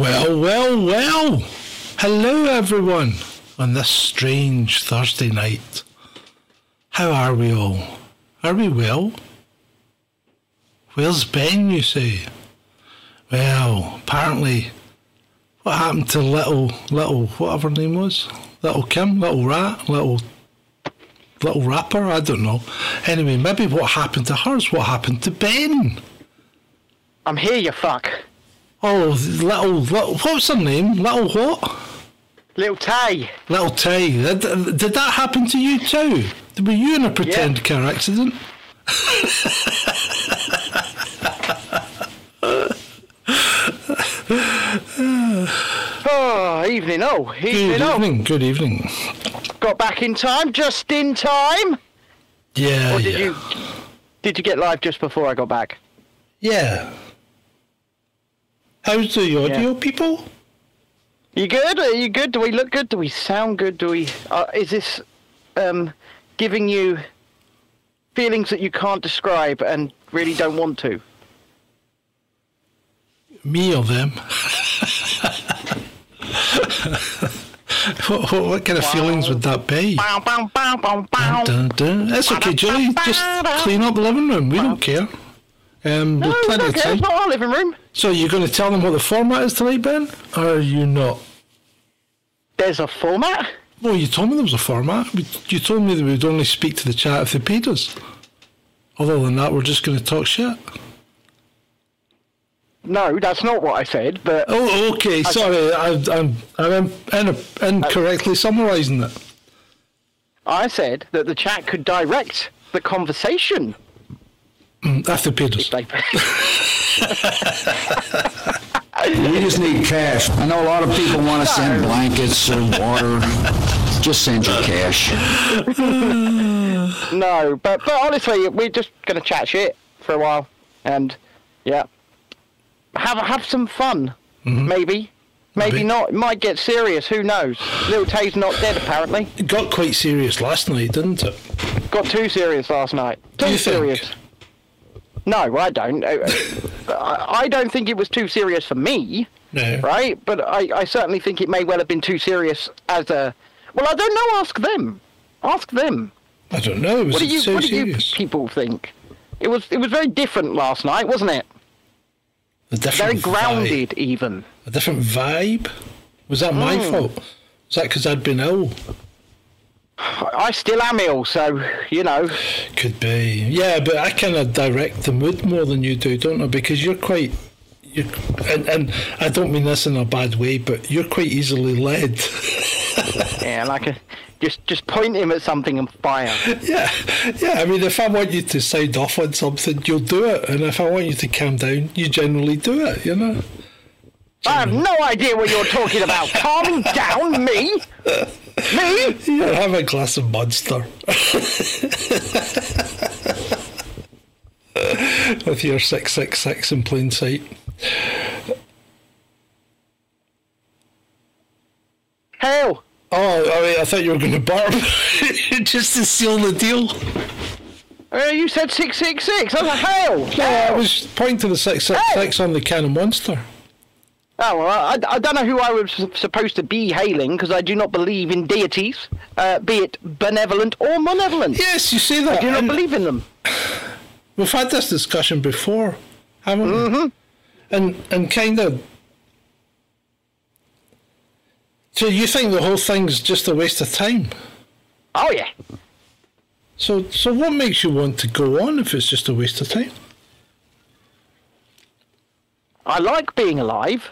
Well, well, well. Hello, everyone, on this strange Thursday night. How are we all? Are we well? Where's Ben, you say? Well, apparently, what happened to little, little, whatever her name was? Little Kim? Little Rat? Little, little rapper? I don't know. Anyway, maybe what happened to hers? What happened to Ben? I'm here, you fuck. Oh, little, little, what's her name? Little what? Little Tay. Little Tay. Did, did that happen to you too? Were you in a pretend Yeah. car accident? Oh, evening. Oh, evening. Good Oh, evening. Good evening. got back in time, just in time. Yeah. Or did yeah. you? Did you get live just before I got back? Yeah. How's the audio, people? You good? Are you good? Do we look good? Do we sound good? Do we? Uh, is this um, giving you feelings that you can't describe and really don't want to? Me or them? what, what, what kind of feelings would that be? Dun, dun. That's okay, Julie. Just clean up the living room. We don't care. Um, No, of okay, time. it's not our living room. So you're going to tell them what the format is tonight, Ben? Or are you not? There's a format. Well, you told me there was a format. You told me that we would only speak to the chat if they paid us. Other than that, we're just going to talk shit. No, that's not what I said. But Oh, okay. Sorry, I, I'm I'm in, incorrectly summarising it. I said that the chat could direct the conversation. Mm, If they paid We just need cash. I know a lot of people want to send blankets or water. Just send your cash. no, but but honestly, we're just gonna chat shit for a while, and yeah, have have some fun. Maybe, maybe Maybe. not. It might get serious. Who knows? Little Tay's not dead apparently. It got quite serious last night, didn't it? Got too serious last night. Too you think? serious. No, I don't. Uh, I don't think it was too serious for me. No. right? But I, I certainly think it may well have been too serious as a. Well, I don't know. Ask them. Ask them. I don't know. Was What do you so What do you people think? It was It was very different last night, wasn't it? A different Very grounded, Vibe. even. A different vibe. Was that my Hmm. fault? Was that because I'd been ill? I still am ill, so you know. Could be. Yeah, but I kind of direct the mood more than you do, don't I? Because you're quite. You and, and I don't mean this in a bad way, but you're quite easily led. Yeah, like a, just just point him at something and fire. yeah, yeah. I mean, if I want you to sound off on something, you'll do it, and if I want you to calm down, you generally do it. You know. I have no idea what you're talking about. Calming down, me, me. Yeah, have a glass of Monster. With your 666 in plain sight. Hell, Oh, I, mean, I thought you were going to burp just to seal the deal. uh, you said six six six. I was like, hell, No, I was pointing to the 666 on the can of Monster. Oh, well, I, I don't know who I was supposed to be hailing because I do not believe in deities, uh, be it benevolent or malevolent. Yes, you see that. I do not believe in them. We've had this discussion before, haven't we? Mm-hmm. And, and kind of. So you think the whole thing's just a waste of time? Oh, yeah. So, so what makes you want to go on if it's just a waste of time? I like being alive.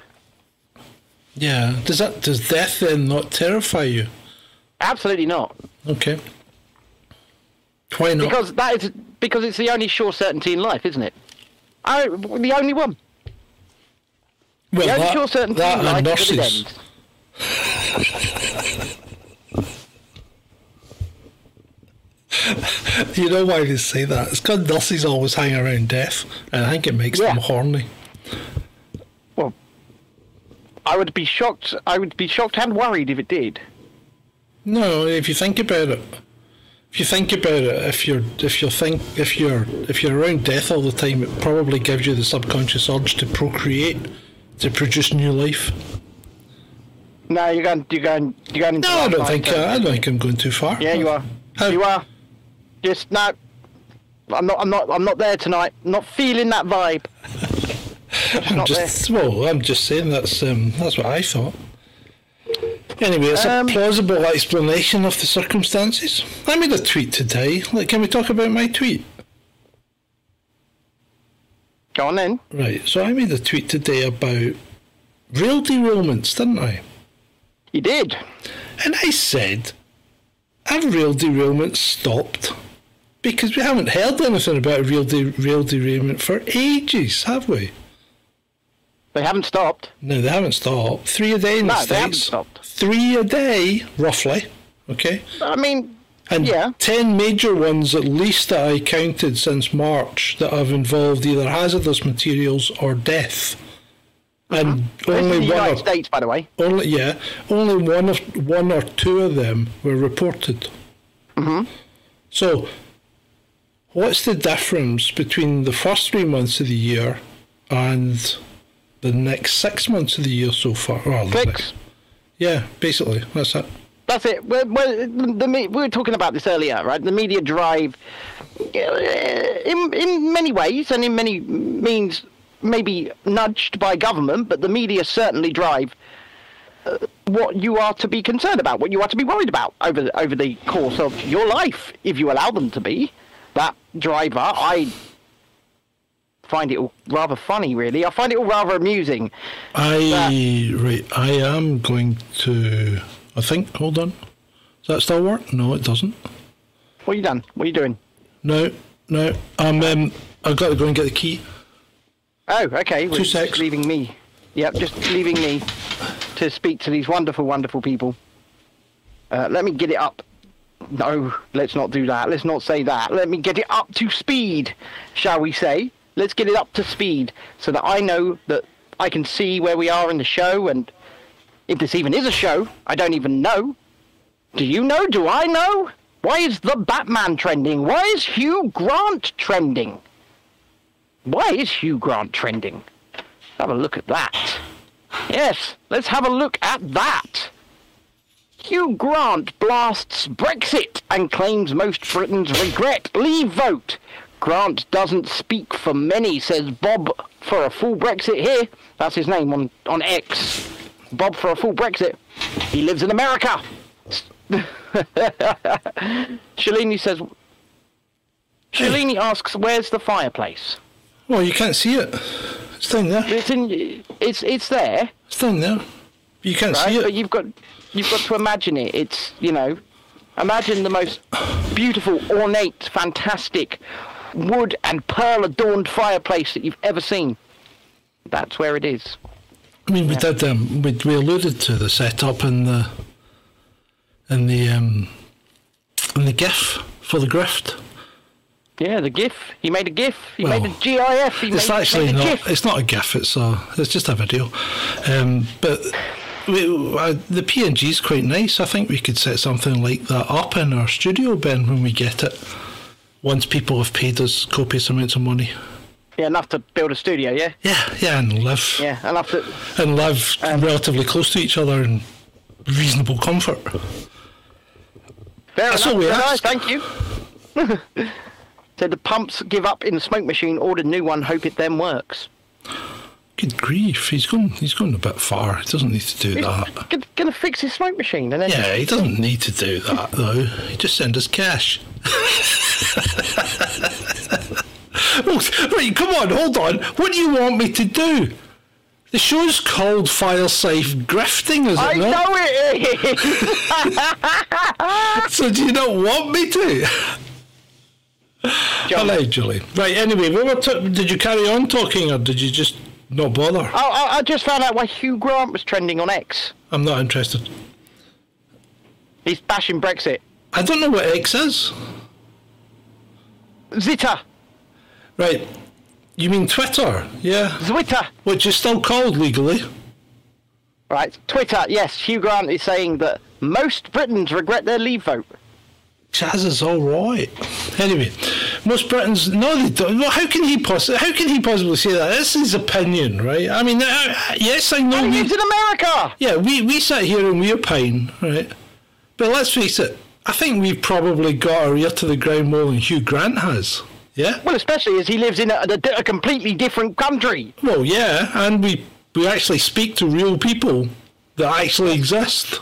Yeah. Does that does death then not terrify you? Absolutely not. Okay. Why not? Because that is because it's the only sure certainty in life, isn't it? I, the only one. well, The only that, sure certainty that in life is that. You know why they say that? It's because nurses always hang around death, and I think it makes them horny. I would be shocked. I would be shocked and worried if it did. No, if you think about it, if you think about it, if you're if you think if you're if you're around death all the time, it probably gives you the subconscious urge to procreate to produce new life. No, you're going. You're going. You're going. No, I don't think. Uh, I don't think I'm going too far. Yeah, you are. How- You are. Just no. I'm not. I'm not. I'm not there tonight. Not feeling that vibe. I'm just well. I'm just saying that's um, that's what I thought. Anyway, it's Um, a plausible explanation of the circumstances. I made a tweet today. Like, can we talk about my tweet? Go on then. Right. So I made a tweet today about rail derailments, didn't I? You did. And I said, have rail derailments stopped? Because we haven't heard anything about a real de- rail derailment for ages, have we? They haven't stopped. No, they haven't stopped. Three a day in the No, they haven't States. stopped. Three a day, roughly. Okay. I mean, And Yeah. 10 major ones at least that I counted since March that have involved either hazardous materials or death. And the only one United or, States, by the way. only yeah, only one of one or two of them were reported. Mm-hmm. So, what's the difference between the first three months of the year and the next six months of the year so far? Well, the Six. next- yeah, basically that's it. That's it. Well, well the, the, we were talking about this earlier, right? The media drive, uh, in in many ways and in many means, maybe nudged by government, but the media certainly drive uh, what you are to be concerned about, what you are to be worried about over over the course of your life, if you allow them to be. That driver, I find it all rather funny, really. I find it all rather amusing. I right. I am going to. I think. Hold on. Does that still work? No, it doesn't. What are you done? What are you doing? No, no. Um, um I've got to go and get the key. Oh, okay. Two just secs. Leaving me. Yep, just leaving me to speak to these wonderful, wonderful people. Uh, let me get it up. No, let's not do that. Let's not say that. Let me get it up to speed, shall we say? Let's get it up to speed so that I know that I can see where we are in the show and if this even is a show. I don't even know. Do you know? Do I know? Why is the Batman trending? Why is Hugh Grant trending? Why is Hugh Grant trending? Have a look at that. Yes, let's have a look at that. Hugh Grant blasts Brexit and claims most Britons regret leave vote. Grant doesn't speak for many, says Bob for a full Brexit here. That's his name on, on X. Bob for a full Brexit. He lives in America. Shalini says. Shalini asks, "Where's the fireplace?" Well, you can't see it. It's down there. It's in. It's it's there, It's down there. You can't right? see But it. you've got you've got to imagine it. It's you know, imagine the most beautiful, ornate, fantastic wood and pearl adorned fireplace that you've ever seen. That's where it is. I mean, we did. Um, we, we alluded to the setup in the in the um, in the GIF for the grift. Yeah, the GIF. He made a GIF. He Well, made a GIF. He It's made, actually made a not. GIF. It's not a GIF. It's a. It's just a video. Um, but we, uh, the PNG is quite nice. I think we could set something like that up in our studio, Ben, when we get it. Once people have paid us copious amounts of money. Yeah, enough to build a studio. Yeah, Yeah, yeah, and live yeah, enough to. and live Um, relatively close to each other in reasonable comfort. Fair That's enough. all we Said I. Thank you. Said the pumps give up in the smoke machine. Ordered new one. Hope it then works. Good grief, he's going. He's going a bit far. He doesn't need to do He's that. g- gonna fix his smoke machine and then Yeah, he doesn't need to do that though. He just send us cash. right, come on, hold on. What do you want me to do? The show's called Fireside Grifting, is it I not? know it is. So do you not want me to? John, Allegedly. Right. Anyway, we were t- did you carry on talking, or did you just not bother? Oh, I, I just found out why Hugh Grant was trending on X. I'm not interested. He's bashing Brexit. I don't know what X is. Zita. Right. You mean Twitter? Yeah. Twitter. Which is still called legally. Right, Twitter. Yes, Hugh Grant is saying that most Britons regret their leave vote. Chaz is all right. Anyway, most Britons, no, they don't. Well, how can he possibly? How can he possibly say that? This is opinion, right? I mean, uh, yes, I know. He We, lives in America. yeah, we we sat here and we opine, right? But let's face it. I think we've probably got our ear to the ground more than Hugh Grant has. Yeah. Well, especially as he lives in a, a, a completely different country. Well, yeah, and we we actually speak to real people that actually exist.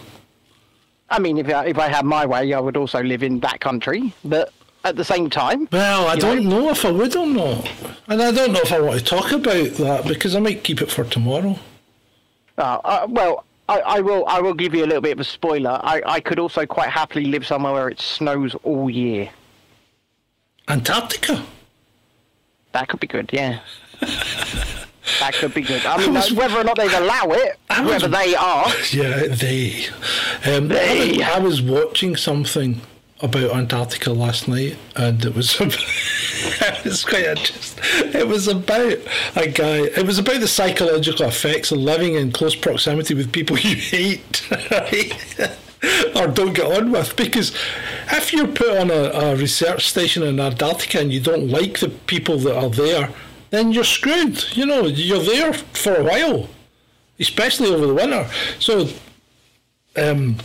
I mean, if I, if I had my way, I would also live in that country. But at the same time, Well, I don't know? know if I would or not, and I don't know if I want to talk about that because I might keep it for tomorrow. uh, uh, well, I, I will I will give you a little bit of a spoiler. I, I could also quite happily live somewhere where it snows all year. Antarctica. That could be good, yeah. that could be good. I mean, uh, whether or not they allow it, I was- whether they are. Yeah, they. Um, They. I, was, was watching something about Antarctica last night, and it was it was quite interesting. It was about a guy. It was about the psychological effects of living in close proximity with people you hate. right? Or don't get on with because if you're put on a, a research station in Antarctica and you don't like the people that are there, then you're screwed. You know, you're there for a while, especially over the winter. So, um,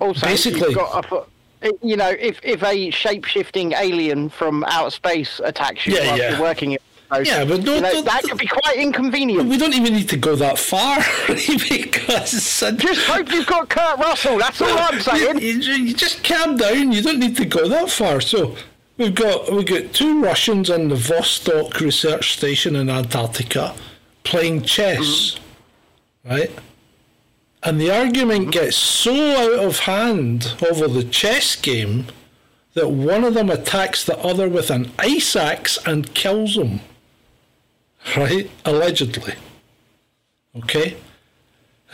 Also, Basically- a you know, if if a shape shifting alien from outer space attacks you Yeah, whilst yeah. you're working it, Yeah, but no- you know, no- that could be quite inconvenient. we don't even need to go that far because Just hope you've got Kurt Russell. That's all I'm saying. You, you- you just calm down. You don't need to go that far. So we've got we've got two Russians on the Vostok research station in Antarctica playing chess, mm-hmm. right? And the argument mm-hmm. gets so out of hand over the chess game that one of them attacks the other with an ice axe and kills him. Right? Allegedly. Okay?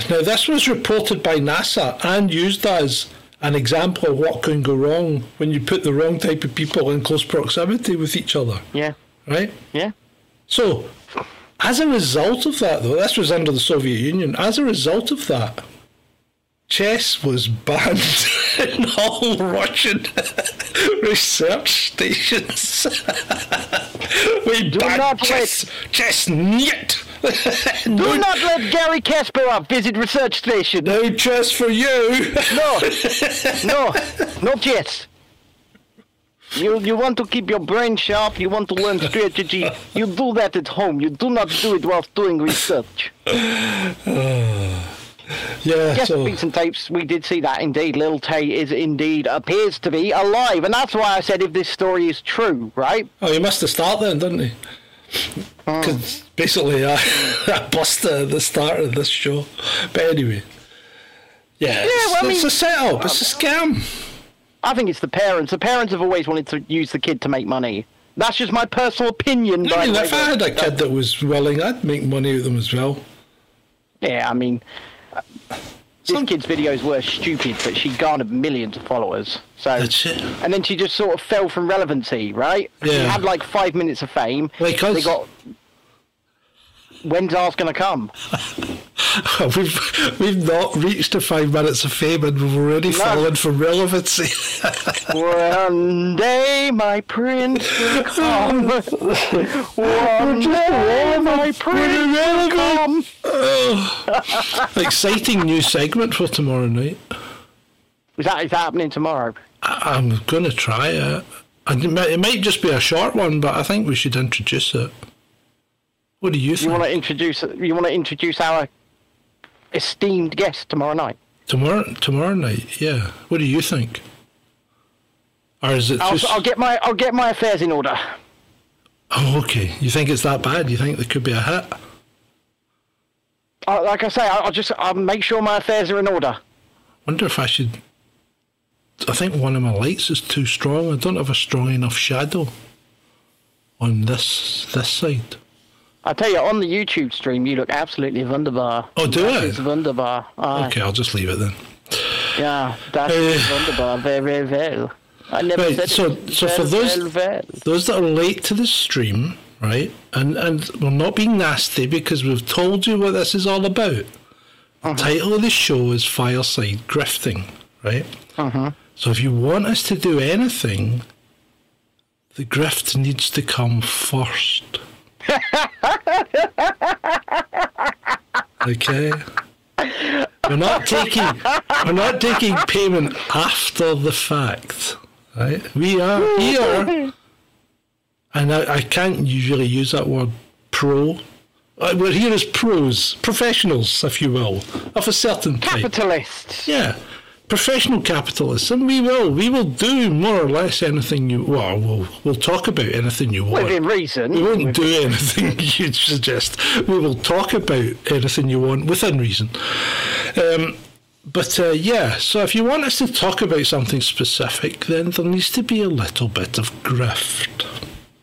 Now, this was reported by NASA and used as an example of what can go wrong when you put the wrong type of people in close proximity with each other, Yeah, right? yeah. So, as a result of that, though, this was under the Soviet Union, as a result of that, chess was banned in all Russian research stations. we Do banned not chess, chess, niet. Do not let Gary Kasparov visit research station. No chess for you. No, no, not yet. You you want to keep your brain sharp. You want to learn strategy. You do that at home. You do not do it whilst doing research. yeah, Yes, so beats and tapes. We did see that indeed. Lil Tay is indeed appears to be alive, and that's why I said if this story is true, right? oh, he must have started then, didn't he? Oh. Because mm. basically, I, I busted at the start of this show. But anyway, yeah, it's, well, I it's mean- a setup. It's a um, scam. I think it's the parents. The parents have always wanted to use the kid to make money. That's just my personal opinion. I mean, if. I had a kid that was willing, I'd make money with them as well. yeah, I mean, this kid's videos were stupid, but she garnered millions of followers. So, That's it. and then she just sort of fell from relevancy, right? She Yeah. had like five minutes of fame. Us. They got. When's ours gonna come? we've we've not reached the five minutes of fame, and we've already fallen from relevancy. One day my prince will come. One day my prince will come. Oh. Exciting new segment for tomorrow night. Is that is that happening tomorrow? I- I'm going to try it. It might, just be a short one, but I think we should introduce it. What do you You think? want to introduce you want to introduce our esteemed guest tomorrow night? tomorrow, tomorrow night, yeah. What do you think? Or is it I'll, just? I'll get my I'll get my affairs in order. Oh, okay. You think it's that bad? You think there could be a hit? Uh, like I say, I'll, I'll just I'll make sure my affairs are in order. Wonder if I should. I think one of my lights is too strong. I don't have a strong enough shadow on this this side. I tell you, on the YouTube stream, you look absolutely wunderbar. Oh, do that I? is wunderbar. Aye. Okay, I'll just leave it then. Yeah, that Uh, is wunderbar. Very, very well. I never Right, said so- it. so for those- well, well. those that are late to the stream, right, and and we're not being nasty because we've told you what this is all about. The title of the show is Fireside Grifting, right? Uh-huh. So if you want us to do anything the grift needs to come first. okay. We're not taking we're not taking payment after the fact. Right? We are here and I, I can't usually use that word pro. Uh, We're here as pros, professionals, if you will, of a certain type. Capitalists. Yeah, professional capitalism, we will, we will do more or less anything you. Well, we'll we'll talk about anything you want. Within reason. We won't do anything you suggest. We will talk about anything you want within reason. Um, but uh, yeah, so if you want us to talk about something specific, then there needs to be a little bit of grift.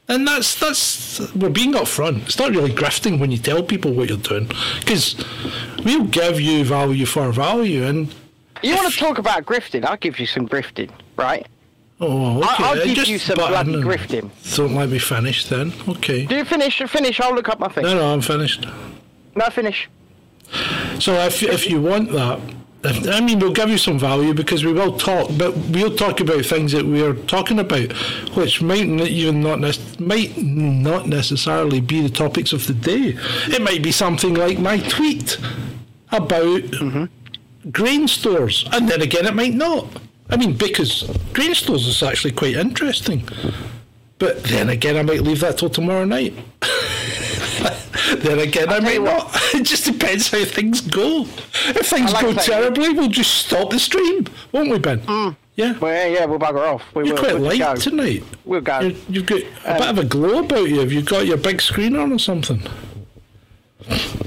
And that's that's we're being upfront. It's not really grifting when you tell people what you're doing, because we'll give you value for value. And You want to talk about grifting? I'll give you some grifting, right? oh, okay, I'll give just you some bloody grifting. Don't let me finish then. Okay. Do you finish? Finish. I'll look up my thing. No, no, I'm finished. No, finish. So if if you want that, if, I mean, we'll give you some value because we will talk, but we'll talk about things that we're talking about, which might n- even not nec- might not necessarily be the topics of the day. It might be something like my tweet about mm-hmm. Grain stores, and then again, it might not. I mean, because grain stores is actually quite interesting. But then again, I might leave that till tomorrow night. then again, I might not. It just depends how things go. If things like go that. terribly, we'll just stop the stream, won't we, Ben? Yeah. Well, yeah, yeah, we'll bugger off. We You're will. quite we'll light go. tonight. We'll go. You're, you've got a bit of a glow about you. Have you got your big screen on or something?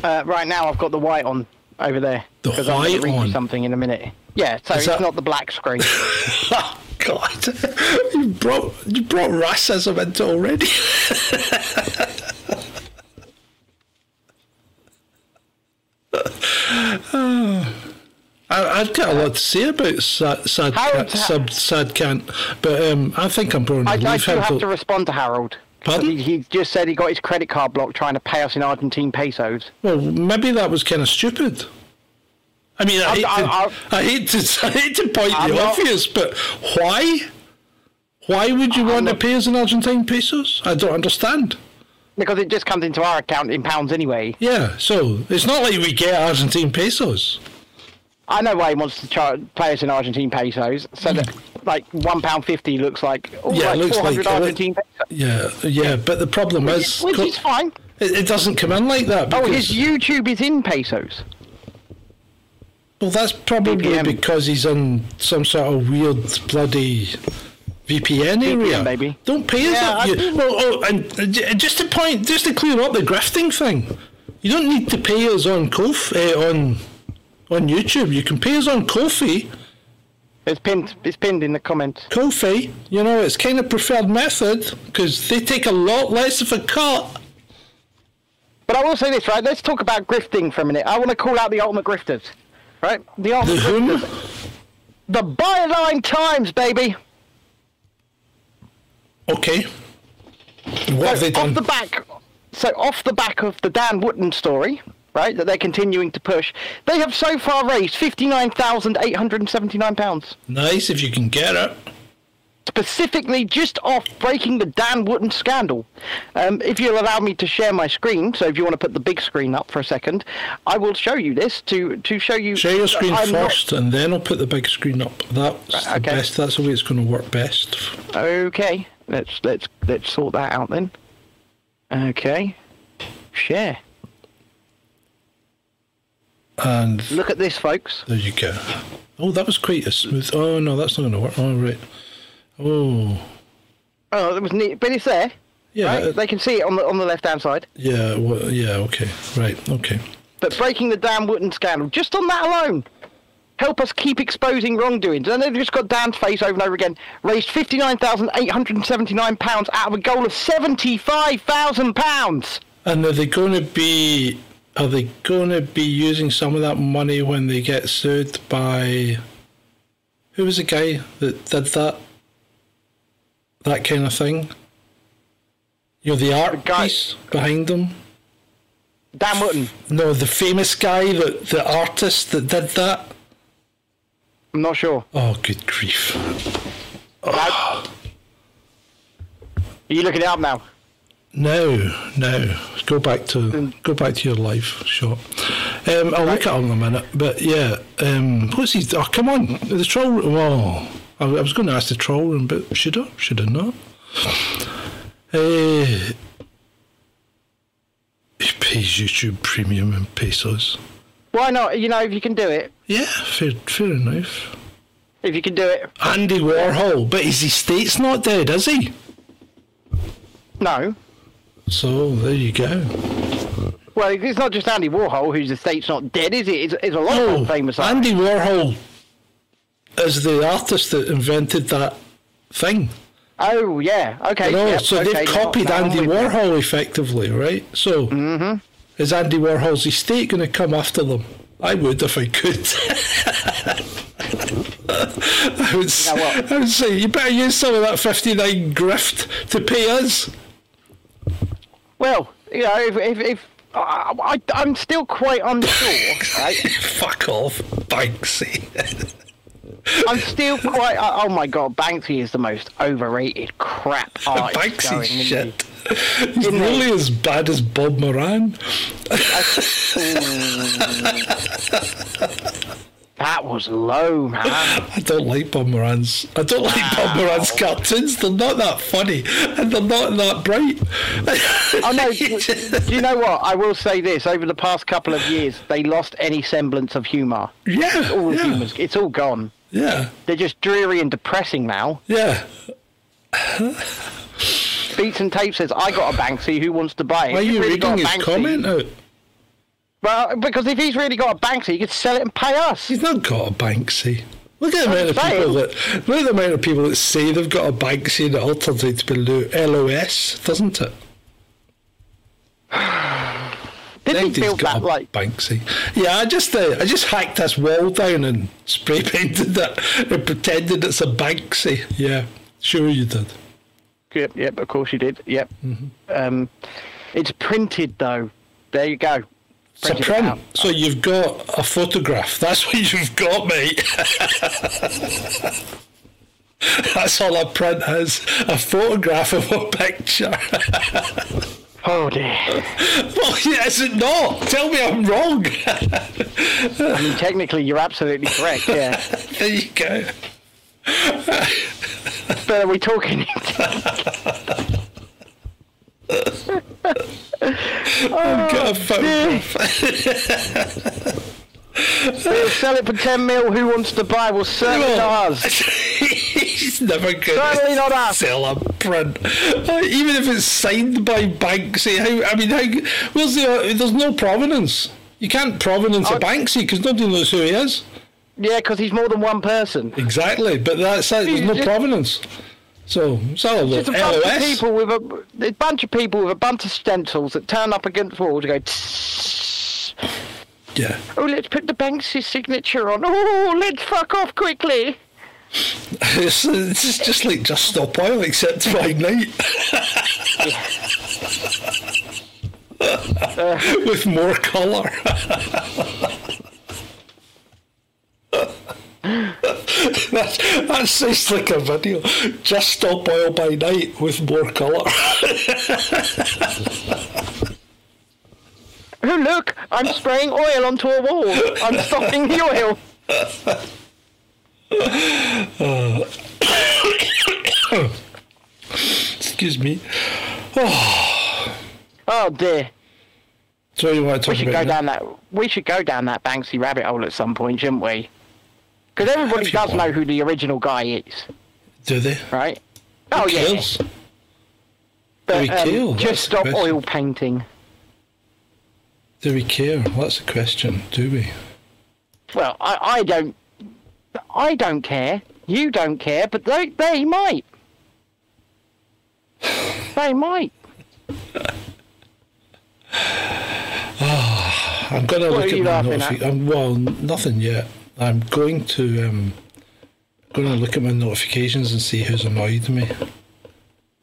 Uh, right now, I've got the white on over there. The 'cause I'm gonna white read you something in a minute. Yeah, so Is it's that- not the black screen. Oh God! You brought you brought racism into already. I, I've got a lot to say about sad, sad, Harold- Cat- sub, sad Kant, but um, I think I'm going to I, I leave do have to respond to Harold. Pardon? He, he just said he got his credit card blocked trying to pay us in Argentine pesos. Well, maybe that was kind of stupid. I mean, I I'm- hate, to, I'm- I hate to, I hate to point I'm the not- obvious, but why? Why would you want to pay us in Argentine pesos? I don't understand. Because it just comes into our account in pounds anyway. Yeah, so it's not like we get Argentine pesos. I know why he wants to char- pay us in Argentine pesos, so that like one pound fifty looks like oh, Yeah, like looks four hundred like- Argentine pesos, Yeah, yeah, but the problem is, which is fine. it, it doesn't come in like that. Oh, Because, his YouTube is in pesos. well, that's probably VPN. because he's in some sort of weird bloody VPN area. maybe Don't pay us Yeah. I You, well, oh, and uh, just to point, just to clear up the grifting thing, you don't need to pay us on Kof, uh, on on YouTube. You can pay us on Ko-fi. It's pinned. It's pinned in the comments. Ko-fi, you know, it's kind of preferred method because they take a lot less of a cut. But I will say this, right? Let's talk about grifting for a minute. I want to call out the ultimate grifters, right? The The ultimate whom? grifters. The Byline Times, baby. Okay. What have So they done? off the back, so off the back of the Dan Wootton story, right? That they're continuing to push. They have so far raised fifty-nine thousand eight hundred and seventy-nine pounds, Nice if you can get it. specifically just off breaking the Dan Wootton scandal. Um, if you'll allow me to share my screen, so if you want to put the big screen up for a second, I will show you this to to show you. Share your screen I'm not- first, and then I'll put the big screen up. That's the Okay. best. That's the way it's going to work best. Okay, let's let's let's sort that out then. Okay, share. And Look at this, folks. there you go. Oh, that was quite a smooth. Oh no, that's not going to work. All right. Oh, Oh, it was neat, but it's there. yeah, right? uh, They can see it on the on the left hand side. yeah, well, yeah. Okay, right. Okay. But breaking the Dan Wootton scandal, just on that alone, help us keep exposing wrongdoings. And they've just got Dan's face over and over again. Raised fifty nine thousand eight hundred and seventy nine pounds out of a goal of seventy five thousand pounds. And are they going to be? Are they going to be using some of that money when they get sued by? Who was the guy that did that? That kind of thing. You know, the art guy- piece behind them. Dan Wootton. No, the famous guy, that the artist that did that. I'm not sure. Oh, good grief! No. Are you looking it up now? No, no. Go back to go back to your live shot. Um, I'll look at him in a minute. But yeah, um, what's he? Oh, come on, the troll. room- Well, I, I was going to ask the troll room, but should I? Should I not? Uh, he pays YouTube Premium in pesos. Why not? You know, if you can do it, Yeah, fair, fair enough. if you can do it, Andy Warhol, but his estate's not dead, is he? no. So there you go. Well, it's not just Andy Warhol whose estate's not dead, is it? It's, it's a lot of famous Oh, Andy Warhol is the artist that invented that thing. Oh yeah, okay. You know, yep, so okay, they've copied Andy. Warhol effectively, right? So Mm-hmm. is Andy Warhol's estate going to come after them? I would if I could. I would, s- You know? I would say you better use some of that 59 grift to pay us. Well, you know, if, if, if I, I, I'm still quite unsure, right? Fuck off, Banksy. I'm still quite. Uh, oh my god, Banksy is the most overrated crap artist. Banksy he? shit. He's Isn't he? nearly as bad as Bob Moran. That was low, man. I don't like Bob Moran's. I don't like Bob Wow. Moran's cartoons. They're not that funny, and they're not that bright. Oh no, do you know what? I will say this: over the past couple of years, they lost any semblance of humour. yeah, All yeah, humours, it's all gone. yeah, They're just dreary and depressing now. yeah. Beats and Tape says, "I got a Banksy. Who wants to buy it?" Why are you really reading his comment out? Well, because if he's really got a Banksy, he could sell it and pay us. He's not got a Banksy. Look at the amount of people that look at the amount of people that say they've got a Banksy and it all turns out to be LOS, doesn't it? Did he build got that like? Banksy. Yeah, I just uh, I just hacked this wall down and spray painted it and pretended it's a Banksy. Yeah, sure you did. Yep, yep. Of course you did. Yep. Mm-hmm. Um, it's printed though. There you go. It's a print. So you've got a photograph. That's what you've got, mate. That's all a print is. A photograph of a picture. Oh dear. well, yeah, is it not? Tell me I'm wrong. I mean, technically, you're absolutely correct. Yeah. there you go. But are we talking? I've got a. We'll sell it for 10 mil. Who wants to buy? Well, certainly not us. He's never going Certainly to not us. sell a print, Uh, even if it's signed by Banksy. How? I mean, how? Where's the? Uh, there's no provenance. You can't provenance a I- Banksy because nobody knows who he is. Yeah, because he's more than one person. Exactly, but that's it. There's no provenance. So it's all It's a bunch of people with a, a bunch of people with a bunch of stencils that turn up against walls and go. "Tss." Yeah. Oh, let's put the Banksy signature on. Oh, let's fuck off quickly. It's, it's just like just stop oil except by night. With more colour. that, that sounds like a video. Just stop oil by night with more colour. Oh, look, I'm spraying oil onto a wall. I'm stopping the oil. Excuse me. Oh dear. So you want to We talk should go now? down that. We should go down that Banksy rabbit hole at some point, shouldn't we? Because everybody If does know who the original guy is, Do they? right? Oh Who yeah. cares? But we um, just stop oil painting. Do we care? That's the question. Do we? Well, I, I don't. I don't care. You don't care, but they they might. They might. I'm going to What look at my at? notifications. Well, nothing yet. I'm going to um, going to look at my notifications and see who's annoyed me.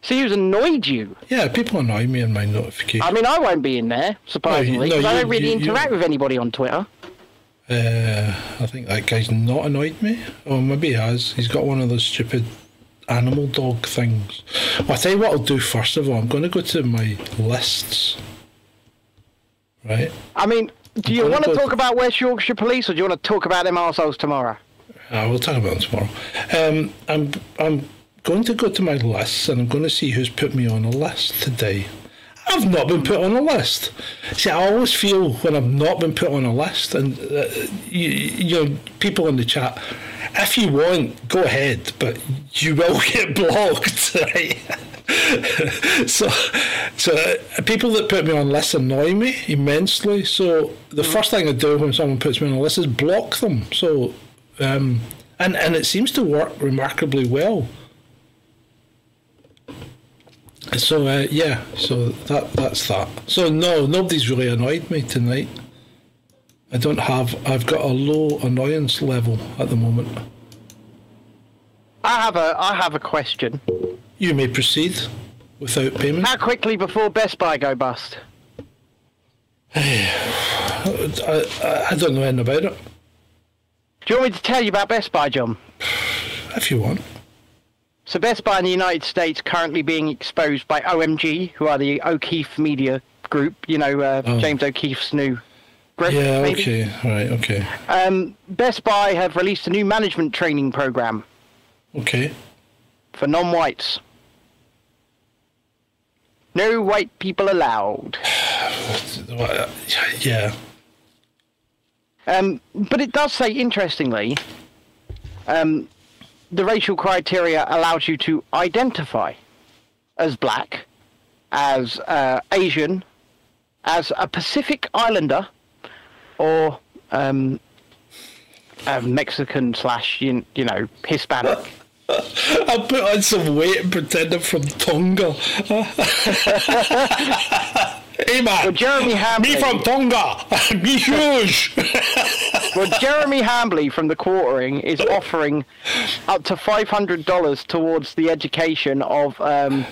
See who's annoyed you. Yeah, people annoy me in my notifications. I mean, I won't be in there, surprisingly, no, 'cause I don't really you- you- interact with anybody on Twitter. Uh, I think that guy's not annoyed me. Oh, maybe he has. He's got one of those stupid animal dog things. Well, I'll tell you what I'll do first of all. I'm going to go to my lists. Right? I mean, do you want to talk about West Yorkshire Police, or do you want to talk about them arseholes tomorrow? Uh, we'll talk about it tomorrow. Um, I'm I'm going to go to my list, and I'm going to see who's put me on a list today. I've not been put on a list. See, I always feel when I've not been put on a list, and uh, you, you know, people in the chat, if you want, go ahead, but you will get blocked, right? so, so people that put me on lists annoy me immensely. So the first thing I do when someone puts me on a list is block them. So, um, and and it seems to work remarkably well. So uh, yeah, so that that's that. So no, nobody's really annoyed me tonight. I don't have. I've got a low annoyance level at the moment. I have a I have a question. You may proceed without payment. How quickly before Best Buy go bust? I, I, I don't know anything about it. Do you want me to tell you about Best Buy, John? If you want. So Best Buy in the United States currently being exposed by OMG, who are the O'Keefe Media Group. You know, uh, Oh. James O'Keefe's new. Yeah. maybe? Okay. Right. Okay. Um, Best Buy have released a new management training program Okay. for non-whites. No white people allowed. Yeah. Um, but it does say, interestingly, um, the racial criteria allows you to identify as black, as uh, Asian, as a Pacific Islander, or um, Mexican slash, you, you know, Hispanic. I'll put on some weight and pretend I'm from Tonga. hey man. Well, Jeremy Hamblin. Me from Tonga. Me huge. Well, Jeremy Hambly from the Quartering is offering up to five hundred dollars towards the education of um,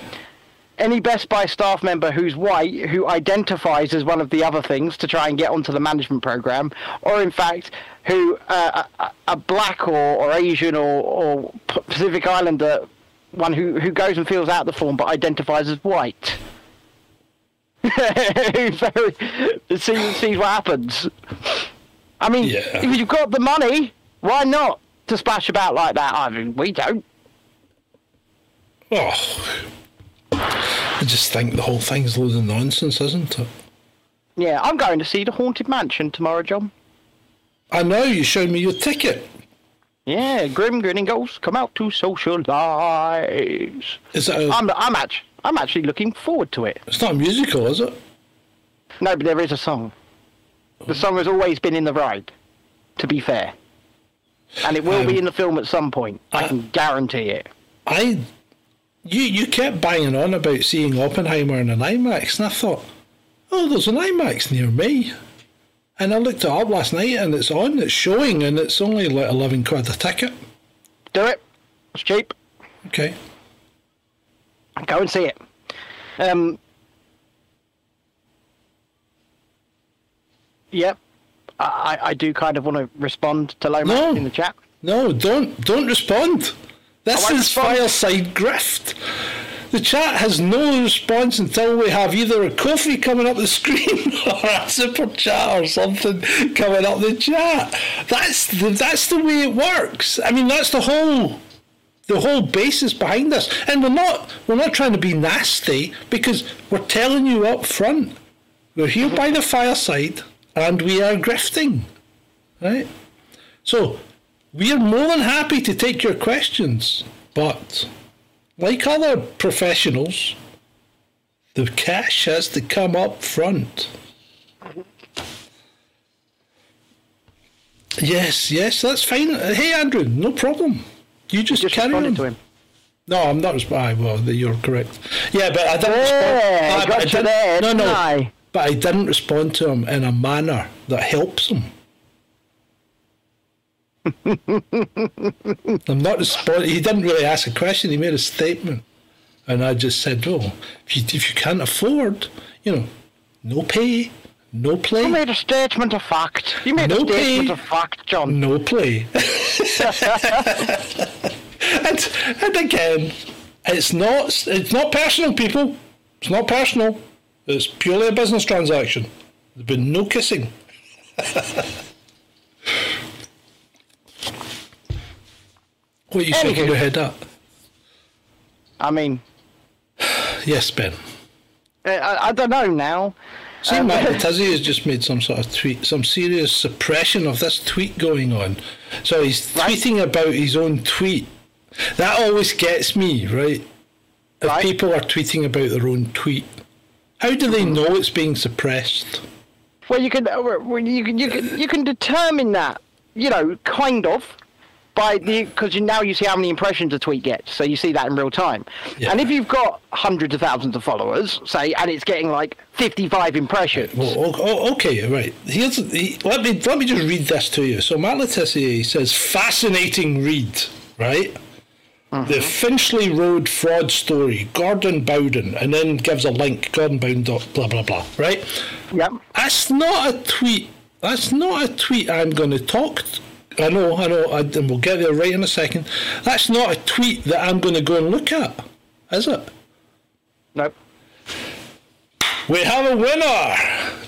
any Best Buy staff member who's white who identifies as one of the other things to try and get onto the management program, or in fact, who uh, a, a black or, or Asian or, or Pacific Islander one who, who goes and fills out the form but identifies as white. so see, see what happens. I mean, Yeah. if you've got the money, why not to splash about like that? I mean, we don't. oh. I just think the whole thing's loads of nonsense, isn't it? Yeah, I'm going to see the Haunted Mansion tomorrow, John. I know you showed me your ticket. Yeah, Grim Grinning Ghosts come out to socialise. Is it a, I'm, I'm, actually, I'm actually looking forward to it. it's not a musical, is it? No, but there is a song. The song has always been in the ride, to be fair. And it will Um, be in the film at some point. I I- can guarantee it. I, you you kept banging on about seeing Oppenheimer in an IMAX, and I thought, oh, there's an IMAX near me. And I looked it up last night, and it's on, it's showing, and it's only like 11 quid a ticket. Do it. It's cheap. Okay. Go and see it. Um, yep. I, I I do kind of want to respond to Lomax No. in the chat. No, don't don't respond. This is fireside grift. The chat has no response until we have either a coffee coming up the screen or a super chat or something coming up the chat. That's the, that's the way it works. I mean, that's the whole the whole basis behind this. And we're not we're not trying to be nasty because we're telling you up front. We're here by the fireside and we are grifting. Right? So we are more than happy to take your questions, but like other professionals, the cash has to come up front. Yes, yes, that's fine. Hey, Andrew, no problem. You just, Just carry on. to him. No, I'm not responding. Well, you're correct. Yeah, but I didn't Yeah, respond. But got I you didn't- there, No, no. I? But I didn't respond to him in a manner that helps him. I'm not responding. He didn't really ask a question. He made a statement, and I just said, "Oh, if you if you can't afford, you know, no pay, no play, You made a statement of fact. You made No a statement pay. of fact, John. no play." and, and again, it's not it's not personal, people. It's not personal. It's purely a business transaction. There's been no kissing. what are you shaking Anywho. your head up? I mean, Yes, Ben. I, I don't know now. See, Um, Matt Tizzy has just made some sort of tweet, some serious suppression of this tweet going on. So he's Right. tweeting about his own tweet. That always gets me, right? If Right. people are tweeting about their own tweet, how do they know it's being suppressed? Well, you can, uh, you can, you can, you can determine that, you know, kind of, by the because you, now you see how many impressions a tweet gets, so you see that in real time. Yeah. And if you've got hundreds of thousands of followers, say, and it's getting like fifty-five impressions, Well, o- o- okay, right. Here's he, let me let me just read this to you. So Matt Le Tissier says, "Fascinating read." Right. Mm-hmm. The Finchley Road fraud story, Gordon Bowden, and then gives a link, Gordon Bowden, blah blah blah. Right. yep, That's not a tweet. That's not a tweet I'm going to talk. I know, I know, I, and we'll get there right in a second. That's not a tweet that I'm going to go and look at, is it? nope. We have a winner.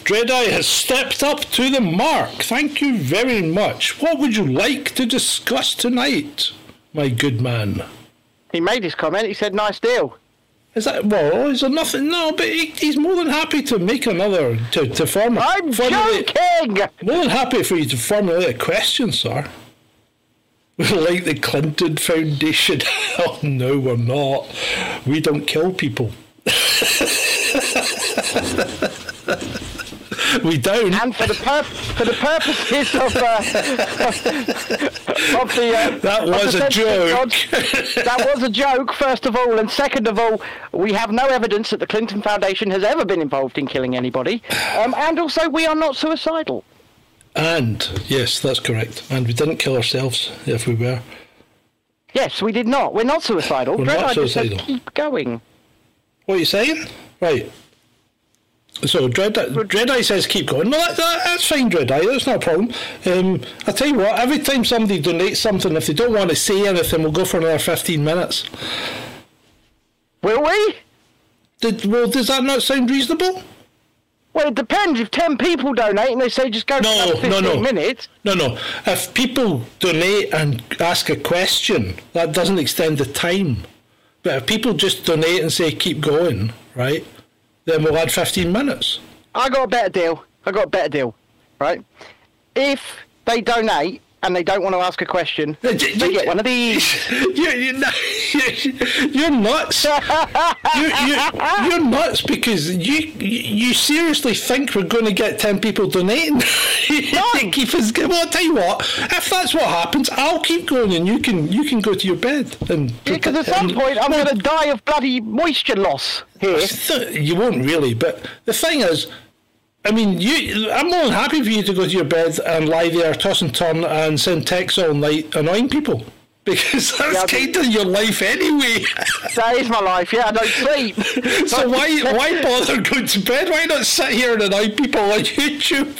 Dreadeye has stepped up to the mark. Thank you very much. What would you like to discuss tonight, my good man? He made his comment. He said, "Nice deal." Is that well? Is there nothing? No, but he, he's more than happy to make another to to form. I'm formulate- joking. More than happy for you to formulate a question, sir. We're like the Clinton Foundation. oh no, we're not. We don't kill people. we don't. And for the pur- for the purposes of uh, of the uh, That was the a joke. that was a joke, first of all, and second of all, we have no evidence that the Clinton Foundation has ever been involved in killing anybody, um, and also we are not suicidal. And yes, that's correct. And we didn't kill ourselves if we were. Yes, we did not. We're not suicidal. We're Dread, not I just said suicidal. keep going. What are you saying? Right. So Dread says keep going. Well, that, that, that's fine, Dreadeye. That's not a problem. Um, I tell you what. Every time somebody donates something, if they don't want to say anything, we'll go for another fifteen minutes. Will we? Did, well, does that not sound reasonable? Well, it depends. If ten people donate and they say just go No, for another no, no. minutes, No, no. If people donate and ask a question, that doesn't extend the time. But if people just donate and say keep going, right, then we'll add 15 minutes. I got a better deal. I got a better deal, right? If they donate and they don't want to ask a question, they get one of these. You're, you're, not- you're nuts. You're, you're, you're nuts because you you seriously think we're going to get 10 people donating? You keep us, well, I'll tell you what, if that's what happens, I'll keep going and you can you can go to your bed. and Because at some and- point I'm well, going to die of bloody moisture loss here. You won't really, but the thing is, I mean, you. I'm more than happy for you to go to your bed and lie there, toss and turn, and send texts all night annoying people. Because that's Yeah, kind of your life anyway. That is my life. Yeah, I don't sleep. so why why bother going to bed? Why not sit here and annoy people on YouTube?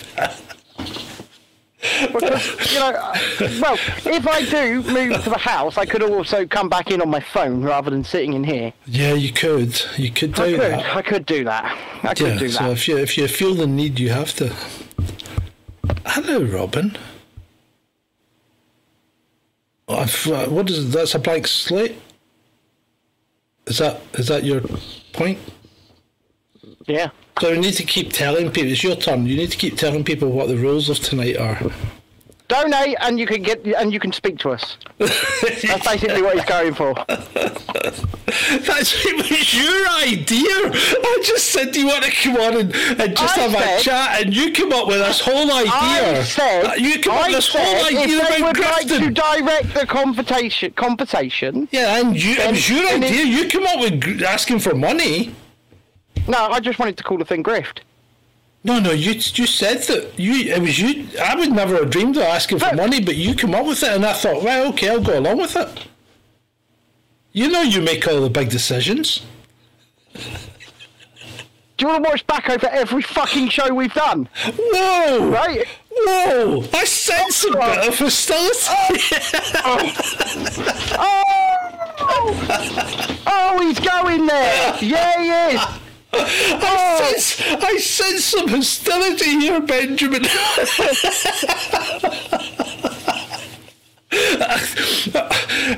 Because, you know, uh, well, if I do move to the house, I could also come back in on my phone rather than sitting in here. Yeah, you could. You could do I could. that. I could do that. I could Yeah. do So if you if you feel the need, you have to. Hello, Robin. I've, uh, what is that's a blank slate? Is that is that your point? Yeah. So we need to keep telling people. It's your turn. You need to keep telling people what the rules of tonight are. Donate and you can get and you can speak to us. That's basically what he's going for. That's it was your idea. I just said, do you want to come on and, and just I have a chat? And you come up with this whole idea. I said, Uh, you come up I with this said whole idea if they about would like to direct the conversation, conversation. Yeah, and you, it was your then idea. You come up with asking for money. No, I just wanted to call the thing grift. No, no, you you said that you it was you. I would never have dreamed of asking for But- money, but you come up with it, and I thought, well, okay, I'll go along with it. You know, you make all the big decisions. Do you want to watch back over every fucking show we've done? Whoa! Right? Whoa! I sense a bit of hostility. Oh! Oh! Oh, he's going there! Yeah, he is! I sense, I sense some hostility here, Benjamin.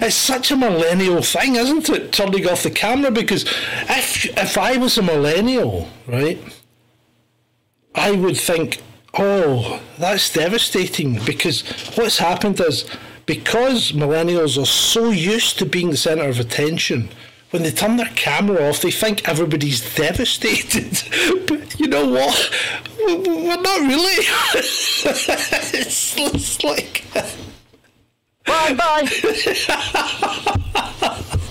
it's such a millennial thing, isn't it? Turning off the camera because if if I was a millennial, right, I would think, oh, that's devastating because what's happened is because millennials are so used to being the centre of attention. When they turn their camera off, they think everybody's devastated. but you know what? We're not really. it's, it's like. Bye bye!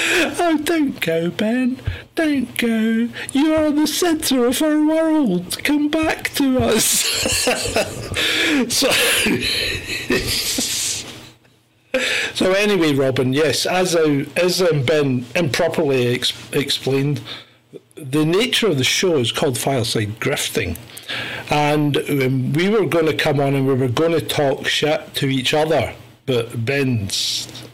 Oh, don't go, Ben. Don't go. You are the centre of our world. Come back to us. so, so anyway, Robin. Yes, as I, as Ben improperly ex- explained, the nature of the show is called Fireside Grifting, and um, we were going to come on and we were going to talk shit to each other, but Ben's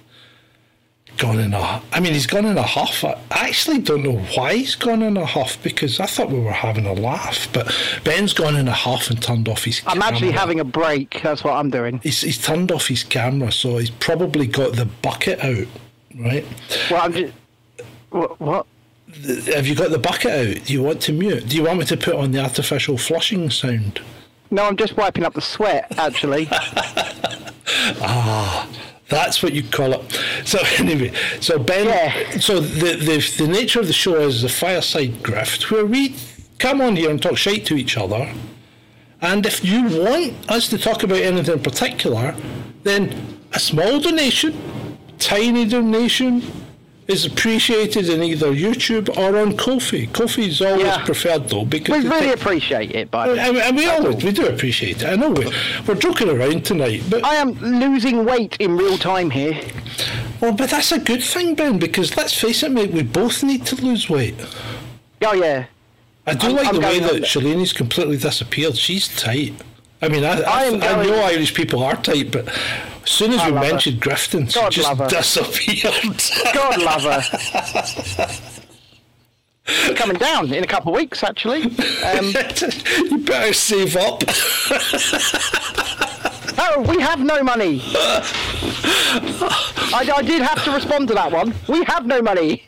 gone in a. I mean, he's gone in a huff. I actually don't know why he's gone in a huff because I thought we were having a laugh, but Ben's gone in a huff and turned off his. I'm actually camera. having a break. That's what I'm doing. He's, he's turned off his camera, so he's probably got the bucket out, right? Well, I'm just. What? what? Have you got the bucket out? Do you want to mute? Do you want me to put on the artificial flushing sound? No, I'm just wiping up the sweat, actually. Ah, That's what you call it. So anyway, so Ben, Yeah. so the, the the nature of the show is the fireside grift, where we come on here and talk shite to each other. And if you want us to talk about anything in particular, then a small donation, tiny donation, is appreciated in either YouTube or on Ko-fi. Ko-fi is always Yeah. preferred though because we really appreciate it, by the way. we always we do appreciate it. I know we, we're joking around tonight, but I am losing weight in real time here. well, but that's a good thing, Ben, because let's face it, mate, we both need to lose weight. Oh, yeah. I do I'm- like I'm the way that Shalini's completely disappeared. She's tight. I mean, I, I, I I know Irish people are tight, but as soon as I we love her. mentioned grifting, she God just disappeared. God love her. Coming down in a couple of weeks, actually. Um, you better save up. oh, we have no money. I, I did have to respond to that one. We have no money.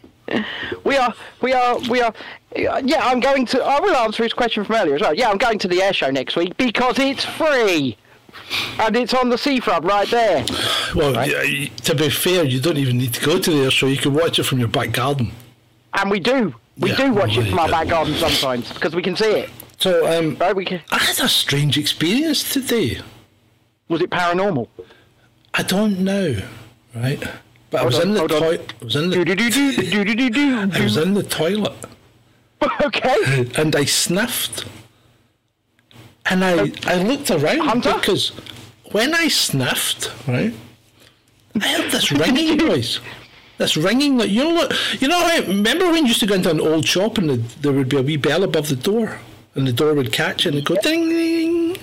We are, we are, we are. Yeah, I'm going to. I will answer his question from earlier as well. Yeah, I'm going to the air show next week because it's free, and it's on the seafront right there. well, yeah, to be fair, you don't even need to go to the air show. You can watch it from your back garden. And we do, we Yeah, do watch well, it from our back garden sometimes because we can see it. So, um, Right? We can. I had a strange experience today. Was it paranormal? I don't know, right? But I was on, in the toilet. I was in the do do do I was in the toilet Okay. and I sniffed. And I, um, I looked around Hunter? because when I sniffed, right, I heard this ringing noise. This ringing, like you know, what- you know. Remember when you used to go into an old shop and the, there would be a wee bell above the door, and the door would catch and it'd go ding ding.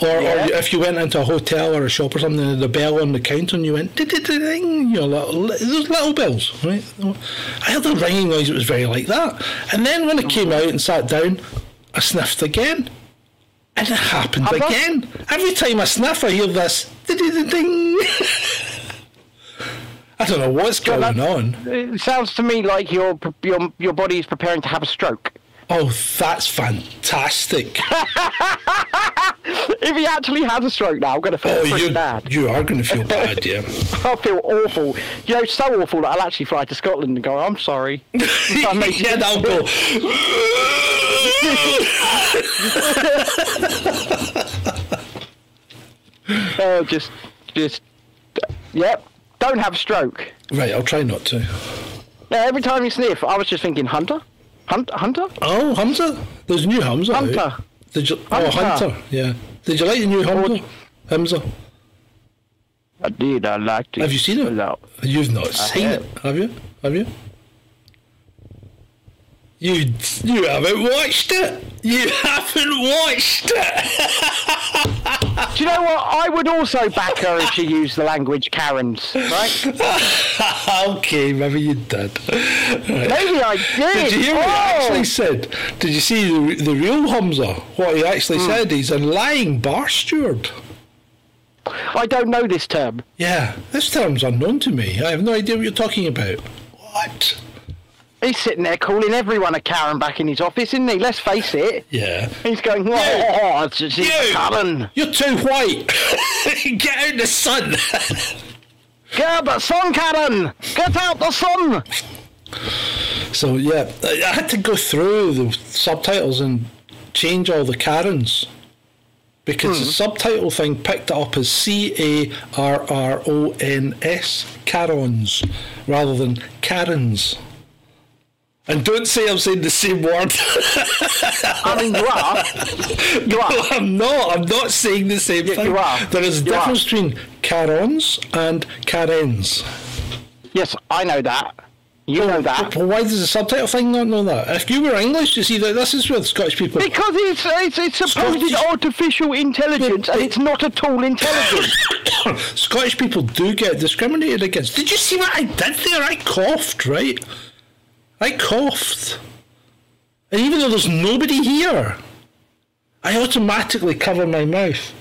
Or, Yeah. or if you went into a hotel or a shop or something, and the bell on the counter, and you went ding ding ding, you know, little, those little bells, right? I heard a ringing noise. It was very like that. And then when I came out and sat down, I sniffed again. And it happened Have again. Every time I sniff, I hear this ding. I don't know what's going on. It sounds to me like your your your body is preparing to have a stroke. Oh, that's fantastic. If he actually has a stroke now, I'm going to feel Oh, pretty you, bad. you are going to feel bad, yeah. I'll feel awful. You know, so awful that I'll actually fly to Scotland and go, I'm sorry. I made you- yeah, that'll go. Oh, just, just, yep. Don't have a stroke. right, I'll try not to. Yeah, every time you sniff, I was just thinking, Hunter? Hunt, Hunter? Oh, Humza? There's a new Humza. out. Hunter. Did you, oh, Hunter. Hunter, yeah. Did you like the new oh, Humza? Humza? I did, I liked it. Have you seen it? No. You've not seen have. it, have you? Have you? You you haven't watched it. You haven't watched it. Do you know what? I would also back her if she used the language Karens, right? okay, maybe you did. Right. Maybe I did. Did you hear what he Oh! actually said? Did you see the, the real Humza? What he actually Hmm. said? He's a lying bar steward. I don't know this term. Yeah, this term's unknown to me. I have no idea what you're talking about. What? He's sitting there calling everyone a Karen back in his office, isn't he? Let's face it. Yeah. He's going, oh, oh, it's You! Karen. You're too white. Get out the sun. Get out the sun, Karen. Get out the sun. so yeah, I had to go through the subtitles and change all the Karens because the hmm. subtitle thing picked it up as C A R R O N S Karons rather than Karens. And don't say I'm saying the same word. I mean, you are. You are. I'm not. I'm not saying the same You- thing. you are. There is a are. difference between Karons and Karens. Yes, I know that. You know that. Well, why does the subtitle thing not know that? If you were English, you see that this is where Scottish people. Because it's it's, it's supposed Scottish- artificial intelligence, and it's not at all intelligent. Scottish people do get discriminated against. Did you see what I did there? I coughed, right? I coughed. And even though there's nobody here, I automatically cover my mouth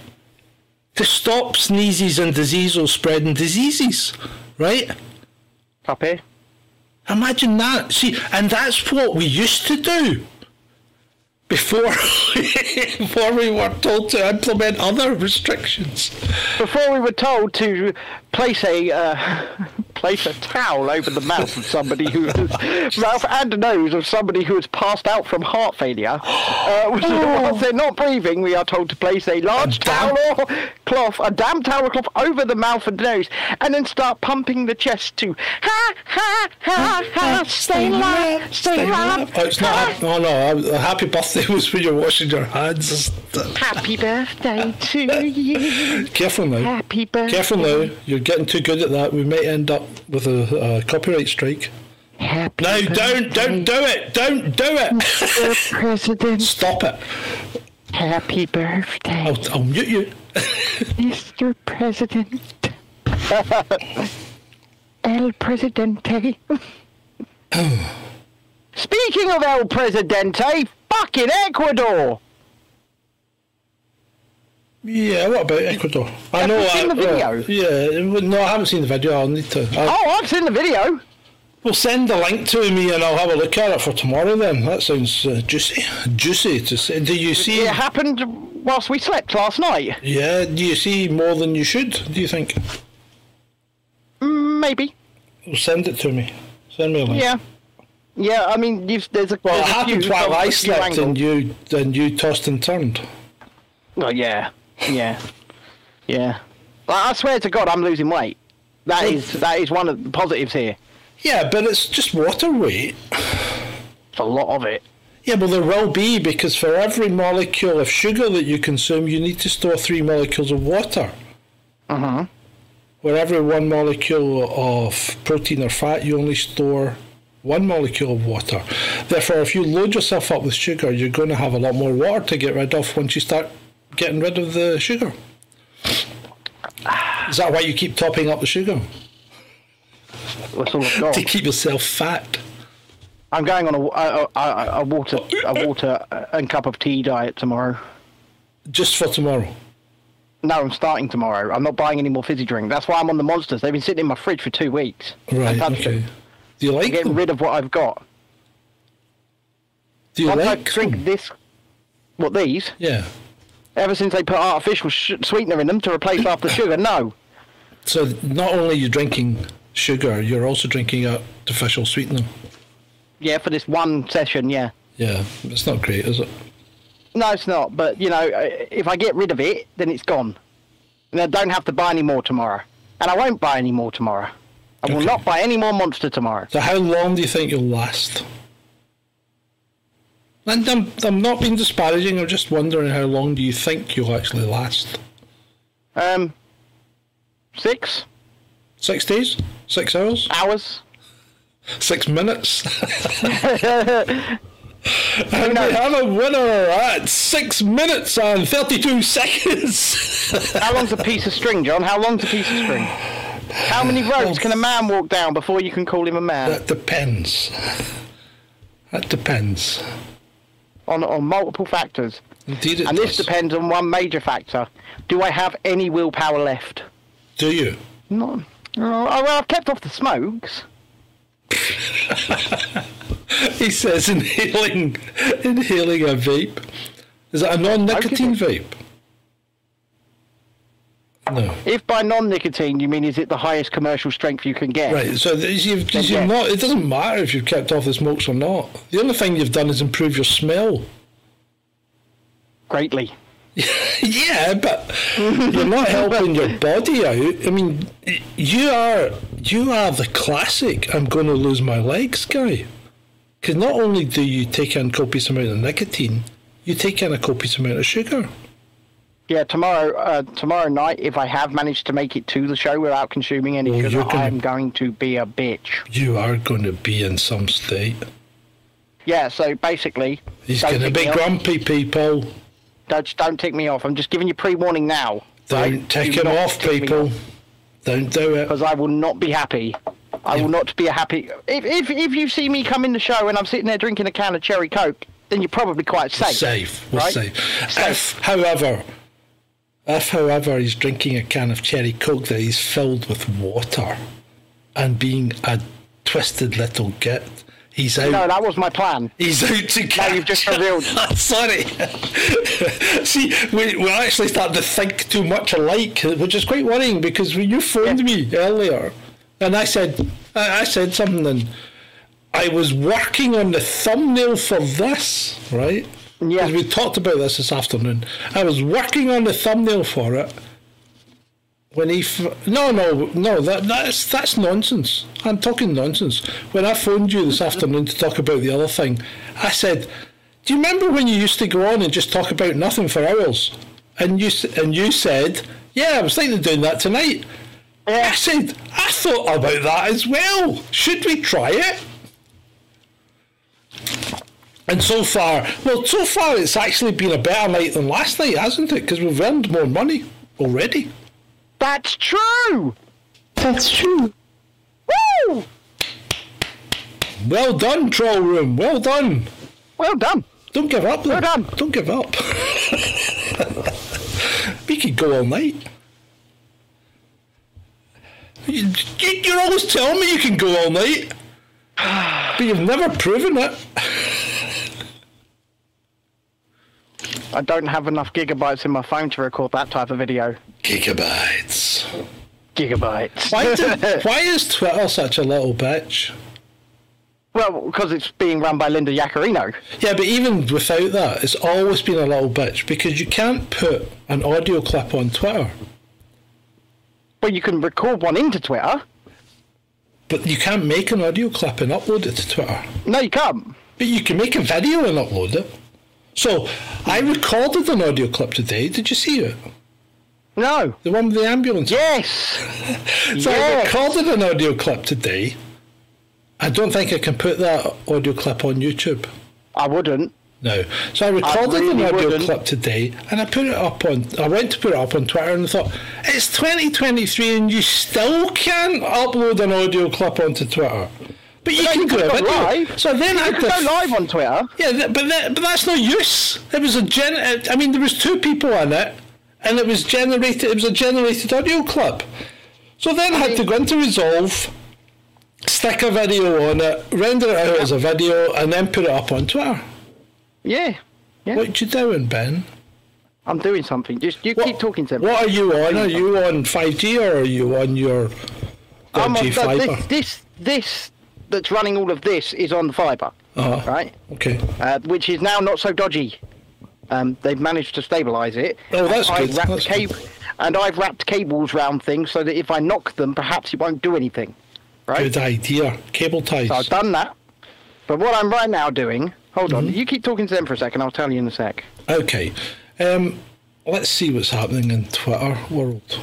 to stop sneezes and diseases spreading diseases, right? Here. Imagine that. See, and that's what we used to do before before we were told to implement other restrictions. Before we were told to place a uh, place a towel over the mouth of somebody who has mouth and nose of somebody who has passed out from heart failure. Uh, which is whilst they're not breathing, we are told to place a large towel or cloth, a damp towel cloth over the mouth and nose, and then start pumping the chest to ha ha ha ha. Stay alive, stay alive. Oh, it's not. hap- Oh no! A happy birthday was when you're washing your hands. Happy birthday to you. Careful now. Happy birthday. Careful now. You're getting too good at that. We might end up with a, a copyright strike. Happy No, don't, don't do it. Don't do it. Mr. President. Stop it. Happy birthday, I'll, I'll mute you. Mr. President. El Presidente. Speaking of El Presidente, fucking Ecuador. Yeah, what about Ecuador? I know. you seen I, the well, video? yeah, no, I haven't seen the video. I'll need to. I'll, Oh, I've seen the video. Well, send the link to me and I'll have a look at it for tomorrow. Then that sounds uh, juicy. Juicy to say. Do you see? It happened whilst we slept last night. Yeah. Do you see more than you should? Do you think? Mm, Maybe. Well, send it to me. Send me a link. Yeah. Yeah, I mean, you've, there's a. Well, it a happened while I slept and you and you tossed and turned. Oh, yeah. Yeah. Yeah. I I swear to God, I'm losing weight. That is that is one of the positives here. Yeah, but it's just water weight. It's a lot of it. Yeah, well, there will be because for every molecule of sugar that you consume, you need to store three molecules of water. Uh huh. Where every one molecule of protein or fat, you only store one molecule of water. Therefore, if you load yourself up with sugar, you're going to have a lot more water to get rid of once you start getting rid of the sugar. Is that why you keep topping up the sugar? That's all I've got. To keep yourself fat. I'm going on a, a, a, a water a water and cup of tea diet tomorrow. Just for tomorrow. No, I'm starting tomorrow. I'm not buying any more fizzy drink. That's why I'm on the monsters. They've been sitting in my fridge for two weeks. Right, okay. them. Do you I'm like getting them? rid of what I've got. Do you Once I like drink them? this, what these? Yeah. Ever since they put artificial sh- sweetener in them to replace half the sugar, no. So not only are you drinking sugar, you're also drinking artificial sweetener. Yeah, for this one session, yeah. Yeah, it's not great, is it? No, it's not. But you know, uh, if I get rid of it, then it's gone, and I don't have to buy any more tomorrow. And I won't buy any more tomorrow. I will not buy any more Monster tomorrow. So how long do you think you'll last? And I'm, I'm not being disparaging, I'm just wondering how long do you think you'll actually last? Um, six Six days? Six hours? hours. Six minutes? And we have a winner at six minutes and 32 seconds. How long's a piece of string, John? How long's a piece of string? How many roads can a man walk down before you can call him a man? that depends. That depends. On on multiple factors. Indeed, And this does. depends on one major factor. Do I have any willpower left? Do you? No. Oh, well, I've kept off the smokes. He says inhaling, inhaling a vape. Is that a non-nicotine vape? No. If by non-nicotine you mean is it the highest commercial strength you can get? Right. So you've, 'cause you've not. It doesn't matter if you've kept off the smokes or not. The only thing you've done is improve your smell. Greatly. yeah, but you're not helping your body out. I mean, you are you are the classic. I'm going to lose my legs guy. Because not only do you take in copious amount of nicotine, you take in a copious amount of sugar. Yeah, tomorrow uh, tomorrow night, if I have managed to make it to the show without consuming any Oh, sugar, gonna- I'm going to be a bitch. You are going to be in some state. Yeah, so basically, He's going to be me off. grumpy, people. Don't, don't tick me off. I'm just giving you pre-warning now. Don't take him off, people. Don't do it. Because I will not be happy. I will not be a happy. If, if if you see me come in the show and I'm sitting there drinking a can of cherry coke, then you're probably quite safe. Safe. We're right? safe. Safe. If, however, if, however, he's drinking a can of cherry coke that he's filled with water and being a twisted little git, he's out. No, that was my plan. He's out to catch. you've just revealed. Sorry. See, we, we're actually starting to think too much alike, which is quite worrying because when you phoned me earlier, and I said, I, I said something, and I was working on the thumbnail for this, right? Yeah. we talked about this this afternoon. I was working on the thumbnail for it. When he f- no no no that that's that's nonsense. I'm talking nonsense. When I phoned you this afternoon to talk about the other thing, I said, "Do you remember when you used to go on and just talk about nothing for hours?" And you and you said, "Yeah, I was thinking of doing that tonight." I said, "I thought about that as well. Should we try it?" And so far, well, so far it's actually been a better night than last night, hasn't it? Because we've earned more money already. That's true. That's true. Woo! Well done, Troll Room. Well done. Well done. Don't give up. Though. Well done. Don't give up. we could go all night. You, you- you're always telling me you can go all night, but you've never proven it. I don't have enough gigabytes in my phone to record that type of video. Gigabytes. Gigabytes. Why, did, why is Twitter such a little bitch? well, because it's being run by Linda Yaccarino. Yeah, but even without that, it's always been a little bitch because you can't put an audio clip on Twitter, Well, you can record one into Twitter. but you can't make an audio clip and upload it to Twitter. No, you can't. But you can make a video and upload it. So I recorded an audio clip today. Did you see it? No. The one with the ambulance. Yes. So I recorded an audio clip today. I don't think I can put that audio clip on YouTube. I wouldn't. No. So I recorded really an audio wouldn't. clip today and I put it up on I went to put it up on Twitter and I thought, it's twenty twenty three and you still can't upload an audio clip onto Twitter. But you can do could a go live. So then I You can go live on Twitter. Yeah, th- but that, but that's no use. It was a gen. uh, I mean, there was two people on it, and it was generated. It was a generated audio clip. So then I had to go into Resolve, stick a video on it, render it out as a video, and then put it up on Twitter. Yeah. Yeah. What you doing, Ben? I'm doing something. Just you What, keep talking to me. What are you on? Are you on 5G or are you on your I'm on, dodgy but fibre? this, this this that's running all of this is on the fibre, Uh-huh. right? Okay. Uh, which is now not so dodgy. Um, they've managed to stabilise it. Oh, that's I've good, Wrapped that's the cable, and I've wrapped cables round things so that if I knock them, perhaps it won't do anything. Right. Good idea. Cable ties. So I've done that. But what I'm right now doing, hold Mm-hmm. on, you keep talking to them for a second. I'll tell you in a sec. Okay. Um, let's see what's happening in Twitter world.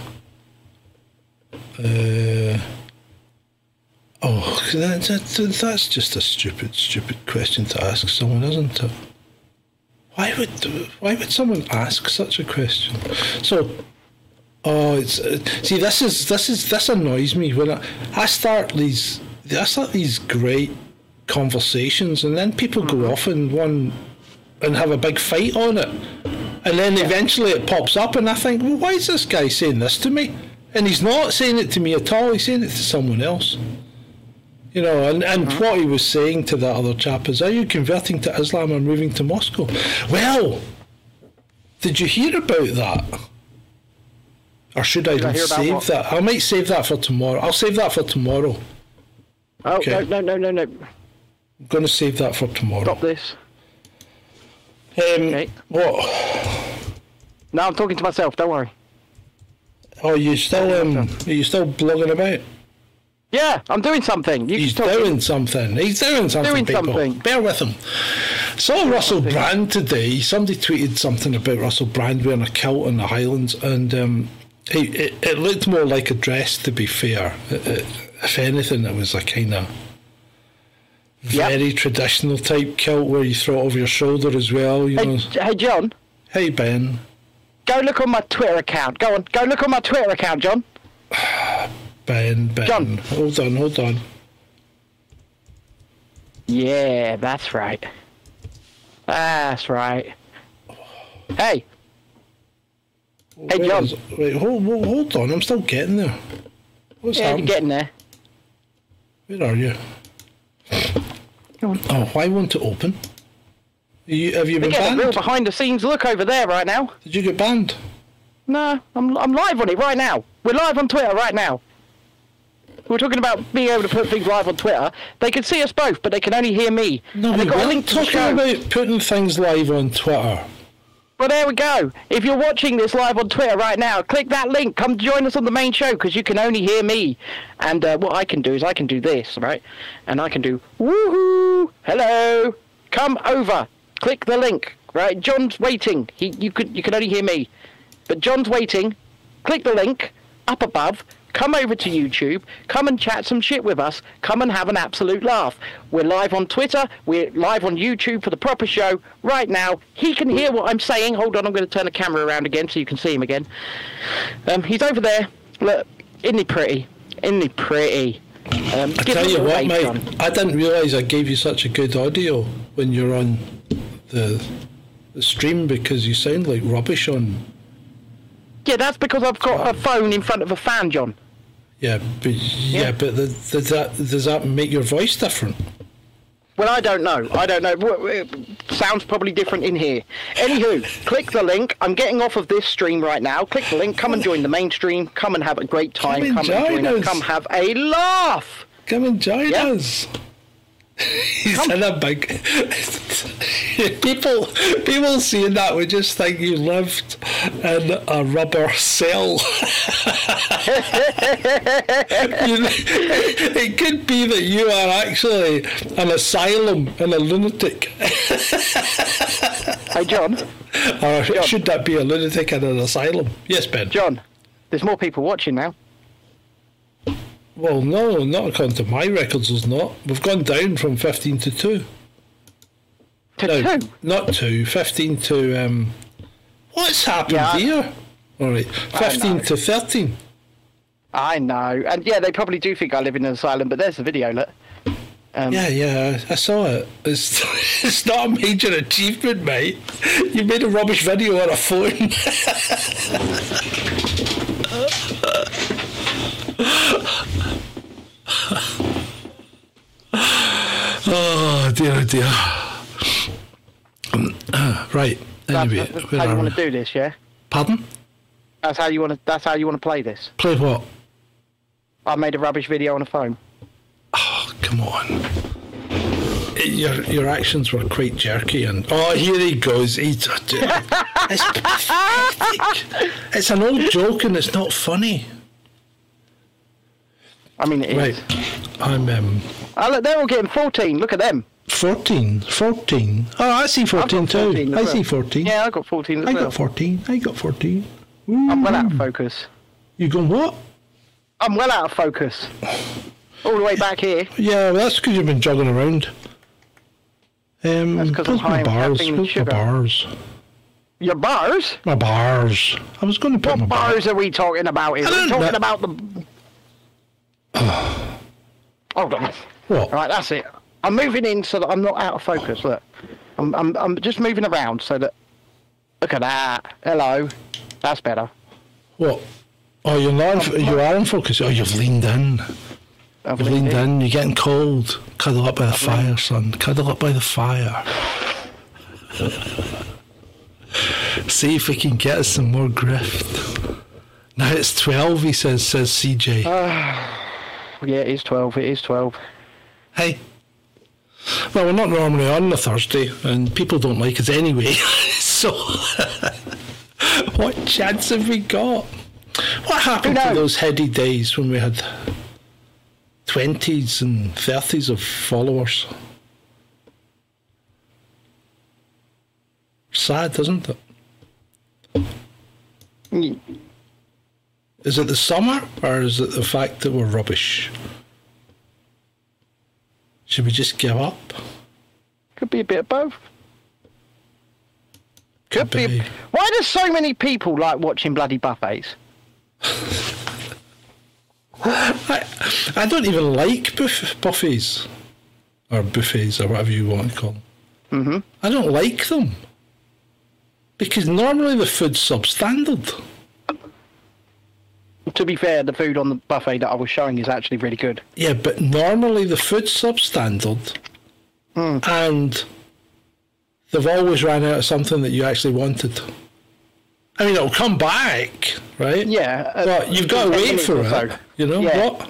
Uh, Oh, that, that, that's just a stupid, stupid question to ask someone, isn't it? Why would why would someone ask such a question? So, oh, it's uh, see this is this is this annoys me when I, I start these I start these great conversations and then people go off and one and have a big fight on it, and then eventually it pops up and I think, well, why is this guy saying this to me? And he's not saying it to me at all. He's saying it to someone else. You know, and, and what he was saying to that other chap is, Are you converting to Islam or moving to Moscow? Well, did you hear about that? Or should I, I save that? I might save that for tomorrow. I'll save that for tomorrow. Oh Okay. no no no no no! I'm going to save that for tomorrow. Stop this. Um, Okay. What? No, I'm talking to myself. Don't worry. Oh, you still um, are you still blogging about? Yeah, I'm doing something. You He's doing something. He's doing something. Doing people. something. Bear with him. Saw Russell Brand today. Somebody tweeted something about Russell Brand wearing a kilt in the Highlands, and um, it, it, it looked more like a dress. To be fair, It- if anything, it was a kind of Yep. very traditional type kilt where you throw it over your shoulder as well. You Hey, know. Hey, John. Hey Ben. Go look on my Twitter account. Go on. Go look on my Twitter account, John. Ben, Ben. John. Hold on, hold on. Yeah, that's right. That's right. Hey, Hey, Where John. is- Wait, hold, hold, hold on. I'm still getting there. What's yeah, you're happening? getting there. Where are you? Go on. Oh, why won't it open? Are you, have you We're been getting a real behind the scenes look over there right now. Did you get banned? No, I'm, I'm live on it right now. We're live on Twitter right now. We're talking about being able to put things live on Twitter. They can see us both, but they can only hear me. No, and we weren't talking about putting things live on Twitter. Well, there we go. If you're watching this live on Twitter right now, click that link. Come join us on the main show because you can only hear me. And uh, what I can do is I can do this, right? And I can do woohoo, hello, come over. Click the link, right? John's waiting. He, you could, you can only hear me, but John's waiting. Click the link up above. Come over to YouTube. Come and chat some shit with us. Come and have an absolute laugh. We're live on Twitter. We're live on YouTube for the proper show right now. He can hear what I'm saying. Hold on, I'm going to turn the camera around again so you can see him again. Um, he's over there. Look, isn't he pretty? Isn't he pretty? Um, I tell you what, mate. John. I didn't realise I gave you such a good audio when you're on the the stream because you sound like rubbish on. Yeah, that's because I've got a phone in front of a fan, John. Yeah, but yeah, but the, does that does that make your voice different? Well, I don't know. I don't know. W- Sounds probably different in here. Anywho, click the link. I'm getting off of this stream right now. Click the link. Come and join the main stream. Come and have a great time. Come and Come and join us. Come have a laugh. Come and join Yeah. us. He's Come. in a big. people, people seeing that would just think you lived in a rubber cell. You- it could be that you are actually an asylum and a lunatic, Hey, John. or should that be a lunatic and an asylum? Yes, Ben. John. There's more people watching now. Well, no, not according to my records. There's not. We've gone down from fifteen to two. To No, two. not two. Fifteen to um. What's happened Yeah, here? All right, fifteen to thirteen. I know. And yeah, they probably do think I live in an asylum, but there's the video, look. Um, Yeah, yeah, I I saw it. It's it's not a major achievement, mate. You made a rubbish video on a phone. oh dear. Um, uh, right. Anyway, that's how you want to do this, yeah? Pardon? That's how you want to. That's how you want to play this. Play what? I made a rubbish video on a phone. Oh, come on. Your your actions were quite jerky, and oh, here he goes. He's, it's pathetic. It's an old joke, and it's not funny. I mean, it is. Right, I'm um, Oh, look, they're all getting 14. Look at them. 14. 14. Oh, I see 14 too. 14 as I well. see 14. Yeah, I got 14 as well. I well. got 14. I got 14. I'm well out of focus. You going what? I'm well out of focus. all the way back here. Yeah, well, that's because you've been jogging around. Um, That's 'cause I'm my high bars? Where's my bars? Your bars? My bars. I was going to put my What bar- bars are we talking about here? I Are we talking know. about the. Hold on. What? Right, that's it. I'm moving in so that I'm not out of focus. Look, I'm, I'm, I'm just moving around so that. Look at that. Hello. That's better. What? Oh, you're not. In, you are in focus. Oh, you've leaned in. I've You've leaned leaned in. in. You're getting cold. Cuddle up by the fire, son. Cuddle up by the fire. See if we can get us some more grift. Now it's twelve. He says. Says CJ. Yeah, it is 12. It is 12. Hey. Well, we're not normally on a Thursday, and people don't like us anyway. so, what chance have we got? What happened to those heady days when we had twenties and thirties of followers? Sad, isn't it? Mm, Is it the summer, or is it the fact that we're rubbish? Should we just give up? Could be a bit of both. Could be. be. Why do so many people like watching bloody buffets? I, I don't even like buff- buffets or buffets or whatever you want to call them. Mm-hmm. I don't like them because normally the food's substandard. To be fair, the food on the buffet that I was showing is actually really good. Yeah, but normally the food's substandard and they've always ran out of something that you actually wanted. I mean, it'll come back, right? Yeah, uh, But you've got to wait for it. so. You know Yeah. what?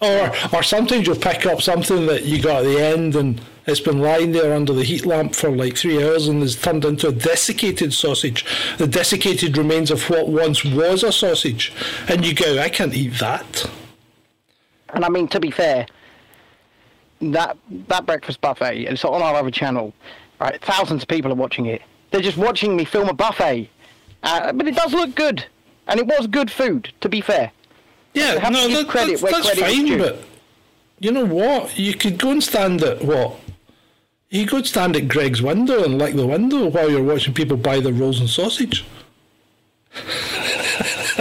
Or, or sometimes you'll pick up something that you got at the end and it's been lying there under the heat lamp for like three hours and is turned into a desiccated sausage. The desiccated remains of what once was a sausage. And you go, I can't eat that. And I mean, to be fair, that that breakfast buffet, it's on our other channel, right? Thousands of people are watching it. They're just watching me film a buffet, uh, but it does look good, and it was good food. To be fair, Yeah, have no, that, credit that's, that's fine, but you know what? You could go and stand at what? You could stand at Greggs window and lick the window while you're watching people buy their rolls and sausage.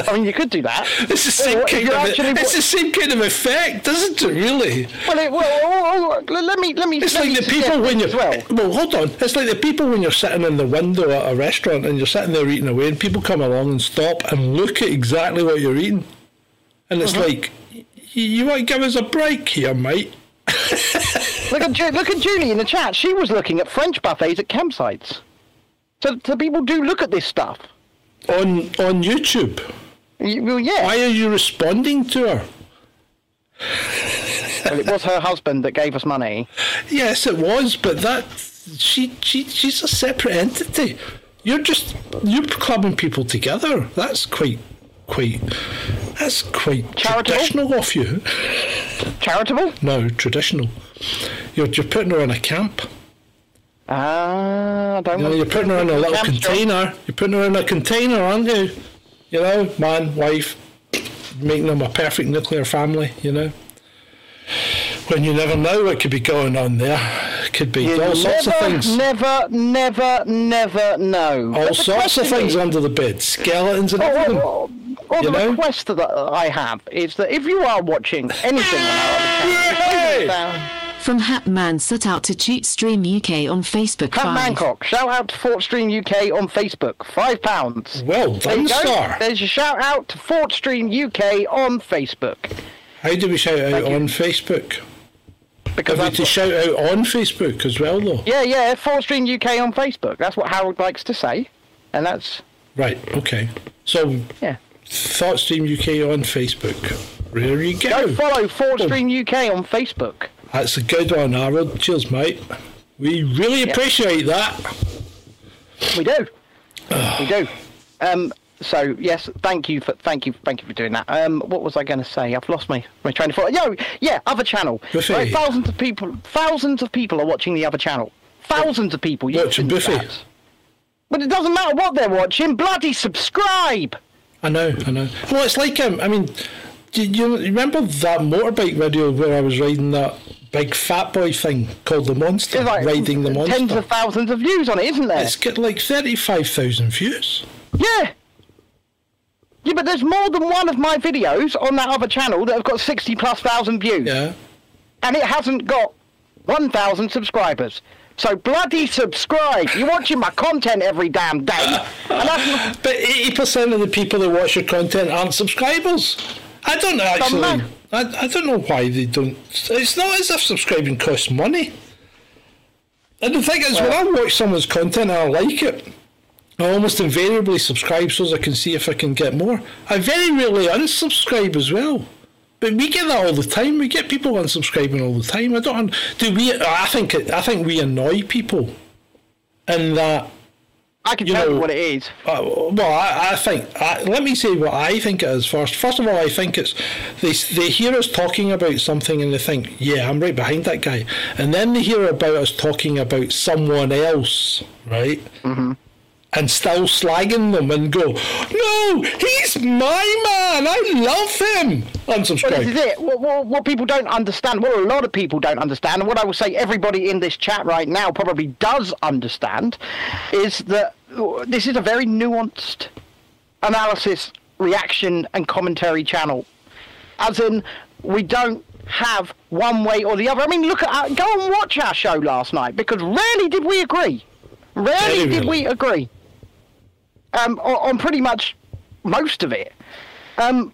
I mean, you could do that. It's the same Well, kind of actually it's the same kind of effect, isn't it? Really? Well, it, well, well, well, let me let me. It's let like me the people when you're well. well. hold on. It's like the people when you're sitting in the window at a restaurant and you're sitting there eating away, and people come along and stop and look at exactly what you're eating, and it's Uh-huh. like, "Y- you want to give us a break here, mate? Look at Ju- look at Julie in the chat. She was looking at French buffets at campsites. So, so people do look at this stuff. On on YouTube. You- Well, yeah. Why are you responding to her? Well, it was her husband that gave us money. Yes, it was, but that she she she's a separate entity. You're just you're clubbing people together. That's quite quite that's quite Charitable? traditional of you. Charitable? No, traditional. You're you're putting her in a camp. Ah, I don't You know, you're putting her in a little container. You're putting her in a container, aren't you? You know, man, wife, making them a perfect nuclear family. You know. When you never know what could be going on there, could be You all sorts of never, things. Never, never, never know. all sorts of things is- under the bed, skeletons and Oh, everything. oh, oh, You the know? request that I have is that if you are watching anything on our other channel, Yay! down. From Hatman set out to Cheat Stream UK on Facebook Pat Mancock, shout out to Fort Stream UK on Facebook, five pounds. Well There done, you go. sir. There's your shout out to Fort Stream UK on Facebook. How do we shout out Thank you. on Facebook? Because Have we that's to what- shout out on Facebook as well, though? yeah, yeah, Fort Stream UK on Facebook. That's what Harold likes to say, and that's Right, okay. So, yeah. ThoughtStream UK on Facebook. There you Go go. follow Fort oh. Stream UK on Facebook. That's a good one, Harold. Cheers, mate. We really appreciate that. We do. we do. Um, so yes, thank you for thank you thank you for doing that. Um, what was I going to say? I've lost my my train of thought. Yo, yeah, other channel. Buffet. Right, thousands of people, thousands of people are watching the other channel. Thousands of people. You Watching Buffet. that. But it doesn't matter what they're watching. Bloody subscribe. I know, I know. Well, it's like um, I mean, Do you remember that motorbike video where I was riding that big fat boy thing called the Monster? Like riding the Monster. tens of thousands of views on it, isn't there? It's got like 35,000 views. Yeah. Yeah, but there's more than one of my videos on that other channel that have got 60 plus thousand views. Yeah. And it hasn't got 1,000 subscribers. So bloody subscribe. You're watching my content every damn day. But 80% of the people that watch your content aren't subscribers. I don't know, actually. I, I don't know why they don't. It's not as if subscribing costs money. And the thing is, when I watch someone's content and I like it, I almost invariably subscribe so as I can see if I can get more. I very rarely unsubscribe as well. But we get that all the time. We get people unsubscribing all the time. I don't. Do we? I think. I think we annoy people. In that I can You tell you know- what it is. uh, well, I, I think. I, let me say what I think it is first. First of all, I think it's they they hear us talking about something and they think, "Yeah, I'm right behind that guy," and then they hear about us talking about someone else, right? Mm-hmm. And still slagging them and go, "No, he's my man. I love him." But this is it. What, what, what people don't understand, what a lot of people don't understand, and what I will say everybody in this chat right now probably does understand, is that this is a very nuanced analysis, reaction, and commentary channel. As in, we don't have one way or the other. I mean, look at our, go and watch our show last night because rarely did we agree. Rarely Very did we agree. Um, on, on pretty much most of it. Um,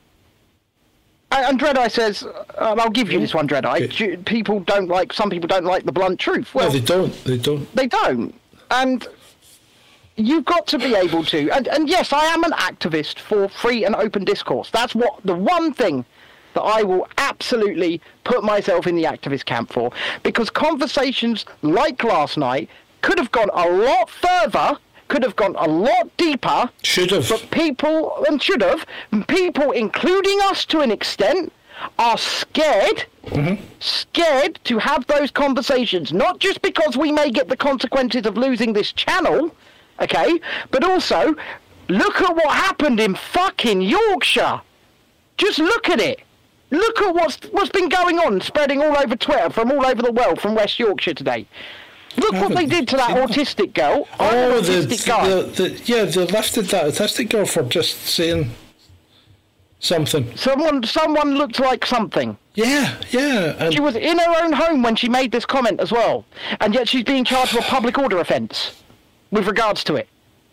and Dreadeye says, um, I'll give you this one, Dreadeye. Okay. People don't like, some people don't like the blunt truth. Well, No, they don't. They don't. they don't. And you've got to be able to. And, and yes, I am an activist for free and open discourse. That's what the one thing that I will absolutely put myself in the activist camp for. Because conversations like last night could have gone a lot further, could have gone a lot deeper. Should have. But people, and should have, people, including us to an extent, are scared, mm-hmm. scared to have those conversations, not just because we may get the consequences of losing this channel, okay, but also look at what happened in fucking Yorkshire. Just look at it. Look at what's what's been going on, spreading all over Twitter from all over the world from West Yorkshire today. Look what they did to that autistic girl. Oh, the, autistic the, the yeah, they lifted that autistic girl for just saying something. Someone, someone looked like something. Yeah, yeah, and She was in her own home when she made this comment as well, and yet she's being charged with a public order offence with regards to it.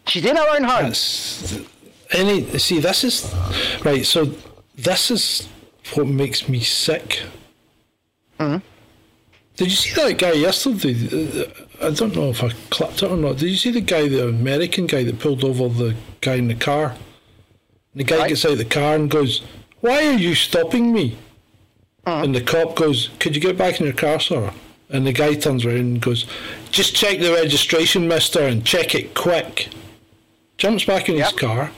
She's in her own home. That's any see this is right so this is what makes me sick. Did you see that guy yesterday? Uh, i don't know if i clipped it or not. Did you see the guy the american guy that pulled over the guy in the car? And the guy Right. gets out of the car and goes why are you stopping me? And the cop goes could you get back in your car sir and the guy turns around and goes just check the registration mister and check it quick jumps back in his car.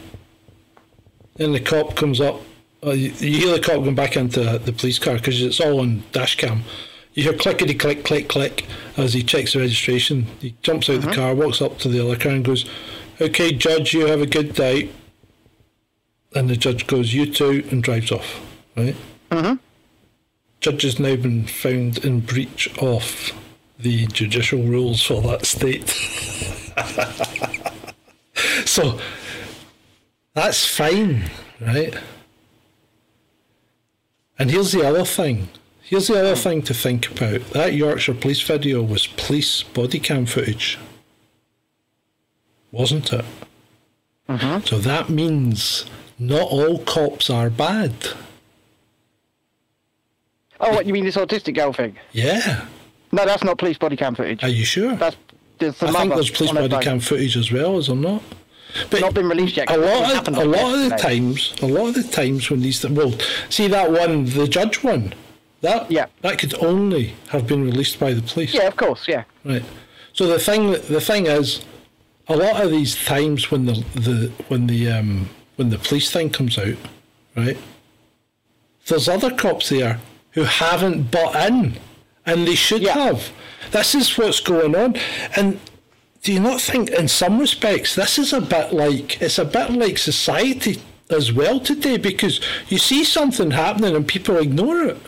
Then the cop comes up. Uh, you, you hear the cop going back into the police car because it's all on dash cam. You hear clickety click click click as he checks the registration. He jumps out of the car, walks up to the other car, and goes, "Okay, judge, you have a good day." And the judge goes, "You too," and drives off. Right. Mm-hmm. Judge has now been found in breach of the judicial rules for that state. So that's fine, right? And here's the other thing. Here's the other hmm. thing to think about. That Yorkshire police video was police body cam footage, wasn't it? Mm-hmm. So that means not all cops are bad. Oh, what you mean this autistic girl thing? Yeah. No, that's not police body cam footage. Are you sure? That's there's the I think there's police body cam footage as well, is there not? But Not been released yet, A lot, of, a lot of the times, a lot of the times when these, things, well, see that one, the judge one, that Yeah. that could only have been released by the police. Yeah, of course, yeah. Right. So the thing, the thing is, a lot of these times when the the when the um when the police thing comes out, right? There's other cops there who haven't bought in, and they should Yeah. have. This is what's going on, and do you not think, in some respects, this is a bit like it's a bit like society as well today because you see something happening and people ignore it.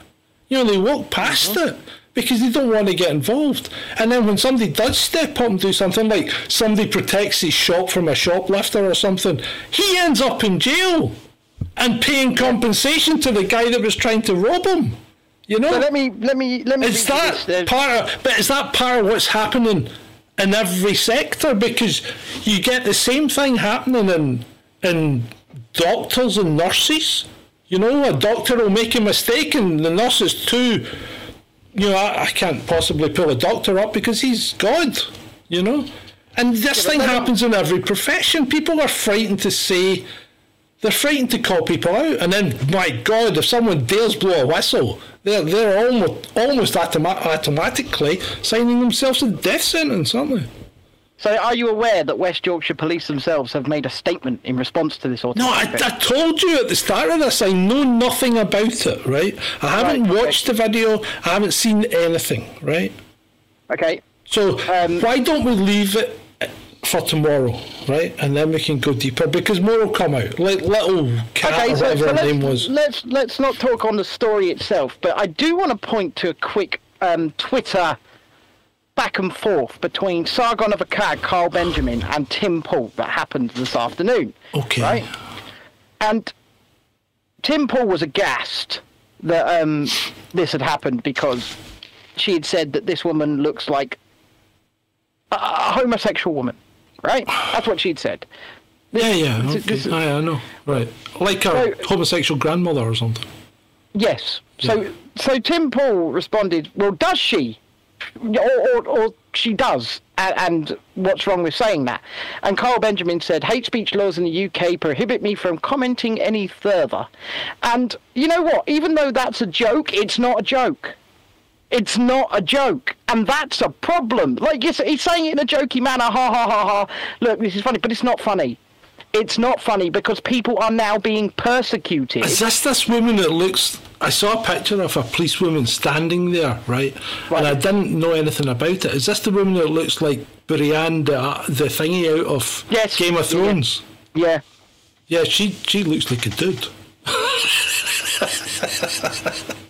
You know, they walk past mm-hmm. it because they don't want to get involved. And then when somebody does step up and do something like somebody protects his shop from a shoplifter or something, he ends up in jail and paying compensation to the guy that was trying to rob him. You know? So let me let me let me. Is that this. Part of, but is that part of what's happening in every sector? Because you get the same thing happening in in doctors and nurses. You know, a doctor will make a mistake and the nurse is too you know, I, I can't possibly pull a doctor up because he's God, you know? And this but thing happens in every profession. People are frightened to say they're frightened to call people out, and then, my God, if someone dares blow a whistle, they're they're almost almost automa- automatically signing themselves a death sentence, aren't they? So are you aware that West Yorkshire Police themselves have made a statement in response to this No, I, I told you at the start of this, I know nothing about it, right? I haven't Right, okay. watched the video, I haven't seen anything, right? Okay. So Um, why don't we leave it for tomorrow, right? And then we can go deeper because more will come out, like little cat Okay, or so, whatever so her let's, name was. let's let's not talk on the story itself, but I do want to point to a quick um, Twitter back and forth between Sargon of Akkad, Carl Benjamin, and Tim Pool that happened this afternoon. Okay. Right? And Tim Pool was aghast that um, this had happened because she had said that this woman looks like a, a homosexual woman. Right? That's what she'd said. Yeah, yeah, this- okay. this- Aye, ah, I know, right? Like a So- homosexual grandmother or something. Yes. So so Tim Pool responded, "Well, does she? Or or, or she does." And, and what's wrong with saying that? And Carl Benjamin said, "Hate speech laws in the UK prohibit me from commenting any further." And you know what? Even though that's a joke, it's not a joke. It's not a joke, and that's a problem. Like he's, he's saying it in a jokey manner, ha ha ha ha. Look, this is funny, but it's not funny. It's not funny because people are now being persecuted. Is this this woman that looks? I saw a picture of a policewoman standing there, right? Right. And I didn't know anything about it. Is this the woman that looks like Brienne, the, the thingy out of Yes. Game of Yeah. Thrones? Yeah. Yeah, she she looks like a dude.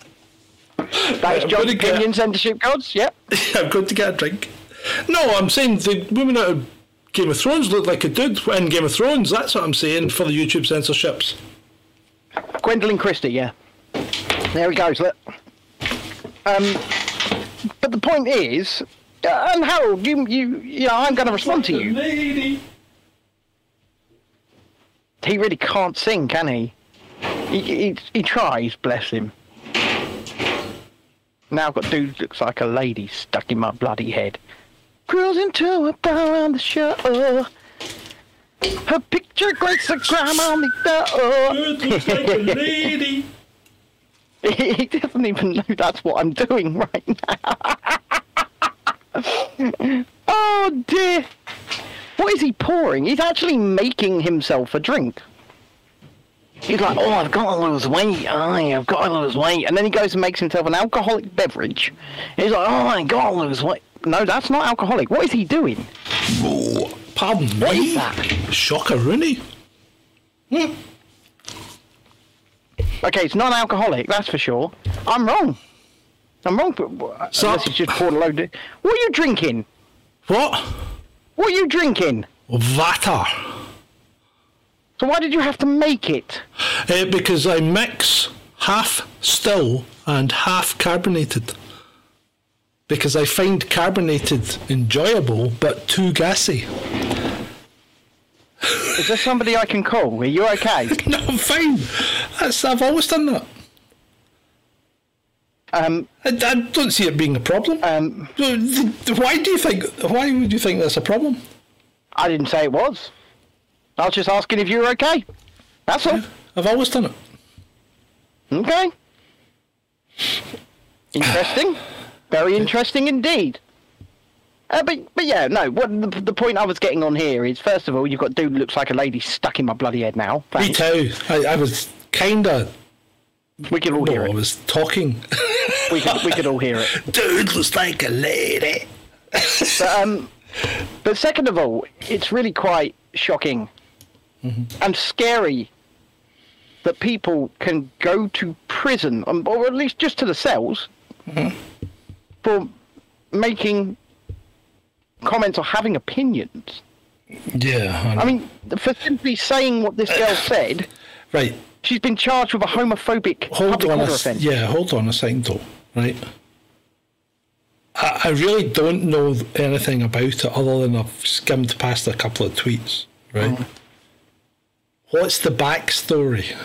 That is I'm John's gonna get- opinion, censorship gods. Yep. I'm going to get a drink. No, I'm saying the women out of Game of Thrones looked like a dude in Game of Thrones. That's what I'm saying for the YouTube censorships. Gwendoline Christie, yeah. There he goes. Look. Um, but the point is, uh, and Harold, you, you, you know, I'm going to respond to you. Lady. He really can't sing, can he? He, he, he tries, bless him. Now I've got dude looks like a lady stuck in my bloody head. Cruising to a bar on the shore. Her picture grates the grime on the door. looks like a lady. he doesn't even know that's what I'm doing right now. oh dear. What is he pouring? He's actually making himself a drink. He's like, oh, I've got to lose weight. Aye, I've got to lose weight. And then he goes and makes himself an alcoholic beverage. He's like, oh, I've got to lose weight. No, that's not alcoholic. What is he doing? Oh, Pardon What me. is that? Shocker, Rooney. Hmm. Okay, it's non-alcoholic, that's for sure. I'm wrong. I'm wrong, but So- unless he's just poured a load of... What are you drinking? What? What are you drinking? Vatar. So why did you have to make it? Uh, because I mix half still and half carbonated. Because I find carbonated enjoyable but too gassy. Is there somebody I can call? Are you okay? No, I'm fine. That's, I've always done that. Um, I, I don't see it being a problem. um, So, th- th- Why do you think? Why would you think that's a problem? I didn't say it was. I was just asking if you were okay. That's all. I've always done it. Okay. Interesting. Very interesting indeed. Uh, but but yeah, no. What the, the point I was getting on here is, first of all, you've got dude looks like a lady stuck in my bloody head now. Me too. I, I was kind of. We could all No, hear I it. was talking. We could we could all hear it. Dude looks like a lady. But, um, but second of all, it's really quite shocking Mm-hmm. and scary that people can go to prison, um, or at least just to the cells, mm-hmm. for making comments or having opinions. Yeah. I mean, for simply saying what this girl said, right. she's been charged with a homophobic Hold on a order offence. yeah. Hold on a second, though. Right. I, I really don't know anything about it other than I've skimmed past a couple of tweets. Right. Mm-hmm. What's the backstory?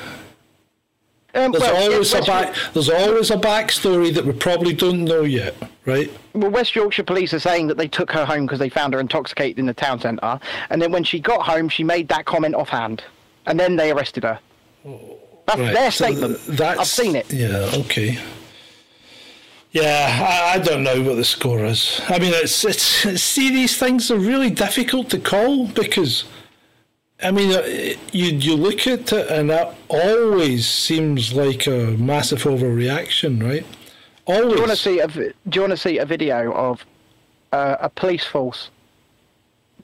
Um, There's well, always a back. There's always a backstory that we probably don't know yet, right? well, West Yorkshire police are saying that they took her home because they found her intoxicated in the town centre, and then when she got home, she made that comment offhand, and then they arrested her. That's Right, their so statement. th- that's, I've seen it. Yeah, okay. Yeah, I, I don't know what the score is. I mean, it's it's see these things are really difficult to call because, I mean, uh, you you look at it and it always seems like a massive overreaction, right? Always. Do you want to see a Do you want to see a video of uh, a police force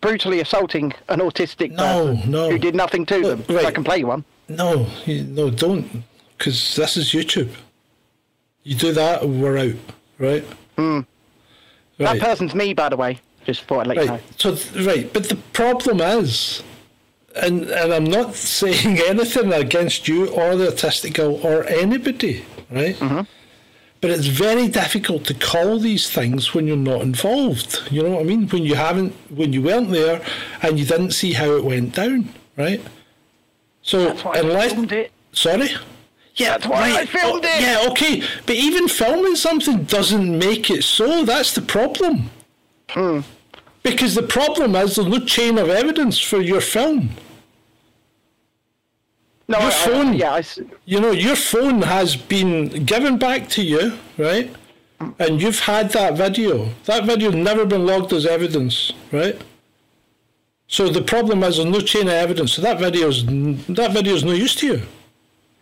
brutally assaulting an autistic No, person no. who did nothing to Well, them? So I can play you one. No, you, no, don't, because this is YouTube. You do that, we're out, right? Hmm. That person's me, by the way. Just thought I'd let you know. Right. So right, but the problem is, and and I'm not saying anything against you or the autistic girl or anybody, right? Mm-hmm. But it's very difficult to call these things when you're not involved. You know what I mean? When you haven't, when you weren't there, and you didn't see how it went down, right? So That's why I unless, sorry. Yeah, That's why I filmed oh, it. Yeah, okay, but even filming something doesn't make it so. That's the problem. Hmm. Because the problem is there's no chain of evidence for your film. No, Your I- I- phone. yeah, I You know, your phone has been given back to you, right? And you've had that video. That video never been logged as evidence, right? So the problem is there's no chain of evidence. So that video's that video's no use to you.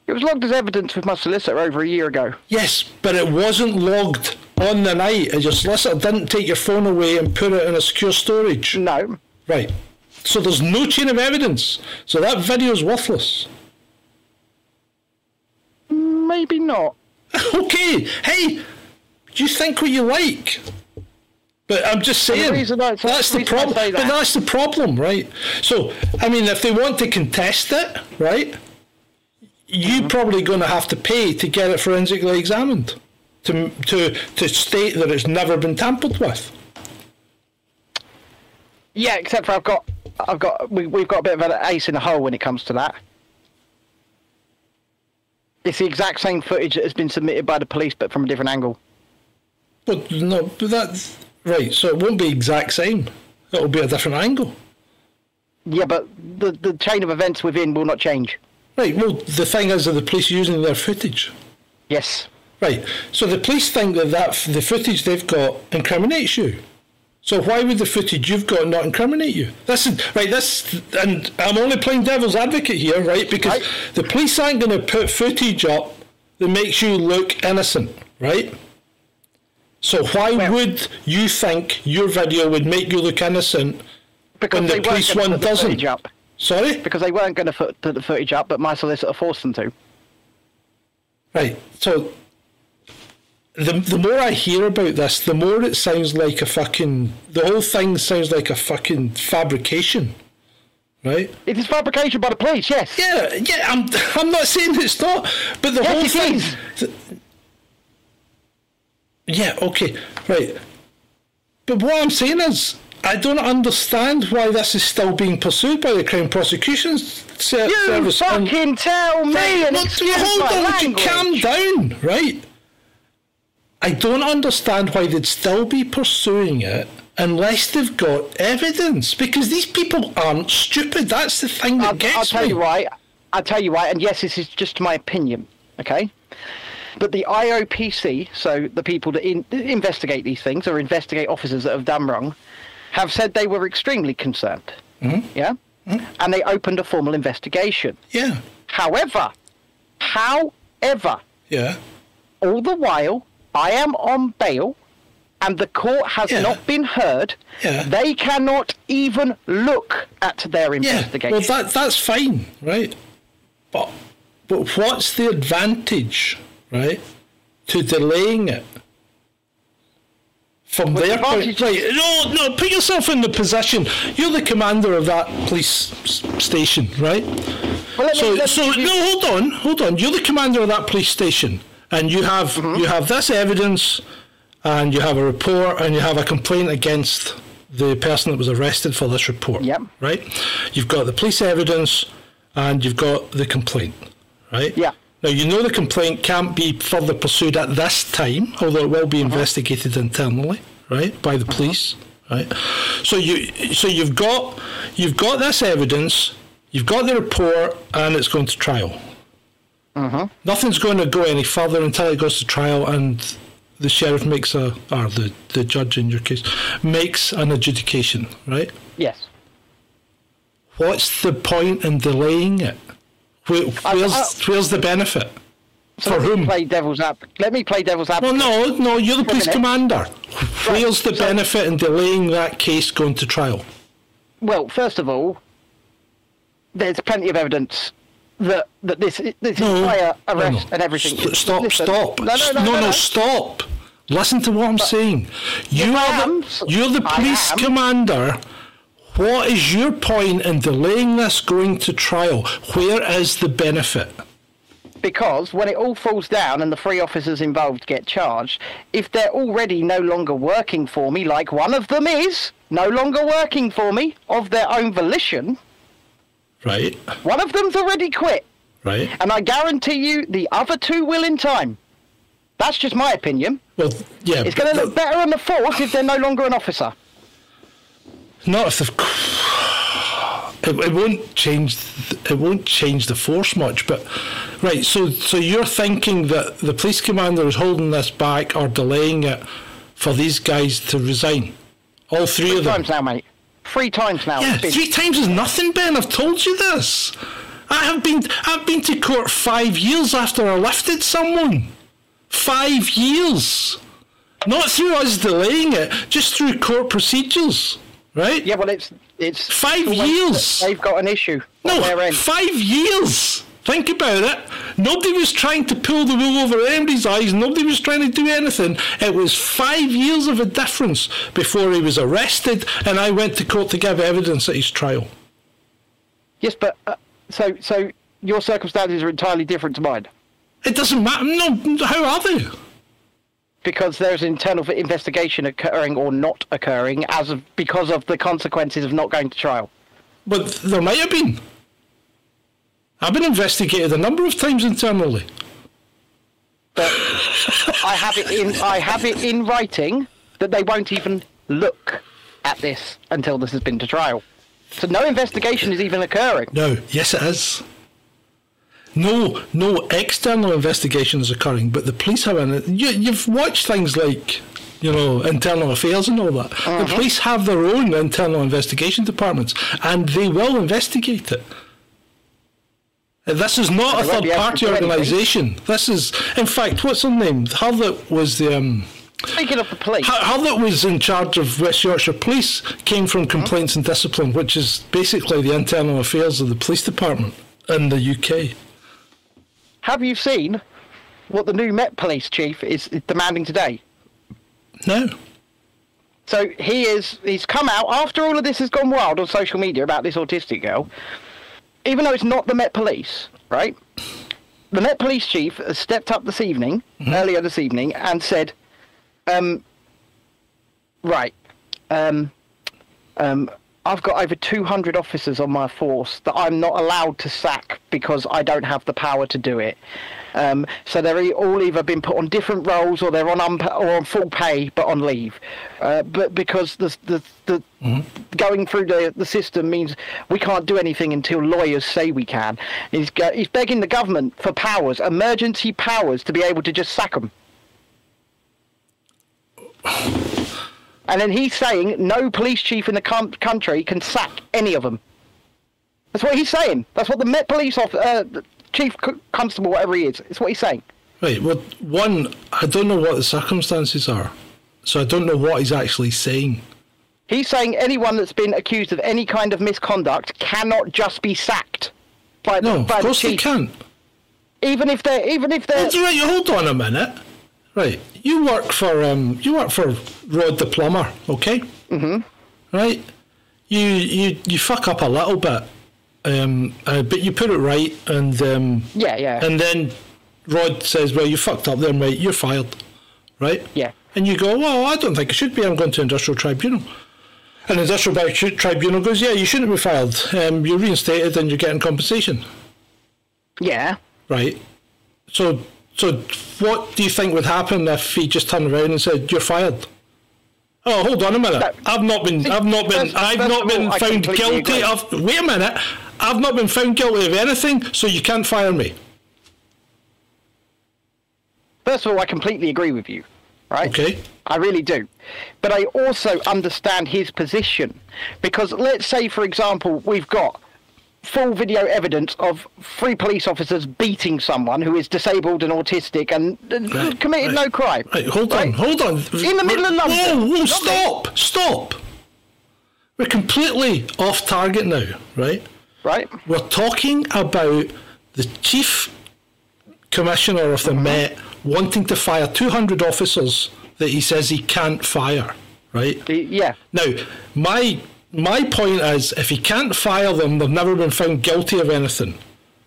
it was logged as evidence with my solicitor over a year ago. Yes, but it wasn't logged on the night. And your solicitor didn't take your phone away and put it in a secure storage. No, Right. So there's no chain of evidence. So that video's worthless. Maybe not. okay, hey, you think what you like. But I'm just the saying I- that's the the problem. say But that's the problem, right? So, I mean, if they want to contest it, right, you're Mm-hmm. probably going to have to pay to get it forensically examined to to to state that it's never been tampered with. Yeah, except for I've got, I've got, we, we've got a bit of an ace in the hole when it comes to that. It's the exact same footage that has been submitted by the police, but from a different angle. But no, but that's right. So it won't be exact same. It'll be a different angle. Yeah, but the the chain of events within will not change. Right. Well, the thing is, are the police using their footage? Yes. Right. So the police think that, that the footage they've got incriminates you. So why would the footage you've got not incriminate you? This is right. This and I'm only playing devil's advocate here, right? Because Right. the police aren't going to put footage up that makes you look innocent, right? So why Well- would you think your video would make you look innocent Because when the police one put the doesn't? footage up. Sorry. Because they weren't going to put the footage up, but my solicitor forced them to. Right. So the the more I hear about this, the more it sounds like a fucking the whole thing sounds like a fucking fabrication. Right? It is fabrication by the police. Yes. Yeah, yeah, I'm I'm not saying it's not, but the Yes, whole thing is. th- Yeah, okay. Right. But what I'm saying is I don't understand why this is still being pursued by the Crown Prosecution Ser- You Service. and- fucking tell me Right, well, hold on, you language. calm down, right? I don't understand why they'd still be pursuing it unless they've got evidence, because these people aren't stupid. That's the thing that I'll, gets I'll tell me. you why. I'll tell you why. And yes, this is just my opinion. Okay. But the IOPC, so the people that in, investigate these things or investigate officers that have done wrong, have said they were extremely concerned. Mm-hmm. Yeah. And they opened a formal investigation. Yeah, However, however, yeah, all the while I am on bail and the court has Yeah. not been heard, Yeah. they cannot even look at their yeah. investigation. Well, that that's fine, right? But But what's the advantage, right, to delaying it? From Well, the their point, advantage- right? No, no. Put yourself in the position. You're the commander of that police station, right? Well, let me- so, me so no, hold on, hold on. You're the commander of that police station, and you have Mm-hmm. you have this evidence, and you have a report, and you have a complaint against the person that was arrested for this report. Yep. Right. You've got the police evidence, and you've got the complaint. Right. Yeah. Now you know the complaint can't be further pursued at this time, although it will be Uh-huh. investigated internally, right, by the police, right. So you so you've got you've got this evidence, you've got the report, and it's going to trial. Uh-huh. Nothing's going to go any further until it goes to trial, and the sheriff makes a or the the judge in your case makes an adjudication, right. Yes. What's the point in delaying it? Where, where's, I- where's the benefit? So For whom? Play devil's app. Let me play devil's Well, no, no, you're the police commander. Where's the so- benefit in delaying that case going to trial? Well, first of all, there's plenty of evidence that that this this No, entire arrest no. and everything. St- stop, Listen, stop. No, no, no, no, no. stop. Listen to what I'm saying. You are am. the, you're the police commander. What is your point in delaying this going to trial? Where is the benefit? Because when it all falls down and the three officers involved get charged, if they're already no longer working for me, like one of them is no longer working for me of their own volition, Right, one of them's already quit, right. and I guarantee you the other two will in time. That's just my opinion. Well, yeah. It's going to look better on the force if they're no longer an officer. Not if they've. It, it won't change. It won't change the force much. But right, so so you're thinking that the police commander is holding this back or delaying it for these guys to resign, all three Three of them. times now, mate. Three times now. Yeah, been- three times is nothing, Ben. I've told you this. I have been I've been to court five years after I lifted someone. Five years. Not through us delaying it, just through court procedures. Right? Yeah, well, it's it's Five years. They've got an issue No, five years. Think about it. Nobody was trying to pull the wool over anybody's eyes. Nobody was trying to do anything. It was five years of a difference before he was arrested, and I went to court to give evidence at his trial. Yes, but uh, so so your circumstances are entirely different to mine It doesn't matter. No, how are they? because there's an internal investigation occurring or not occurring as of because of the consequences of not going to trial. But there might have been. I've been investigated a number of times internally. But I have it in I have it in writing that they won't even look at this until this has been to trial. So no investigation is even occurring. No, yes, it is. No, no external investigation is occurring, but the police have an. You, you've watched things like, you know, internal affairs and all that. The mm-hmm. police have their own internal investigation departments, and they will investigate it. This is not a They won't be able to third-party organisation. This is, in fact, what's her name? Her that was the. Um, Speaking of the police, her, her that was in charge of West Yorkshire Police came from Complaints and Discipline, which is basically the internal affairs of the police department in the UK. have you seen what the new Met Police chief is demanding today? No. So he is he's come out after all of this has gone wild on social media about this autistic girl. Even though it's not the Met Police, right? The Met Police chief has stepped up this evening, earlier this evening, and said, um, right, um, um, I've got over 200 officers on my force that I'm not allowed to sack because I don't have the power to do it. Um, so they're all either been put on different roles or they're on unpa- or on full pay but on leave. Uh, but because the the, the going through the, the system means we can't do anything until lawyers say we can. He's go- he's begging the government for powers, emergency powers, to be able to just sack them. And then he's saying no police chief in the com- country can sack any of them. That's what he's saying. That's what the Met Police off, uh, chief constable, whatever he is. It's what he's saying. Right. Well, one, I don't know what the circumstances are, so I don't know what he's actually saying. He's saying anyone that's been accused of any kind of misconduct cannot just be sacked by, No, of by the course they chief. can't. even if they're even if they're Hold, right, hold on a minute. Right, you work for um, you work for Rod the plumber, okay? Mm-hmm. Right, you you you fuck up a little bit, um, uh, but you put it right, and um, yeah yeah and then Rod says, "Well, you fucked up there, mate. You're fired." Right? Yeah. And you go, "Well, I don't think it should be. I'm going to industrial tribunal." And the industrial tribunal goes, "Yeah, you shouldn't be fired. Um, you're reinstated, and you're getting compensation." yeah. Right. So, so what do you think would happen if he just turned around and said, "You're fired"? Oh, hold on a minute. I've not been. I've not been. First- I've first not been all, found guilty agree. of. Wait a minute. I've not been found guilty of anything, so you can't fire me. First of all, I completely agree with you, right? Okay. I really do. But I also understand his position. Because let's say, for example, we've got full video evidence of three police officers beating someone who is disabled and autistic and Right, committed right. no crime. Right. Hold on. Hold on. In the middle of London. Whoa! Whoa! Stop! Stop! We're completely off target now, right? Right? We're talking about the chief commissioner of the Mm-hmm. Met wanting to fire 200 officers that he says he can't fire, right? Yeah. Now, my my point is, if he can't fire them, they've never been found guilty of anything.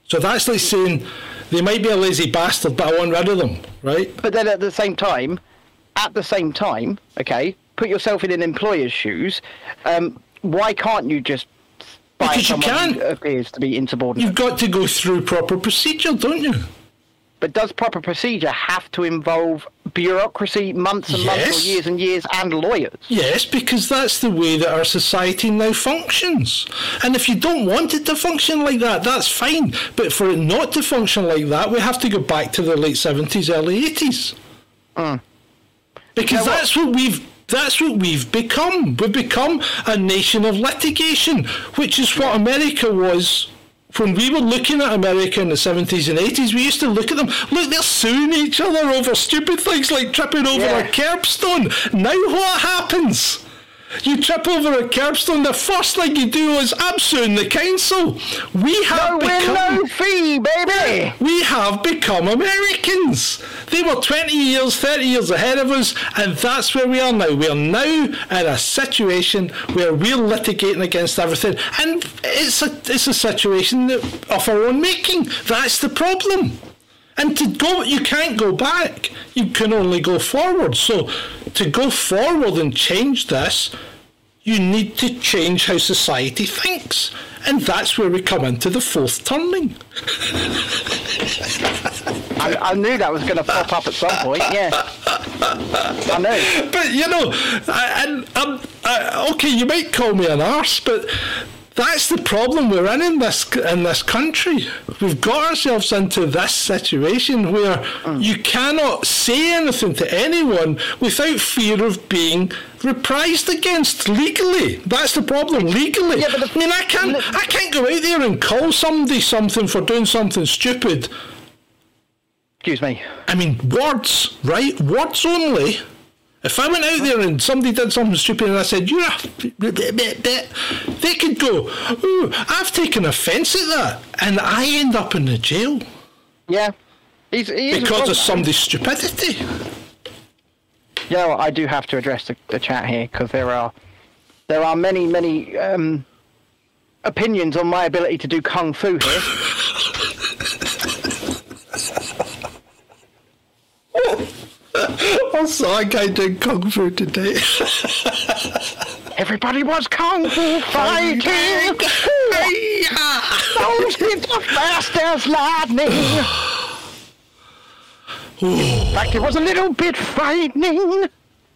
So that's like saying they might be a lazy bastard, but I want rid of them, right? But then at the same time, at the same time, okay, put yourself in an employer's shoes. Um, why can't you just Because you someone who can. appears to be insubordinate? You've got to go through proper procedure, don't you? But does proper procedure have to involve bureaucracy, months and months or years and years, and lawyers? Yes, because that's the way that our society now functions. And if you don't want it to function like that, that's fine. But for it not to function like that, we have to go back to the late 70s, early 80s. Mm. Because You know what? that's what we've that's what we've become. We've become a nation of litigation, which is what America was when we were looking at America in the 70s and 80s. We used to look at them, look, they're suing each other over stupid things like tripping over Yeah. a curbstone. Now what happens? You trip over a curbstone, the first thing you do is, I'm the council. We have No become... no fee, baby! We have become Americans. They were 20 years, 30 years ahead of us, and that's where we are now. We are now in a situation where we're litigating against everything, and it's a, it's a situation that, of our own making. That's the problem. And to go, you can't go back. You can only go forward. So, to go forward and change this, you need to change how society thinks. And that's where we come into the fourth turning. I, I knew that was going to pop up at some point, yeah. I know. But you know, I, and um, I, okay, you might call me an arse, but that's the problem we're in in this in this country. We've got ourselves into this situation where mm. you cannot say anything to anyone without fear of being reprised against legally. That's the problem legally. Yeah, but I mean, I can't I can't go out there and call somebody something for doing something stupid. Excuse me. I mean, words, right? Words only. If I went out there and somebody did something stupid and I said, you're a... bit, bit, bit," They could go, ooh, I've taken offence at that. And I end up in the jail Yeah. He's, he because of somebody's stupidity. You know what, I do have to address the, the chat here because there are there are many many um, opinions on my ability to do kung fu here. I saw a guy doing Kung Fu today. Everybody was kung fu fighting. Those kids are fast as lightning. In fact, it was a little bit frightening. Was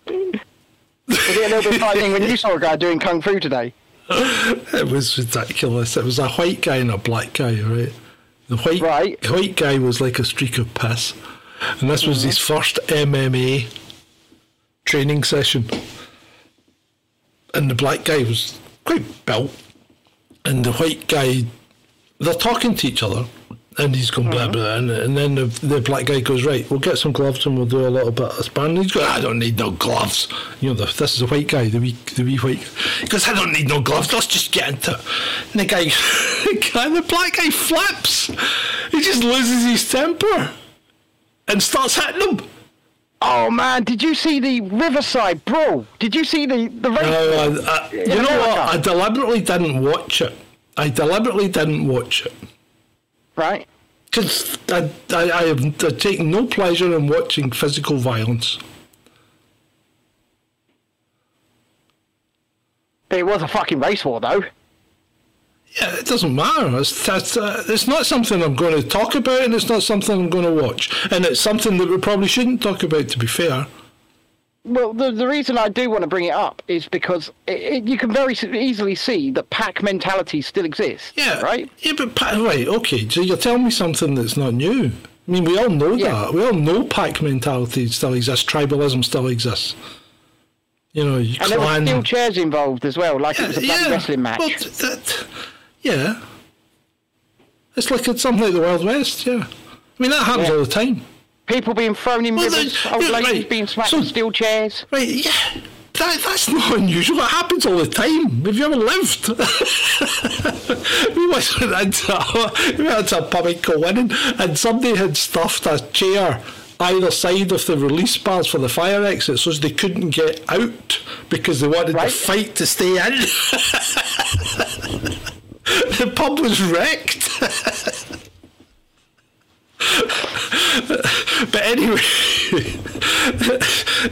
it a little bit frightening when you saw a guy doing kung fu today? It was ridiculous. It was a white guy and a black guy, right? The white Right. the white guy was like a streak of piss, and this was his first MMA training session. And the black guy was quite built, and the white guy, they're talking to each other, and he's going blah mm-hmm. blah, and, and then the, the black guy goes right, we'll get some gloves and we'll do a little bit of sparring. He's going, I don't need no gloves. You know, the, this is a white guy, the wee the wee white. He goes, I don't need no gloves. Let's just get into it. And the guy, the guy, the black guy flips. he just loses his temper and starts hitting them. Oh man, did you see the Riverside brawl? Did you see the the race? Uh, I- I- you In know what? I deliberately didn't watch it. I deliberately didn't watch it. Right. Because I, I, I have I take no pleasure in watching physical violence. It was a fucking race war though. Yeah, it doesn't matter. It's, that's, uh, it's not something I'm going to talk about, and it's not something I'm going to watch. And it's something that we probably shouldn't talk about, to be fair. Well, the, the reason I do want to bring it up is because it, it, you can very easily see that pack mentality still exists. Yeah. Right? Yeah, but pa- right, okay. So you're telling me something that's not new. I mean, we all know Yeah. that. We all know pack mentality still exists. Tribalism still exists. You know, you And there were clan. steel chairs involved as well, like it was a bloody wrestling match. Well, th- that, yeah. It's like it's something like the Wild West, yeah. I mean, that happens Yeah. all the time. People being thrown in Well, rivers, old yeah, ladies right. being smacked So- steel chairs. Right, yeah. That, that's not unusual. It happens all the time. Have you ever lived? we once went into a, we went into a pub in Kilwinning and somebody had stuffed a chair either side of the release bars for the fire exit so they couldn't get out because they wanted Right. the fight to stay in. the pub was wrecked. but anyway,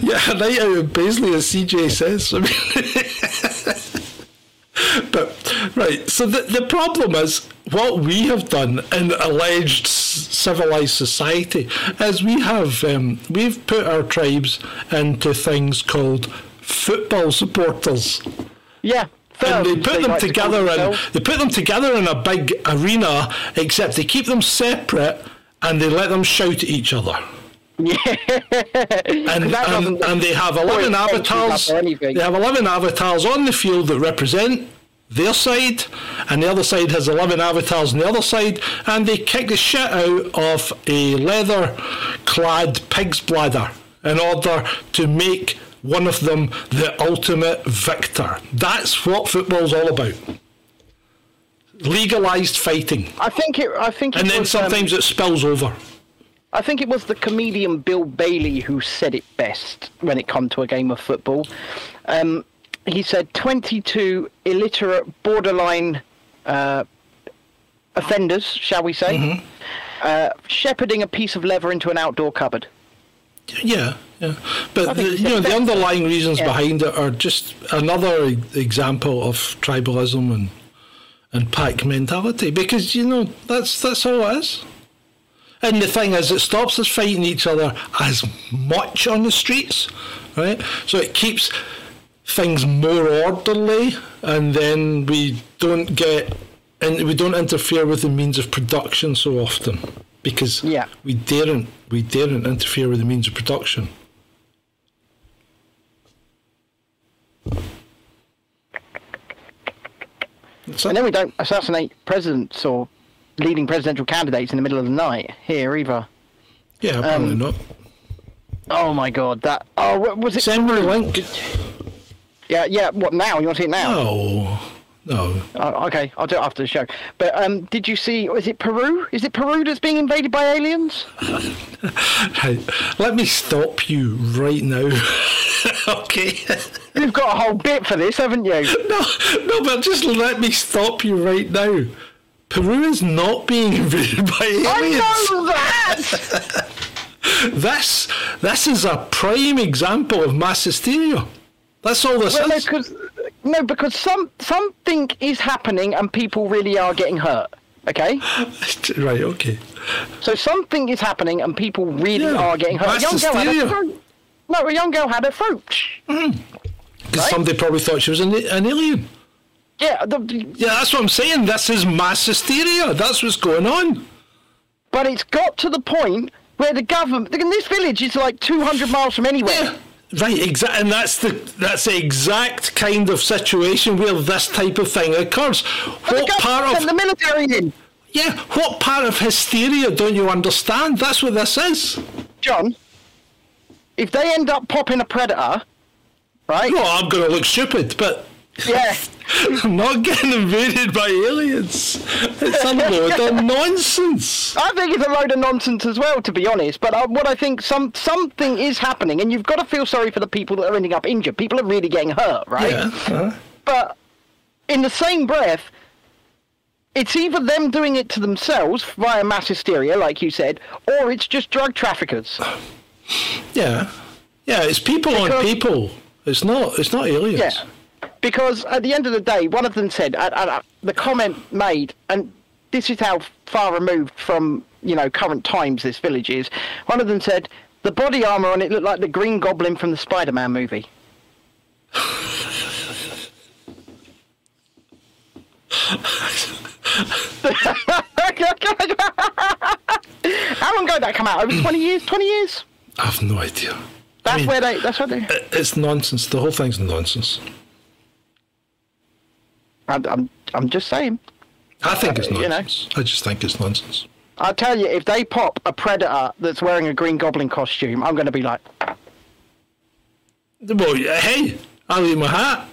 yeah, a night out in Paisley, as CJ says. I mean, but right, so the the problem is what we have done in alleged civilized society is we have um, we've put our tribes into things called football supporters Yeah. And they put them like to together in themselves. they put them together in a big arena, except they keep them separate and they let them shout at each other. Yeah. And, and, and they have 11 avatars. up or anything. They have 11 avatars on the field that represent their side, and the other side has 11 avatars on the other side, and they kick the shit out of a leather clad pig's bladder in order to make one of them the ultimate victor. That's what football's all about. Legalised fighting. I think it. I think. It And then was, um, sometimes it spills over. I think it was the comedian Bill Bailey who said it best when it come to a game of football. Um, he said 22 illiterate, borderline uh, offenders, shall we say, Mm-hmm. uh, shepherding a piece of leather into an outdoor cupboard. Yeah, yeah. But the, you know the underlying reasons yeah. behind it are just another example of tribalism and and pack mentality because you know that's that's all it is. And the thing is, it stops us fighting each other as much on the streets, right? So it keeps things more orderly, and then we don't get and we don't interfere with the means of production so often because Yeah. we daren't we daren't interfere with the means of production. And then we don't assassinate presidents or leading presidential candidates in the middle of the night here either. Yeah, apparently um, not. Oh my god, that. Oh, was it? Send me the link. Yeah, yeah. What now? You want to see it now? No, no. Oh, okay, I'll do it after the show. But um, did you see? Is it Peru? Is it Peru that's being invaded by aliens? Right. Let me stop you right now. okay. You've got a whole bit for this, haven't you? No, no, but just let me stop you right now. Peru is not being invaded by aliens. I know that. This, this is a prime example of mass hysteria. That's all this well, is. No, because some something is happening and people really are getting hurt. Okay, right, okay. so something is happening and people really Yeah, are getting hurt. a young girl had hysteria. a throat. No, a young girl had a throat. Because Right. somebody probably thought she was an, an alien. Yeah, the, Yeah, that's what I'm saying. This is mass hysteria. That's what's going on. but it's got to the point where the government. And this village is like 200 miles from anywhere. Yeah. Right, exactly, and that's the that's the exact kind of situation where this type of thing occurs. What part of the military in. yeah? What part of hysteria don't you understand? That's what this is. John, if they end up popping a predator, right? No, I'm going to look stupid, but Yeah. I'm not getting invaded by aliens. It's a load of nonsense. I think it's a load of nonsense as well, to be honest. But uh, what I think some something is happening, and you've got to feel sorry for the people that are ending up injured. People are really getting hurt, right? Yeah. But in the same breath, it's either them doing it to themselves via mass hysteria, like you said, or it's just drug traffickers. Yeah. Yeah, it's people on people. It's not it's not aliens. Yeah. Because at the end of the day, one of them said, uh, uh, the comment made, and this is how far removed from, you know, current times this village is. One of them said, the body armour on it looked like the Green Goblin from the Spider Man movie. How long ago did that come out? Over 20 years? 20 years? I have no idea. That's mean- where they. That's what they. It's nonsense. The whole thing's nonsense. I'm, I'm, I'm just saying. I think it's Uh, you know. nonsense. I just think it's nonsense. I tell you, if they pop a predator that's wearing a Green Goblin costume, I'm going to be like, Well, hey, I'll eat my hat.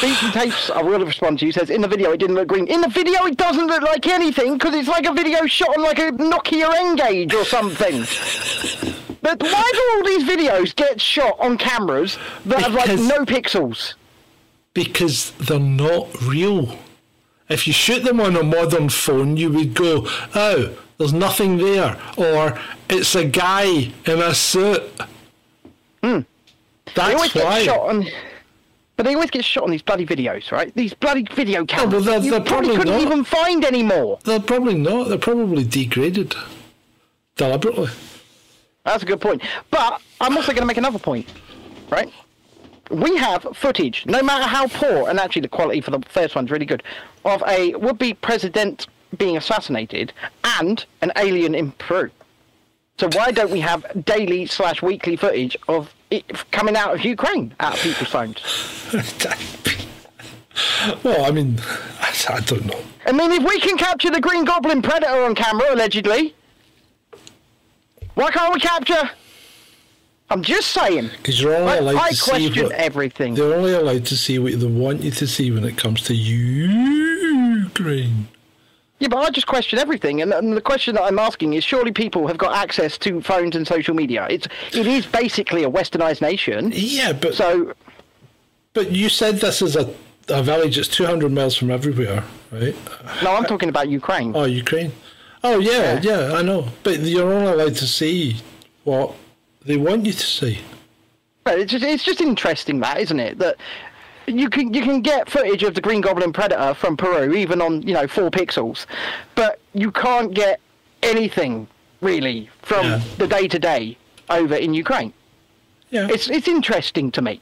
Beats and tapes. I will respond to you. Says in the video it didn't look green. In the video it doesn't look like anything because it's like a video shot on like a Nokia N-Gage or something. but why do all these videos get shot on cameras that have like no pixels? Because they're not real. If you shoot them on a modern phone, you would go, oh, there's nothing there, or it's a guy in a suit. Hmm. They always That's why. get shot on. But they always get shot on these bloody videos, right? These bloody video cameras. well, they're- you they're probably probably couldn't not. even find any more. They're probably not. They're probably degraded deliberately. That's a good point. But I'm also going to make another point, right? We have footage, no matter how poor, and actually the quality for the first one's really good, of a would-be president being assassinated and an alien in Peru. So why don't we have daily slash weekly footage of it coming out of Ukraine out of people's phones? well, I mean, I, I don't know. I mean, if we can capture the Green Goblin Predator on camera, allegedly, why can't we capture? I'm just saying. Because you're only allowed I to see question what everything. they're only allowed to see what they want you to see when it comes to Ukraine. Yeah, but I just question everything, and, and the question that I'm asking is: surely people have got access to phones and social media? It's it is basically a westernized nation. Yeah, but So but you said this is a a village that's 200 miles from everywhere, right? no, I'm talking about Ukraine. Oh, Ukraine. Oh yeah, Yeah. yeah, I know. But you're only allowed to see what they want you to see. But It's just, it's just interesting that, isn't it? That you can you can get footage of the Green Goblin Predator from Peru, even on you know four pixels, but you can't get anything really from Yeah. the day to day over in Ukraine. Yeah. It's it's interesting to me.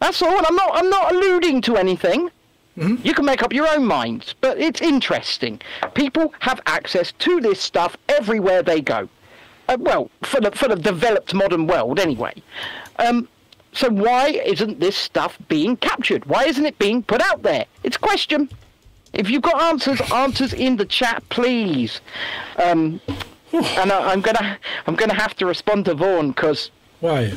That's all. I'm not I'm not alluding to anything. Mm-hmm. You can make up your own minds, but it's interesting. People have access to this stuff everywhere they go. Uh, well, for the for the developed modern world, anyway. Um, so why isn't this stuff being captured? Why isn't it being put out there? It's a question. If you've got answers, answers in the chat, please. Um, and I, I'm gonna I'm gonna have to respond to Vaughan because Why?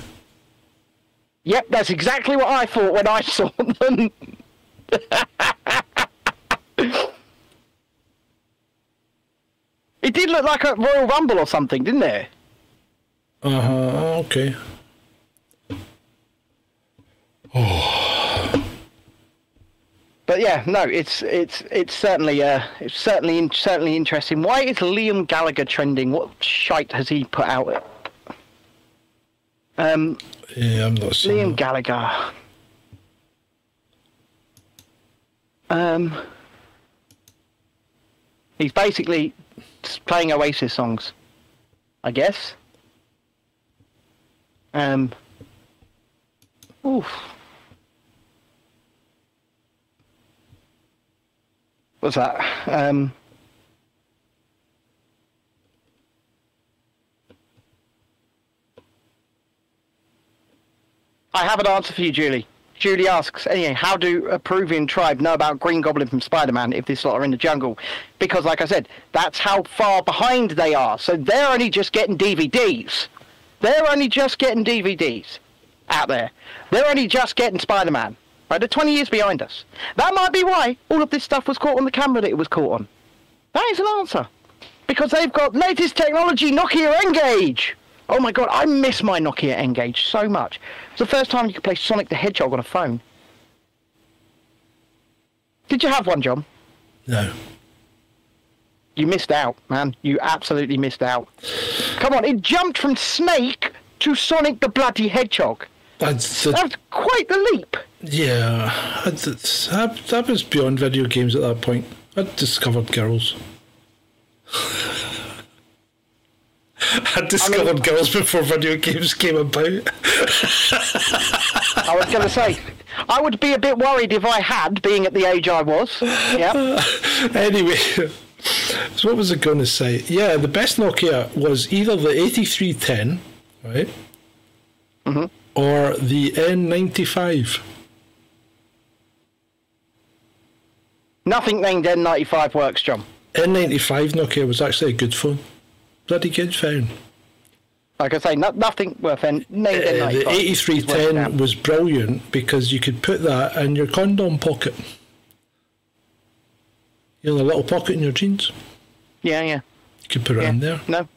Yep, that's exactly what I thought when I saw them. it did look like a Royal Rumble or something, didn't it? Uh huh. Okay. But yeah, no, it's it's it's certainly uh it's certainly certainly interesting. Why is Liam Gallagher trending? What shite has he put out? Um, Yeah, I'm not seeing. Liam. Gallagher. Um, he's basically playing Oasis songs, I guess. Um. Oof. What's that? Um. I have an answer for you, Julie. Julie asks, anyway, how do a Peruvian tribe know about Green Goblin from Spider-Man if this lot are in the jungle? Because, like I said, that's how far behind they are. So they're only just getting DVDs. They're only just getting DVDs. out there. They're only just getting Spider-Man. Right, they're 20 years behind us. That might be why all of this stuff was caught on the camera that it was caught on. That is an answer. Because they've got latest technology Nokia N-Gage. Oh my god, I miss my Nokia N-Gage so much. It's the first time you could play Sonic the Hedgehog on a phone. Did you have one, John? No. You missed out, man. You absolutely missed out. Come on, it jumped from Snake to Sonic the Bloody Hedgehog. That's That the, was quite the leap. yeah, that, that was beyond video games at that point. I discovered girls. I discovered girls before video games came about. I was going to say, I would be a bit worried if I had, being at the age I was. Yeah. anyway, so what was I going to say? Yeah, the best Nokia was either the 8310, right? Mm-hmm. Or the N95. Nothing named N95 works, John. N95 Nokia was actually a good phone. Bloody good phone. Like I say, no, nothing worth N- named Uh, the 8310 was brilliant because you could put that in your condom pocket. You know, the little pocket in your jeans. Yeah, yeah. You could put it yeah. in there. No.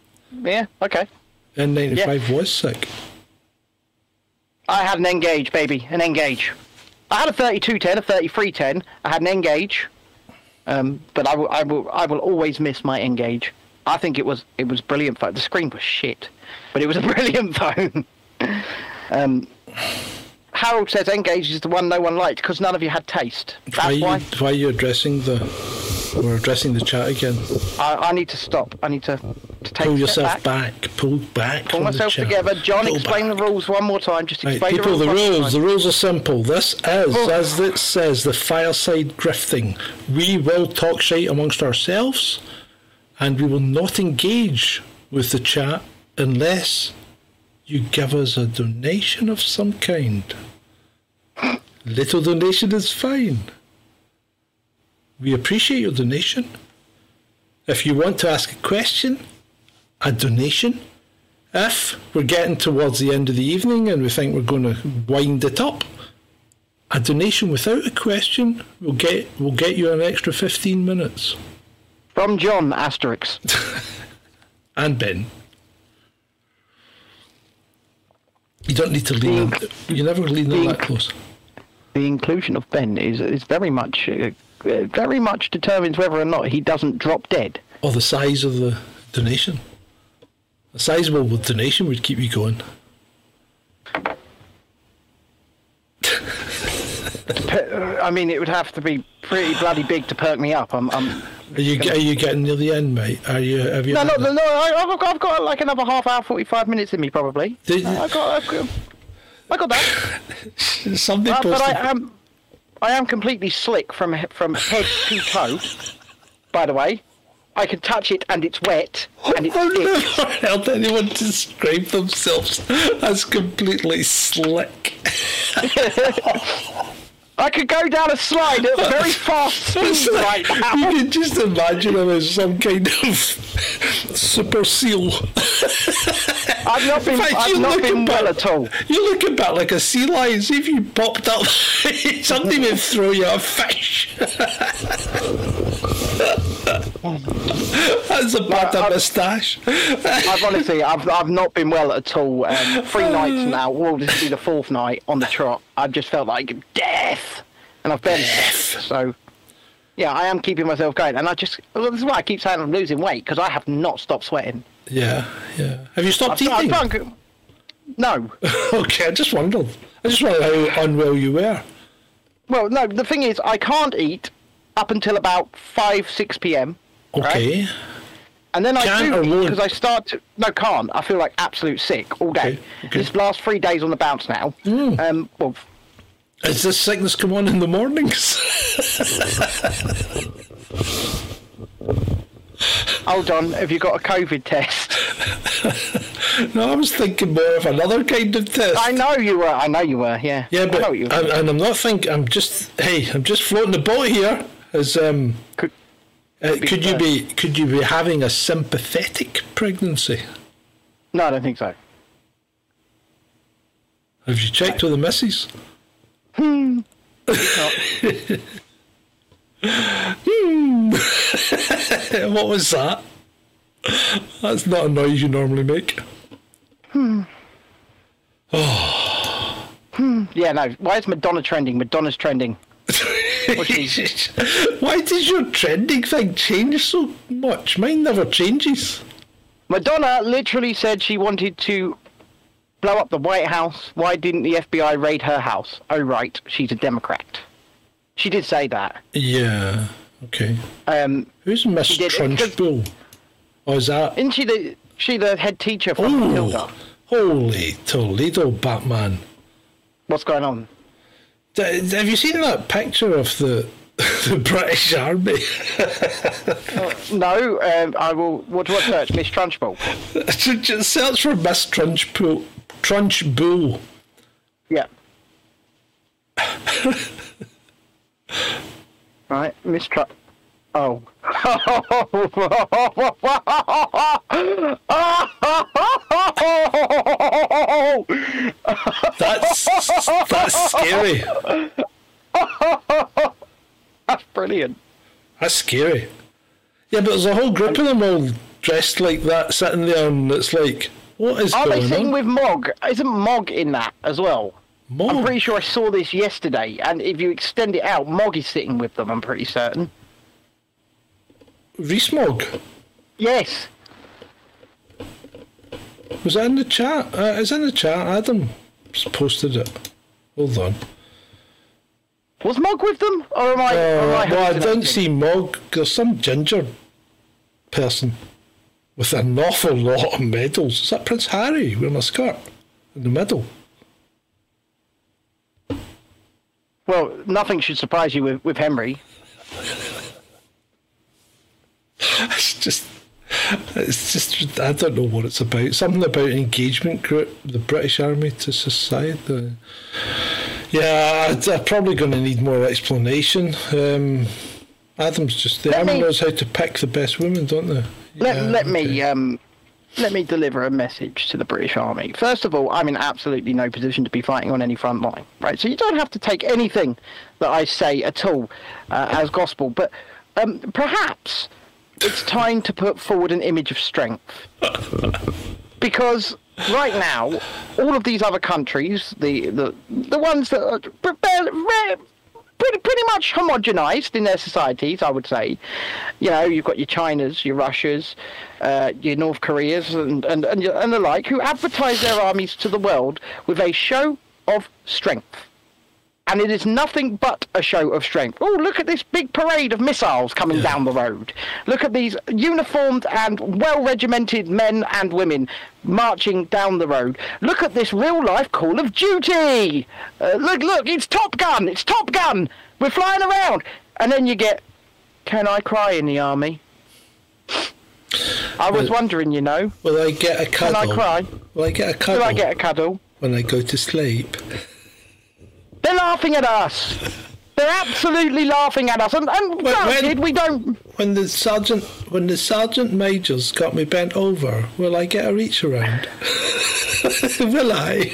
Yeah, okay. N95 was sick. I had an N-Gage, baby, an N-Gage. I had a 3210, a 3310. I had an N-Gage, um, but I will, I will, I will always miss my N-Gage. I think it was, it was brilliant phone. The screen was shit, but it was a brilliant phone. um, Harold says N-Gage is the one no one liked because none of you had taste. Why, That's you, why why are you addressing the... We're addressing the chat again. I, I need to stop. I need to, to take Pull yourself back. back. Pull back Pull myself the together. John, Pull explain back. the rules one more time. Just Right, explain people, the the rules. more rules, the rules are simple. This is, Oh. as it says, the fireside grifting. We will talk shite amongst ourselves, and we will not engage with the chat unless you give us a donation of some kind. Little donation is fine. We appreciate your donation. If you want to ask a question, a donation. If we're getting towards the end of the evening and we think we're going to wind it up, a donation without a question will get will get you an extra fifteen minutes. From John Asterix. And Ben, you don't need to lean. in- You never lean that close. the inclusion of Ben is is very much uh, very much determines whether or not he doesn't drop dead. Or the size of the donation. A sizable donation would keep you going. Pe- uh, I mean, it would have to be pretty bloody big to perk me up. I'm, I'm Are you are you getting near the end, mate? Are you? Have you? no, no, no. I, I've, got, I've got like another half hour, forty five minutes in me probably. Did you- I got, I've got, I got that. Something. Uh, but I am, I am completely slick from from head to toe. By the way, I can touch it and it's wet and it's I've thick. never heard anyone describe themselves as completely slick. I could go down a slide at very fast speed right now. You can just imagine him as some kind of super seal. I've not been, fact, I've not been well at all. You look about like a sea lion. See if you popped up, somebody would throw you a fish. Oh That's a bad I- moustache. I've honestly, I've, I've not been well at all. Um, three nights now. Well, this will be the fourth night on the trot. I've just felt like death, and I've been slept. So, yeah, I am keeping myself going, and I just well, this is why I keep saying I'm losing weight because I have not stopped sweating. Yeah, yeah. Have you stopped I've, I've eating? drunk. No. okay, I just wondered. I just wondered how unwell you were. Well, no. The thing is, I can't eat up until about five, six p.m. Okay. And then I Can't do because I start to no can't. I feel like absolute sick all day. Okay, okay. This last three days on the bounce now. Um, well, Is this sickness come on in the mornings? hold on. Have you got a COVID test? no, I was thinking more of another kind of test. I know you were. I know you were. Yeah. Yeah, I but and, and I'm not thinking. I'm just hey, I'm just floating the boat here. As um, Could- uh, could you be could you be having a sympathetic pregnancy? no, I don't think so. Have you checked with the missus? Not- what was that? That's not a noise you normally make. Hmm. Oh Hmm. yeah, no. Why is Madonna trending? Madonna's trending. Why does your trending thing change so much? Mine never changes. Madonna literally said she wanted to blow up the White House. Why didn't the FBI raid her house? Oh, right, she's a Democrat. She did say that. Yeah. Okay. Um, Who's Miss She did it 'cause- Trunchbull? Oh, is that? isn't she the she the head teacher from Oh, Matilda? holy Toledo, Batman! What's going on? Have you seen that picture of the the British Army? No, um, I will. What do I search? Miss Trunchbull. Just search for Miss Trunchbull. Trunchbull. Yeah. right, Miss Trunch. Oh. That's that's scary. That's brilliant. That's scary. Yeah, but there's a whole group of them all dressed like that, sitting there, and it's like, what is going on? Are they going sitting on? with Mogg? Isn't Mogg in that as well? I'm pretty sure I saw this yesterday, and if you extend it out, Mogg is sitting with them. I'm pretty certain. Rees-Mogg? Yes. Was that in the chat? Uh, it's in the chat. Adam posted it. Hold on. Was Mogg with them, or am I? Uh, I well, I don't see Mogg. There's some ginger person with an awful lot of medals. Is that Prince Harry wearing a skirt in the middle? Well, nothing should surprise you with, with Henry. It's just, it's just, I don't know what it's about. Something about engagement group, the British Army to society. Yeah, I- I'm probably going to need more explanation. Um, Adam's just the Let army me- knows how to pick the best women, don't they? Let, Yeah, let me um, let me deliver a message to the British Army. First of all, I'm in absolutely no position to be fighting on any front line, right? So you don't have to take anything that I say at all uh, as gospel. But um, perhaps it's time to put forward an image of strength, because right now, all of these other countries, the the the ones that are pre- pre- pretty pretty much homogenized in their societies, I would say. You know, you've got your Chinas, your Russias, uh, your North Koreas, and and and, and the like, who advertise their armies to the world with a show of strength. And it is nothing but a show of strength. Oh, look at this big parade of missiles coming down the road. Look at these uniformed and well regimented men and women marching down the road. Look at this real life Call of Duty. Uh, look, look, it's Top Gun. It's Top Gun. We're flying around. And then you get, can I cry in the army? I was Well- wondering, you know, Will I get a cuddle? can? I cry? Will I get a cuddle Will I get a cuddle? when I go to sleep? They're laughing at us. They're absolutely laughing at us. And, and when- granted, we don't. When the sergeant, when the sergeant major's got me bent over, will I get a reach around? will I?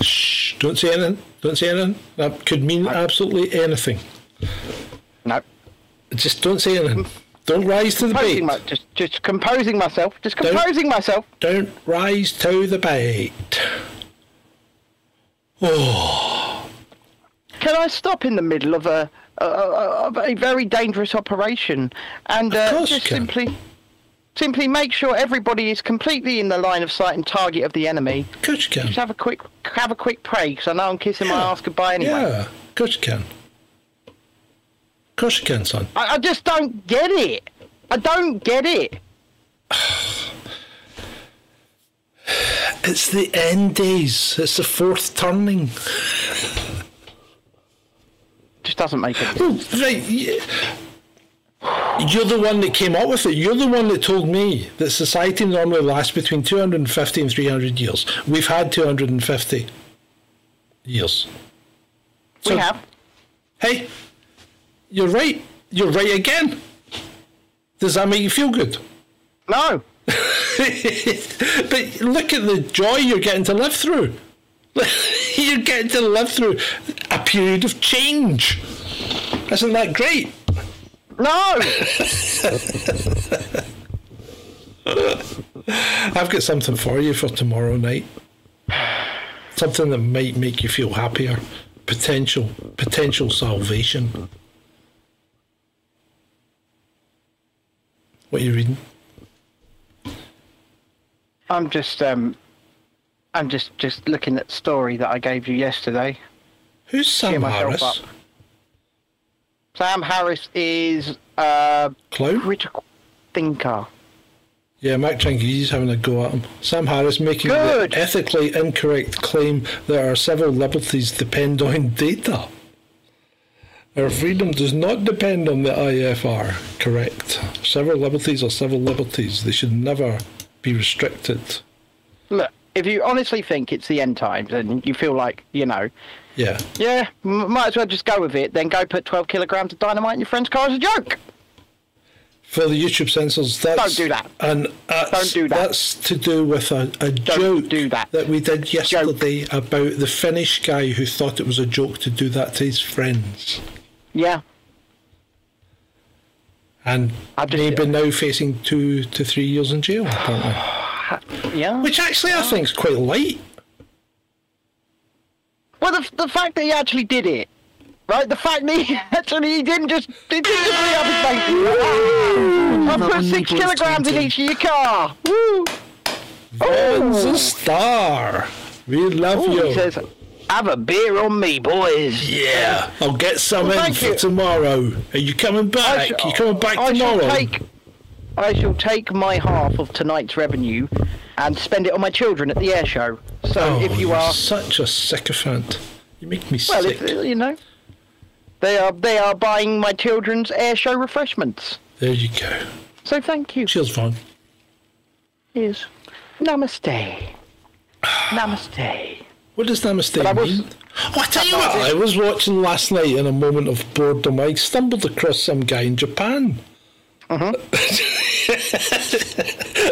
Shh! Don't say anything. Don't say anything. That could mean absolutely anything. No. Just don't say anything. Don't rise to the bait. My, just, just composing myself. Just composing myself. Don't rise to the bait. Can I stop in the middle of a a, a, a- very dangerous operation and uh, just simply simply make sure everybody is completely in the line of sight and target of the enemy? Of course you can. Just have a quick have a quick pray because I know I'm kissing my ass goodbye anyway. Yeah, of course you can. Of course you can, son. I, I just don't get it. I don't get it. It's the end days. It's the fourth turning. Just doesn't make it. Right. You're the one that came up with it. You're the one that told me that society normally lasts between 250 and 300 years. We've had 250 years. we have. Hey, you're right. You're right again. Does that make you feel good? No. but look at the joy you're getting to live through. you're getting to live through a period of change. Isn't that great? No. I've got something for you for tomorrow night. Something that might make you feel happier. Potential potential salvation. What are you reading? I'm just um I'm just just looking at the story that I gave you yesterday. Who's Sam Harris? up. Sam Harris is a Clown? critical thinker. Yeah, Mac Tranquilli's having a go at him. Sam Harris making Good. the ethically incorrect claim that our civil liberties depend on data. Our freedom does not depend on the IFR. Correct. Civil liberties are civil liberties. They should never be restricted. Look, if you honestly think it's the end times and you feel like, you know, Yeah. yeah, m- might as well just go with it, then go put 12 kilograms of dynamite in your friend's car as a joke. For the YouTube censors, that's Don't do that. And that's, Don't do that. That's to do with a, a Don't joke do that. we did yesterday about the Finnish guy who thought it was a joke to do that to his friends. Yeah. and I just- maybe now facing two to three years in jail, apparently. Yeah. Which actually I think is quite light. Well, the, the fact that he actually did it, right? The fact that he actually he didn't just he didn't just re up his basic. I Not put six Newport's kilograms in 20. each of your car. Woo! Van's a star. We love Ooh, you. he says, "Have a beer on me, boys." yeah, I'll get some Well, in for you. tomorrow. Are you coming back? shall- you coming back I tomorrow? Shall take, I shall take my half of tonight's revenue and spend it on my children at the air show. So oh, if you you're are, such a sycophant. You make me well, sick. if, you know, they are they are buying my children's air show refreshments. There you go. So thank you. Cheers, Vaughn. Yes. Namaste. Namaste. What does namaste But was- mean? Oh, I tell you what. I was watching last night in a moment of boredom. I stumbled across some guy in Japan. Uh-huh.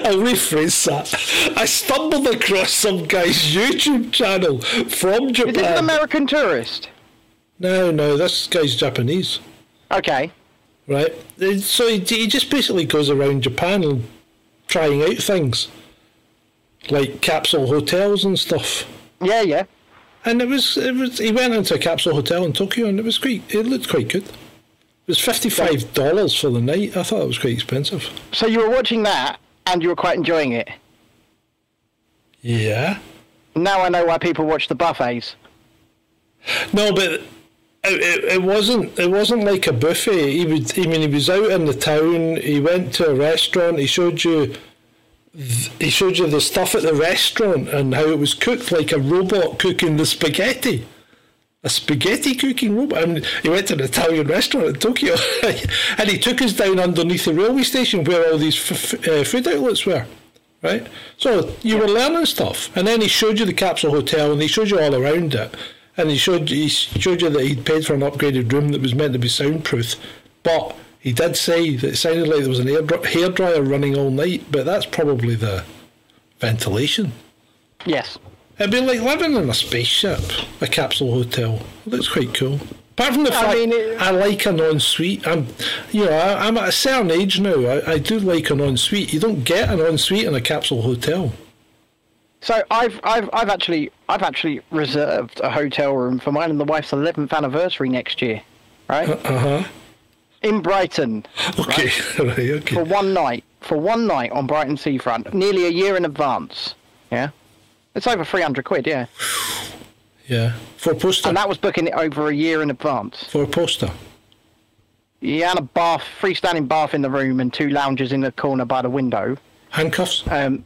I'll rephrase that. I stumbled across some guy's YouTube channel from Is this an American tourist? no, no, this guy's Japanese, Okay. right? So he, he just basically goes around Japan and trying out things like capsule hotels and stuff. Yeah, yeah. And it was, it was. He went into a capsule hotel in Tokyo, and it was quite. It looked quite good. It was fifty-five dollars for the night. I thought it was quite expensive. So you were watching that and you were quite enjoying it. Yeah. Now I know why people watch the buffets. No, but it, it, it wasn't. It wasn't like a buffet. He would. I mean, he was out in the town. He went to a restaurant. He showed you. He showed you the stuff at the restaurant and how it was cooked like a robot cooking the spaghetti. A spaghetti cooking robot. And he went to an Italian restaurant in Tokyo, and he took us down underneath the railway station where all these f- uh, food outlets were. Right, so you were learning stuff, and then he showed you the capsule hotel, and he showed you all around it, and he showed he showed you that he'd paid for an upgraded room that was meant to be soundproof, but he did say that it sounded like there was an air hairdryer running all night, but that's probably the ventilation. Yes. It'd be like living in a spaceship, a capsule hotel. It looks quite cool. Apart from the I fact mean, it- I like an ensuite. I'm, you know, I, I'm at a certain age now. I, I do like an ensuite. You don't get an ensuite in a capsule hotel. So I've I've I've actually I've actually reserved a hotel room for mine and the wife's eleventh anniversary next year, right? Uh huh. In Brighton Okay. right. Okay. for one night for one night on Brighton seafront, nearly a year in advance. Yeah, it's over three hundred quid. Yeah, Yeah. For a poster. and that was booking it over a year in advance. For a poster. Yeah, and a bath, freestanding bath in the room, and two lounges in the corner by the window. Handcuffs. Um,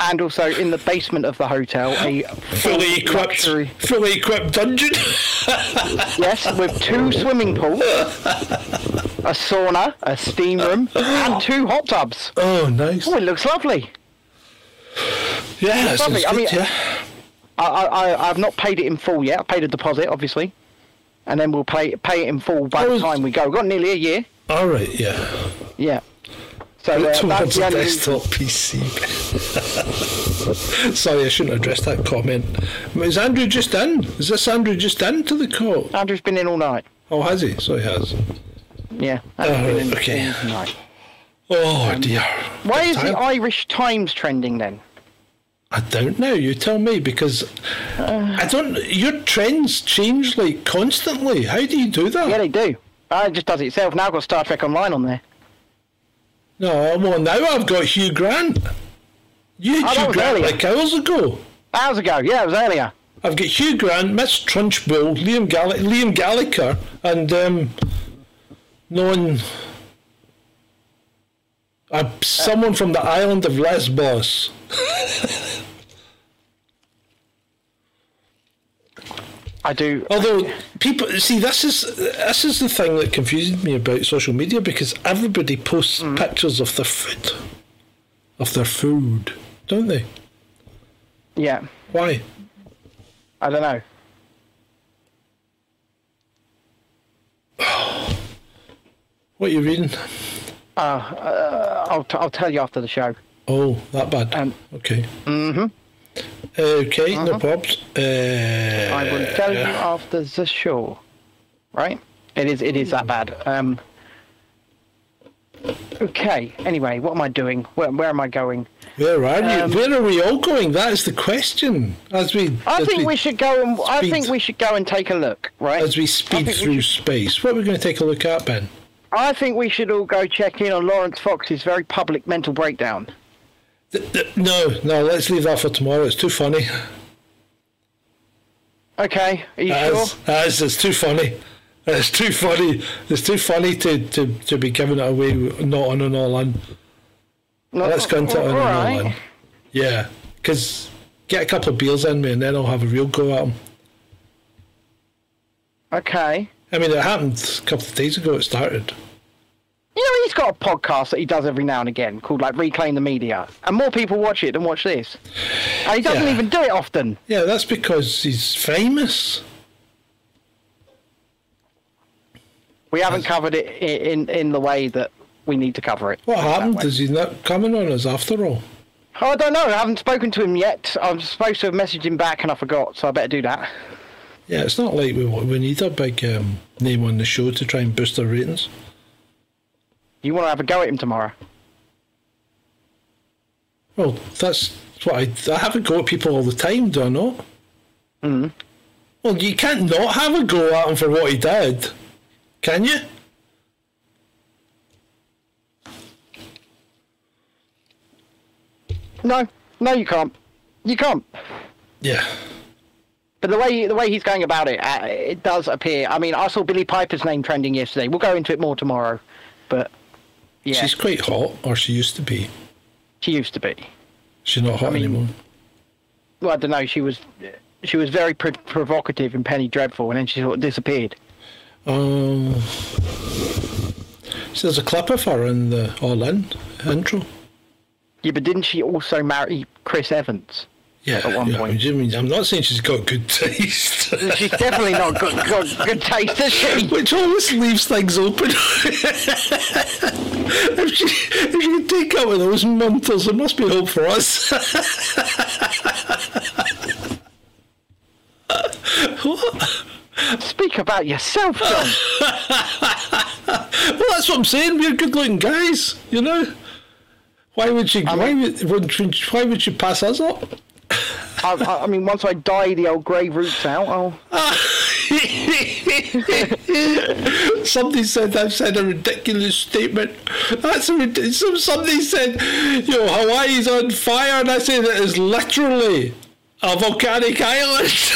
and also in the basement of the hotel, a Fully equipped. luxury Fully equipped dungeon. Yes, with two swimming pools, a sauna, a steam room, and two hot tubs. oh, nice. Oh, it looks lovely. Yeah. that lovely. sounds I mean- good, yeah. I, I, I- I've not paid it in full yet. I paid a deposit, obviously, and then we'll pay pay it in full by Oh, the time we go. We've got nearly a year. All right. Yeah. Yeah. So uh, Towards a desktop PC. Sorry, I shouldn't address that comment. Is Andrew just in? Is this Andrew just in to the call? Andrew's been in all night. Oh, has he? So he has. Yeah. Oh, been in okay. all night. Oh dear. Why is the Irish Times trending then? I don't know. You tell me because I don't. Your trends change like constantly. How do you do that? Yeah, they do. Uh, it just does it itself. Now I've got Star Trek Online on there. No, well now I've got Hugh Grant. You had Oh, Hugh Grant earlier. like hours ago. Hours ago. Yeah, it was earlier. I've got Hugh Grant, Miss Trunchbull, Liam, Gall- Liam Gallagher, and um, non. Uh, someone from the island of Lesbos. I do. Although people see, this is this is the thing that confuses me about social media because everybody posts Mm. pictures of their food, of their food, don't they? Yeah. Why? I don't know. What are you reading? Uh, uh, I'll, t- I'll tell you after the show. Oh, that bad. Um, okay. Mm-hmm. Okay, no problems. Uh, I will tell you after the show. Right? It is. It is that bad. Um. Okay. Anyway, what am I doing? Where, where am I going? Where are you? Um, Where are we all going? That is the question. As we, I as think we should go and. I think we should go and take a look. Right? as we speed think we through should- space. What are we going to take a look at, Ben? I think we should all go check in on Laurence Fox's very public mental breakdown. Th- th- No, no. Let's leave that for tomorrow. It's too funny. Okay. Are you That sure? is- that is- it's too funny. It's too funny. It's too funny to, to, to be giving it away not on an all in. No, Let's go into it on all an all right. in. Yeah, because get a couple of beers in me and then I'll have a real go at them. Okay. I mean, it happened a couple of days ago. It started. Know, he's got a podcast that he does every now and again called like Reclaim the Media, and more people watch it than watch this. And he doesn't Yeah. even do it often. Yeah, that's because he's famous. We haven't covered it i- in in the way that we need to cover it. What Put it that happened? Is he not coming on us after all? Oh, I don't know. I haven't spoken to him yet. I'm supposed to have messaged him back, and I forgot, so I better do that. Yeah, it's not like we we need a big um, name on the show to try and boost our ratings. You want to have a go at him tomorrow? Well, that's what I I have a go at people all the time, do I not? Mm-hmm. Mm. Well, you can't not have a go at him for what he did, can you? No, no, you can't. You can't. Yeah. But the way the way he's going about it, uh, it does appear. I mean, I saw Billie Piper's name trending yesterday. We'll go into it more tomorrow, but yeah, She's quite hot, or she used to be. she used to be. She's not hot mean- anymore. Well, I don't know. She was she was very pr- provocative in Penny Dreadful, and then she sort of disappeared. Um, so there's a clip of her in the All In intro. Yeah, but didn't she also marry Chris Evans? Yeah, At one yeah, point. I mean, I'm not saying she's got good taste. She's definitely not got, got good taste, is she? Which always leaves things open. if, she, if she can take out those munters, there must be hope for us. what? Speak about yourself, John. Well, that's what I'm saying. We're good-looking guys, you know. Why would you? Why would? Why would you pass us up? I, I, I mean, once I dye the old grey roots out, I'll. Somebody said I've said a ridiculous statement. That's a rid- some- Somebody said, you know, Hawaii's on fire, and I said it is literally a volcanic island.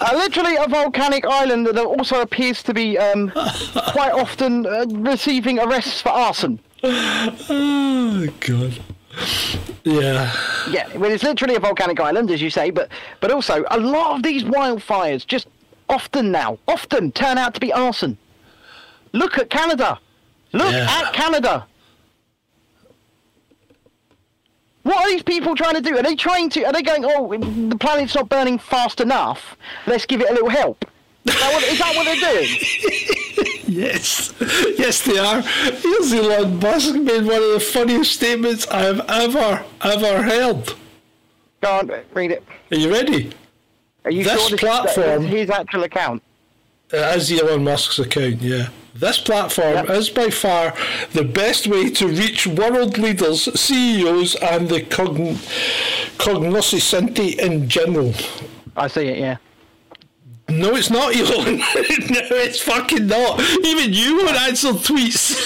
Uh, literally a volcanic island that also appears to be um, quite often uh, receiving arrests for arson. oh God. Yeah. Yeah, well, it's literally a volcanic island, as you say, but but also a lot of these wildfires just often now, often turn out to be arson. Look at Canada. Look Yeah. at Canada. What are these people trying to do? Are they trying to? Are they going? Oh, the planet's not burning fast enough. Let's give it a little help. Is that what, is that what they're doing? Yes, yes, they are. Here's Elon Musk made one of the funniest statements I have ever, ever heard. Go on, read it. Are you ready? Are you This sure this platform- is his actual account? As Elon Musk's account, yeah. This platform Yep. is by far the best way to reach world leaders, CEOs, and the cogn- cognoscenti in general. I see it. Yeah. No, it's not, Elon. no, it's fucking not. Even you won't answer tweets.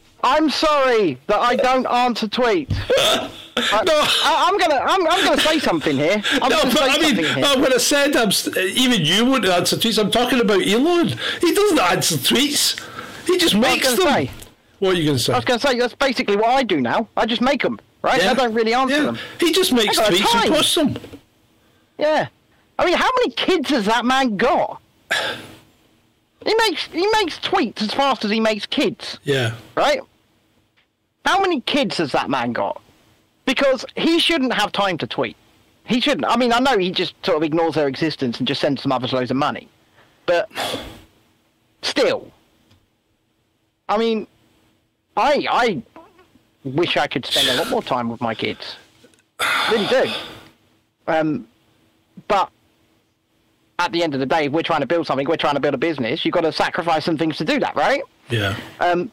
I'm sorry that I don't answer tweets. I, No. I, I'm gonna, I'm, I'm gonna say something here. I'm no, gonna but say I mean, here. when I said I'm, even you won't answer tweets, I'm talking about Elon. He doesn't answer tweets. He just makes them. say, What are you going to say? I was gonna say that's basically what I do now. I just make them, right? I don't really answer yeah. them. He just makes tweets and posts them. Yeah. I mean, how many kids has that man got? He makes he makes tweets as fast as he makes kids, Yeah. right? How many kids has that man got? Because he shouldn't have time to tweet. He shouldn't. I mean, I know he just sort of ignores their existence and just sends some others loads of money, but still. I mean, I I wish I could spend a lot more time with my kids. Really do. Um, but at the end of the day, if we're trying to build something, we're trying to build a business. You've got to sacrifice some things to do that, right? Yeah. Um,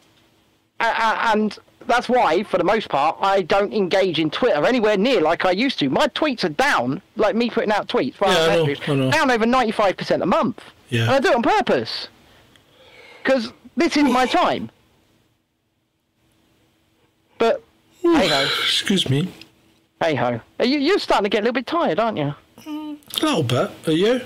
and that's why, for the most part, I don't engage in Twitter anywhere near like I used to. My tweets are down, like me putting out tweets, Yeah, know, know. down over 95% a month. Yeah. And I do it on purpose. Because this is my time. But, hey ho, Excuse me. hey ho. You, you're starting to get a little bit tired, aren't you? A little bit. Are you?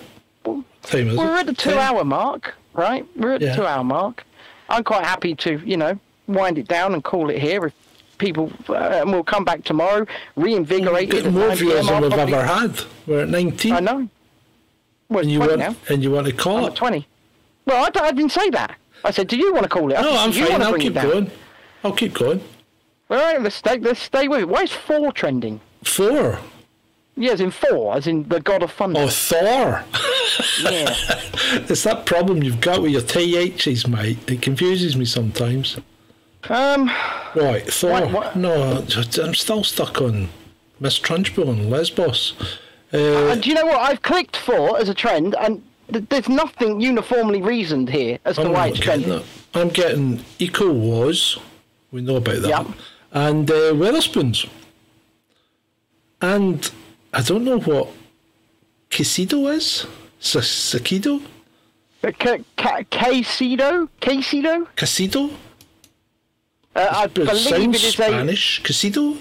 We're at the two Time? hour mark, right? We're at Yeah. the two hour mark. I'm quite happy to, you know, wind it down and call it here if people, uh, and we'll come back tomorrow, reinvigorate it. Get more viewers than we've probably- ever had. We're at 19. I know. Well, And you want now. and you want to call I'm it? at 20. Well, I, I didn't say that. I said, do you want to call it? I no, said, I'm you fine. I'll keep going. I'll keep going. All right, let's stay, let's stay with it. Why is four trending? Four. Yeah, as in four, as in the god of thunder. Oh, Thor. Yeah. it's that problem you've got with your THs, mate. It confuses me sometimes. Um, Right, Thor. What- what- No, I'm still stuck on Miss Trunchbull Lesbos. Uh, and do you know what? I've clicked four as a trend, and th- there's nothing uniformly reasoned here as to I'm why it's getting trending. that. I'm getting Eco Wars. We know about that. Yep. And uh, Wetherspoons. And I don't know what Caicedo is. Sakido? Uh, Casido? Casido? Casido? Uh, I believe it is Spanish. Casido?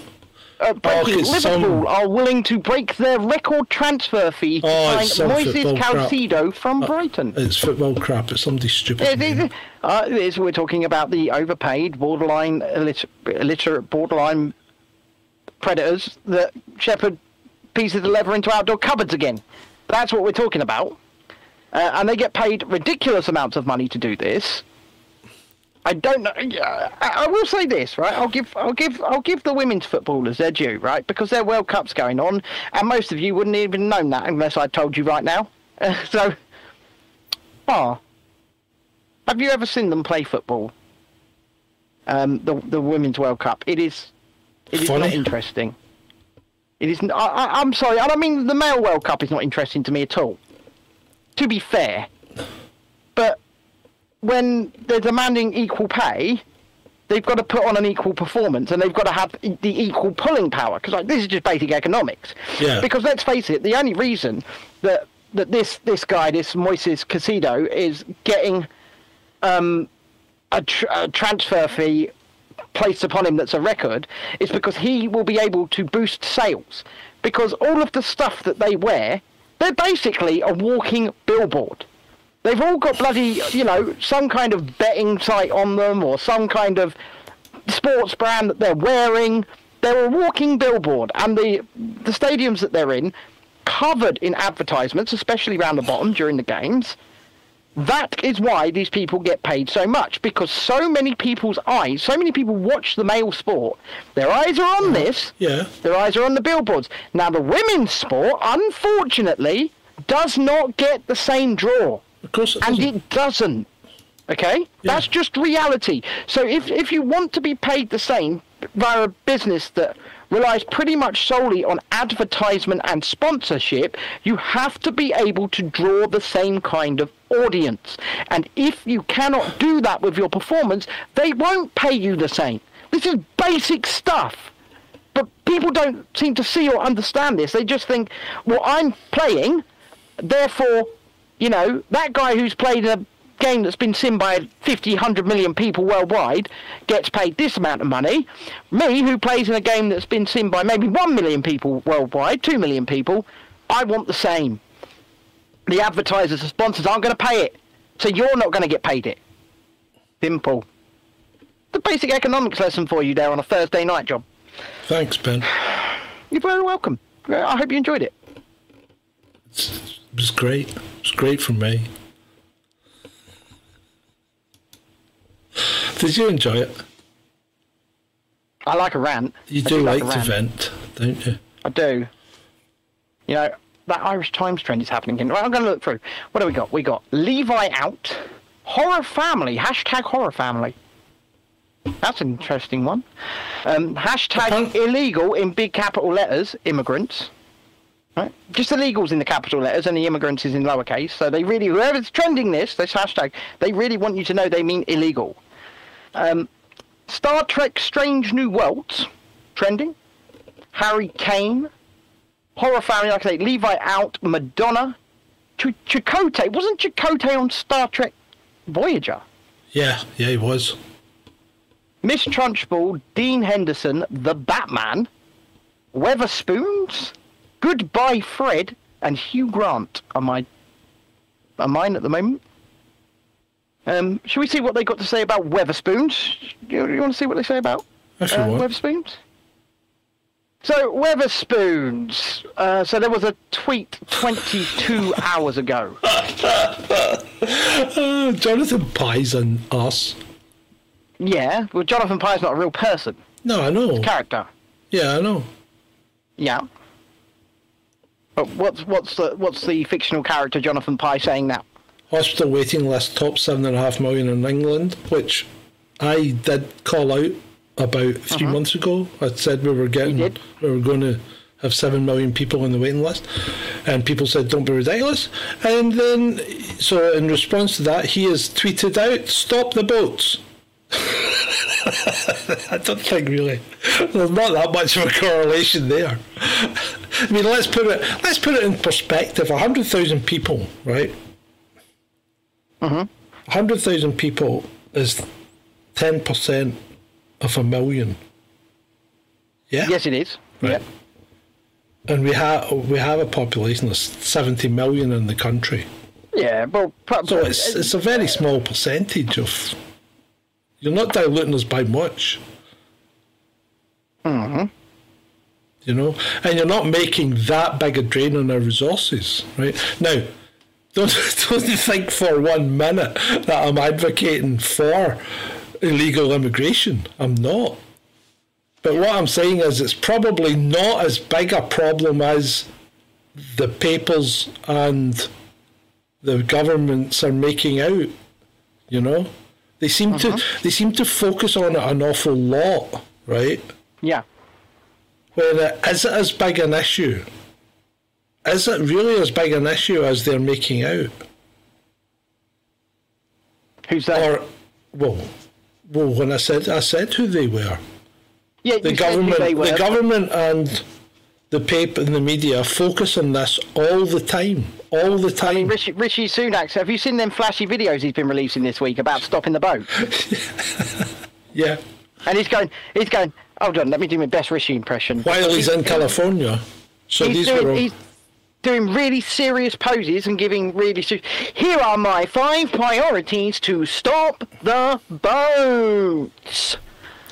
Uh, breaking, it's Liverpool some- are willing to break their record transfer fee to Oh, sign Moises. Caicedo from Brighton. It's football crap. It's somebody stupid. It name. is- uh, it is- we're talking about the overpaid, borderline illiter- illiterate, borderline predators that shepherd pieces of leather into outdoor cupboards again. That's what we're talking about. Uh, and they get paid ridiculous amounts of money to do this. I don't know. I, I will say this, right? I'll give, I'll give, I'll give the women's footballers their due, right? Because their World Cup's going on, and most of you wouldn't even known that unless I told you right now. Uh, so, ah, have you ever seen them play football? Um, the the women's World Cup. It is, it is not interesting. It is. n- I, I, am sorry. I don't mean the male World Cup is not interesting to me at all. To be fair, but when they're demanding equal pay, they've got to put on an equal performance and they've got to have the equal pulling power because like, this is just basic economics. Yeah. Because let's face it, the only reason that that this this guy, this Moises Caicedo, is getting um, a, tr- a transfer fee placed upon him that's a record is because he will be able to boost sales. Because all of the stuff that they wear they're basically a walking billboard. They've all got bloody you know some kind of betting site on them or some kind of sports brand that they're wearing. They're a walking billboard and the the stadiums that they're in covered in advertisements especially around the bottom during the games that is why these people get paid so much because so many people's eyes, so many people watch the male sport. Their eyes are on this. Yeah. Their eyes are on the billboards. Now, the women's sport, unfortunately, does not get the same draw. Of course it And it doesn't. Okay, Yeah. that's just reality. So if if you want to be paid the same via a business that relies pretty much solely on advertisement and sponsorship, you have to be able to draw the same kind of audience. And if you cannot do that with your performance, they won't pay you the same. This is basic stuff. But people don't seem to see or understand this. They just think, well, I'm playing, therefore, you know, that guy who's played a game that's been seen by 50, 100 million people worldwide gets paid this amount of money. Me, who plays in a game that's been seen by maybe 1 million people worldwide, 2 million people, I want the same. The advertisers, the sponsors aren't going to pay it. So you're not going to get paid it. Simple. The basic economics lesson for you there on a Thursday night job. Thanks, Ben. You're very welcome. I hope you enjoyed it. It was great. It was great for me. Did you enjoy it? I like a rant. You I do like a to vent, don't you? I do. You know, that Irish Times trend is happening again. Right, I'm going to look through. What do we got? We got Levy out, horror family, hashtag horror family. That's an interesting one. Um, hashtag illegal in big capital letters, immigrants. Right? Just illegals in the capital letters and the immigrants is in lowercase. So they really, whoever's trending this, this hashtag, they really want you to know they mean illegal. Um, Star Trek Strange New Worlds, trending. Harry Kane, horror family, like I say, Levy out, Madonna, Ch- Chakotay. Wasn't Chakotay on Star Trek Voyager? Yeah, yeah, he was. Miss Trunchbull, Dean Henderson, The Batman, Wetherspoons, Goodbye Fred, and Hugh Grant are my are mine at the moment. Um, shall we see what they got to say about Wetherspoons? You, you want to see what they say about uh. Wetherspoons? So Wetherspoons. Uh, so there was a tweet 22 hours ago. Uh, Jonathan Pie's on us. Yeah, well, Jonathan Pie's not a real person, No, I know. character. Yeah, I know. Yeah. But what's what's the what's the fictional character Jonathan Pie saying now? Hospital waiting list top seven and a half million in England, which I did call out about 3 uh-huh. months ago. I said we were getting, we were going to have seven million people on the waiting list, and people said, "Don't be ridiculous." And then, so in response to that, he has tweeted out, "Stop the boats." I don't think really. There's not that much of a correlation there. I mean, let's put it let's put it in perspective. hundred thousand people, right? Hundred thousand people is ten percent of a million. Yeah. Yes, it is. Right. And we have we have a population of seventy million in the country, Yeah. Well, pro- so it's it's a very small percentage of. You're not diluting us by much. Mm-hmm. You know, and you're not making that big a drain on our resources, right? Now, don't don't think for one minute that I'm advocating for illegal immigration. I'm not. But what I'm saying is, it's probably not as big a problem as the papers and the governments are making out. You know, they seem to mm-hmm. they seem to focus on it an awful lot, right? yeah. Where it, is it as big an issue? Is it really as big an issue as they're making out? Who's that? Or, well, well, when I said I said who they were, yeah, the you said who government, were. the government, and the paper and the media focus on this all the time, all the I mean, time. Rishi, Rishi Sunak. Have you seen them flashy videos he's been releasing this week about stopping the boat? yeah, And he's going, he's going. Hold on, let me do my best Rishi impression. while he's in California. So he's these doing, were all, doing really serious poses and giving really serious. Here are my five priorities to stop the boats.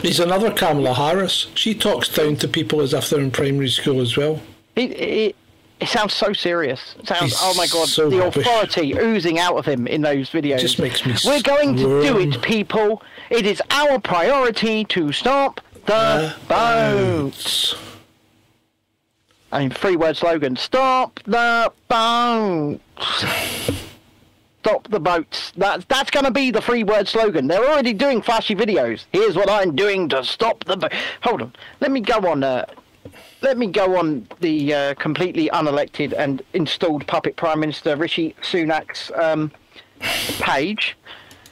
he's another Kamala Harris. She talks down to people as if they're in primary school as well. It, it, it sounds so serious. It sounds, He's oh my god, so the rubbish. authority oozing out of him in those videos. Just makes me We're going to do it, people. It is our priority to stop the boats. I mean, three word slogan Stop the boats. stop the boats. That's that's going to be the free word slogan. They're already doing flashy videos. Here's what I'm doing to stop the boat. Hold on. Let me go on. Uh, let me go on the uh, completely unelected and installed puppet Prime Minister Rishi Sunak's um, page.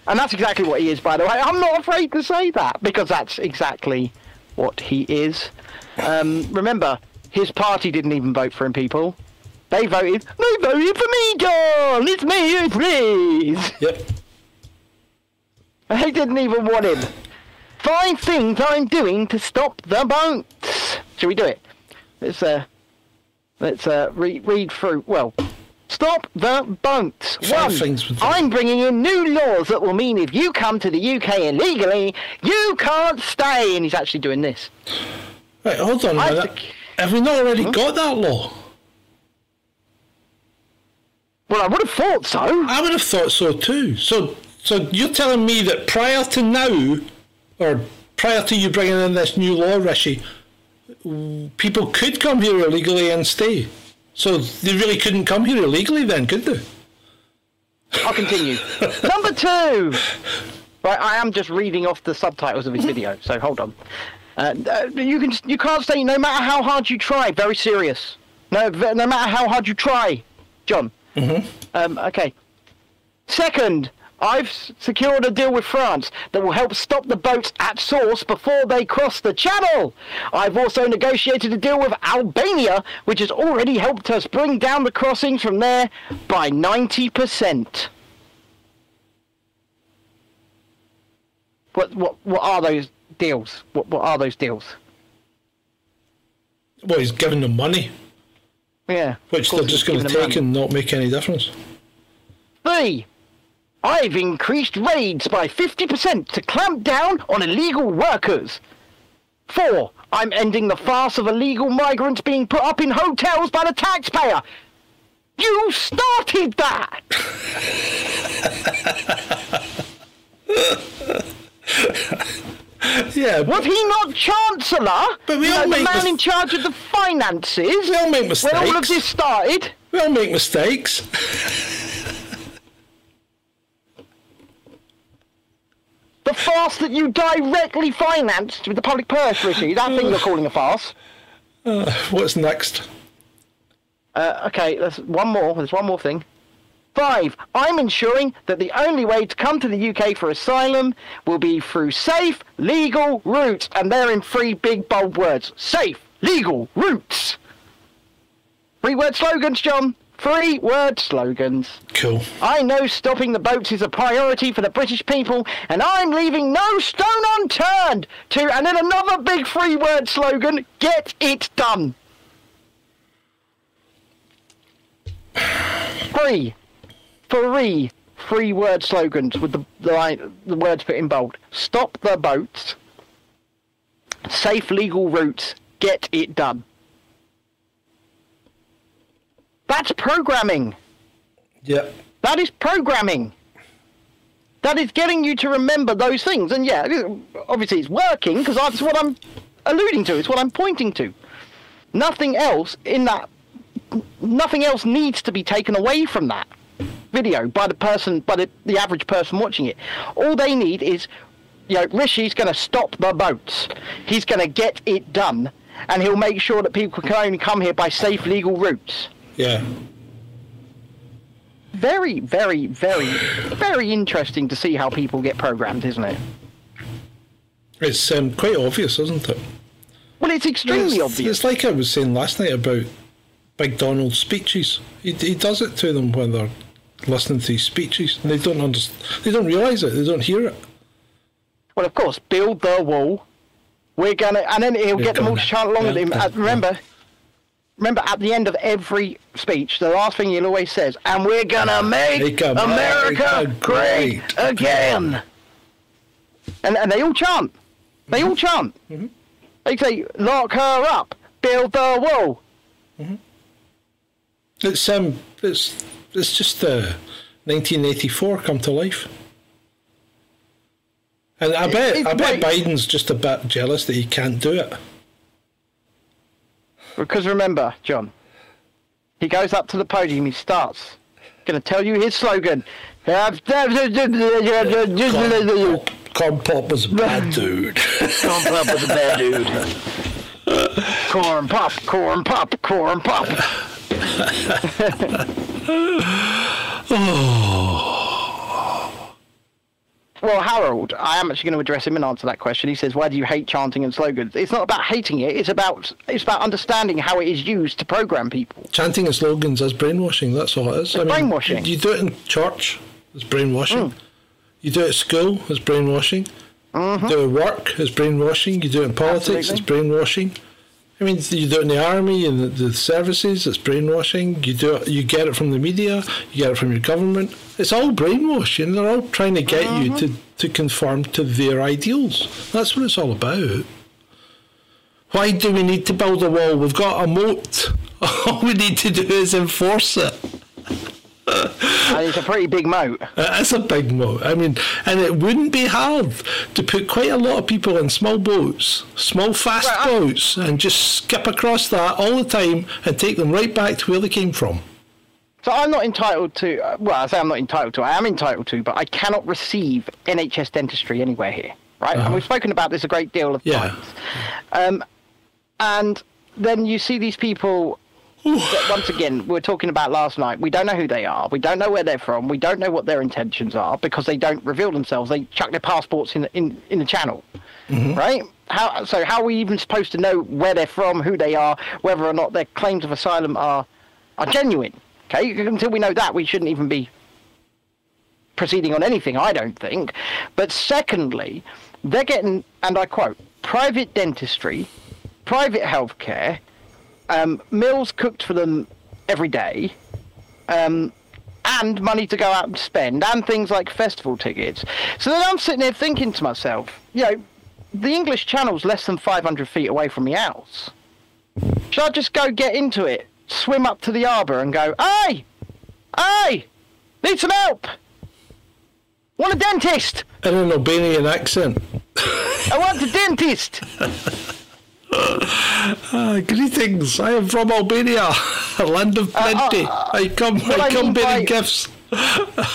And that's exactly what he is, by the way. I'm not afraid to say that because that's exactly what he is. Um, remember, his party didn't even vote for him, people. They voted. They voted for me, John. It's me, please. Yep. They didn't even want him. Five things I'm doing to stop the boats. Shall we do it? Let's uh, let's uh, re- read through. Well, stop the boats. One, I'm bringing in new laws that will mean if you come to the UK illegally, you can't stay. And he's actually doing this. Right, hold on a I minute. think- Have we not already got that law? Well, I would have thought so. I would have thought so too. So, so you're telling me that prior to now, or prior to you bringing in this new law, Rishi, people could come here illegally and stay. So they really couldn't come here illegally then, could they? I'll continue. Number two. Right, I am just reading off the subtitles of his video, so hold on. Uh, uh, you can you can't say no matter how hard you try. Very serious. No, no matter how hard you try, John. Mm-hmm. Um, okay. Second, I've secured a deal with France that will help stop the boats at source before they cross the channel. I've also negotiated a deal with Albania, which has already helped us bring down the crossings from there by 90%. What, what, what are those deals? What, what are those deals? Well, he's giving them money, Yeah. which they're just going to take and not make any difference. Three, I've increased raids by 50% to clamp down on illegal workers. Four, I'm ending the farce of illegal migrants being put up in hotels by the taxpayer. You started that! Yeah, Was he not Chancellor? But we You all know, the make man mis- in charge of the finances. we all make mistakes. When all of this started. We all make mistakes. The farce that you directly financed with the public purse, Rishi. That thing you're calling a farce. What's next? Uh, okay, there's one more. There's one more thing. Five, I'm ensuring that the only way to come to the UK for asylum will be through safe, legal routes. And they're in three big, bold words. Safe, legal routes. Three word slogans, John. Three word slogans. Cool. I know stopping the boats is a priority for the British people, and I'm leaving no stone unturned to, and then another big three word slogan get it done. Three. Three three word slogans with the, the, the words put in bold. Stop the boats. Safe legal routes. Get it done. That's programming. Yep. That is programming. That is getting you to remember those things. And yeah, obviously it's working because that's what I'm alluding to. It's what I'm pointing to. Nothing else in that. Nothing else needs to be taken away from that video by the person, by the, the average person watching it. All they need is, you know, Rishi's going to stop the boats. He's going to get it done, and he'll make sure that people can only come here by safe legal routes Yeah. very, very, very, very interesting to see how people get programmed, isn't it? It's um, quite obvious, isn't it? Well, it's extremely it's, obvious. It's like I was saying last night about Big Donald's speeches. He, he does it to them when they're listening to his speeches, and they don't understand. They don't realise it. They don't hear it. Well, of course, build the wall. We're gonna, and then he'll We're get them all to chant along with him. remember, remember, at the end of every speech, the last thing he'll always says, "And we're gonna make, Make America, America great, great again." And and they all chant. They all chant. Mm-hmm. They say, "Lock her up, build the wall." It's um, it's it's just uh, 1984 come to life. And I bet it's I bet great. Biden's just a bit jealous that he can't do it. Because remember, John, he goes up to the podium, he starts Gonna tell you his slogan. Corn Corn Pop was a bad dude. Corn pop was a bad dude. Corn pop, corn pop, corn pop. Well, Harold, I am actually going to address him and answer that question. He says, "Why do you hate chanting and slogans?" It's not about hating it. It's about it's about understanding how it is used to program people. Chanting and slogans is brainwashing. That's all it is. It's brainwashing. You do it in church, it's brainwashing. Hmm. You do it at school, it's brainwashing. Mm-hmm. You do it at work, it's brainwashing. You do it in politics, it's brainwashing. I mean, you do it in the army and the, the services, it's brainwashing. You do it, you get it from the media, you get it from your government. It's all brainwashing. They're all trying to get you to, mm-hmm. to conform to their ideals. That's what it's all about. Why do we need to build a wall? We've got a moat. All we need to do is enforce it. And it's a pretty big moat. It's a big moat. I mean, and it wouldn't be hard to put quite a lot of people in small boats, small fast Right, I- boats, and just skip across that all the time and take them right back to where they came from. So I'm not entitled to. Uh, well, I say I'm not entitled to. I am entitled to, but I cannot receive NHS dentistry anywhere here, right? And we've spoken about this a great deal of Yeah. times. Um, and then you see these people. Once again, we were talking about last night. We don't know who they are. We don't know where they're from. We don't know what their intentions are because they don't reveal themselves. They chuck their passports in the, in in the channel, mm-hmm. right? How so? How are we even supposed to know where they're from, who they are, whether or not their claims of asylum are are genuine? Okay, until we know that, we shouldn't even be proceeding on anything. I don't think. But secondly, they're getting, and I quote, private dentistry, private healthcare, um, meals cooked for them every day, um, and money to go out and spend, and things like festival tickets. So then I'm sitting there thinking to myself, you know, the English Channel's less than 500 feet away from the house. Should I just go get into it, swim up to the arbour and go, hey, hey, need some help? Want a dentist? In an Albanian accent. I want a dentist. Ah, greetings. I am from Albania, a land of plenty. I come, I I come bearing by- gifts.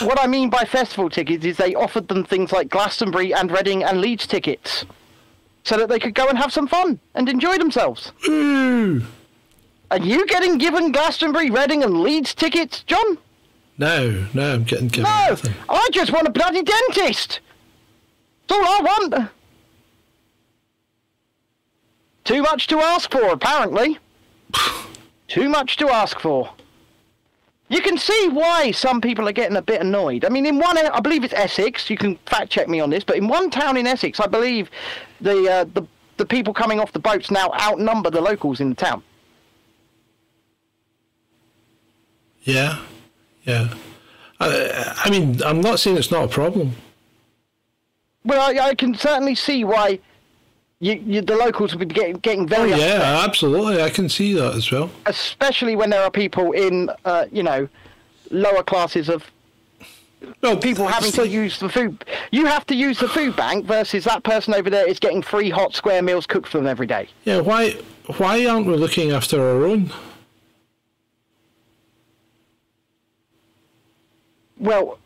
what I mean by festival tickets is they offered them things like Glastonbury and Reading and Leeds tickets, so that they could go and have some fun and enjoy themselves. Ooh. Are you getting given Glastonbury, Reading, and Leeds tickets, John? No, no, I'm getting given No, nothing. I just want a bloody dentist. That's all I want. Too much to ask for, apparently. Too much to ask for. You can see why some people are getting a bit annoyed. I mean, in one, I believe it's Essex. You can fact check me on this, but in one town in Essex, I believe the uh, the the people coming off the boats now outnumber the locals in the town. Yeah, yeah. I, I mean, I'm not saying it's not a problem. Well, I, I can certainly see why you, you, the locals will be getting, getting Oh, very upset. yeah, absolutely. I can see that as well. especially when there are people in, uh, you know, lower classes of No, people having to use the food. You have to use the food bank versus that person over there is getting free hot square meals cooked for them every day. Yeah, why why aren't we looking after our own? Well,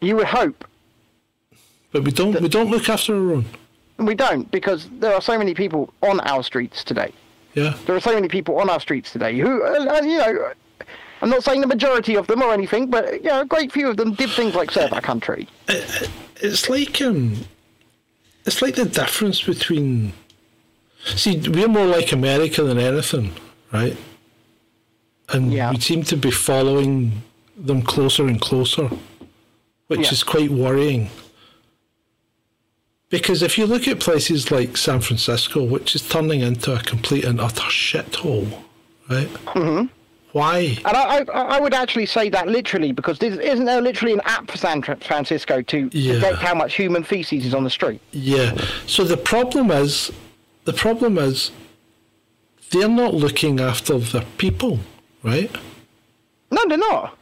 you would hope, But we don't we don't look after our own. we don't because there are so many people on our streets today. Yeah. There are so many people on our streets today who, uh, you know, I'm not saying the majority of them or anything, but you know, a great few of them did things like serve our country. It's like um it's like the difference between see, we're more like America than anything, right? And Yeah. we seem to be following them closer and closer, which Yeah. is quite worrying. Because if you look at places like San Francisco, which is turning into a complete and utter shithole, right? Mm-hmm. Why? And I, I, I would actually say that literally because this, isn't there literally an app for San Francisco to Yeah. detect how much human feces is on the street? Yeah. So the problem is, the problem is, they're not looking after their people, right? No, they're not.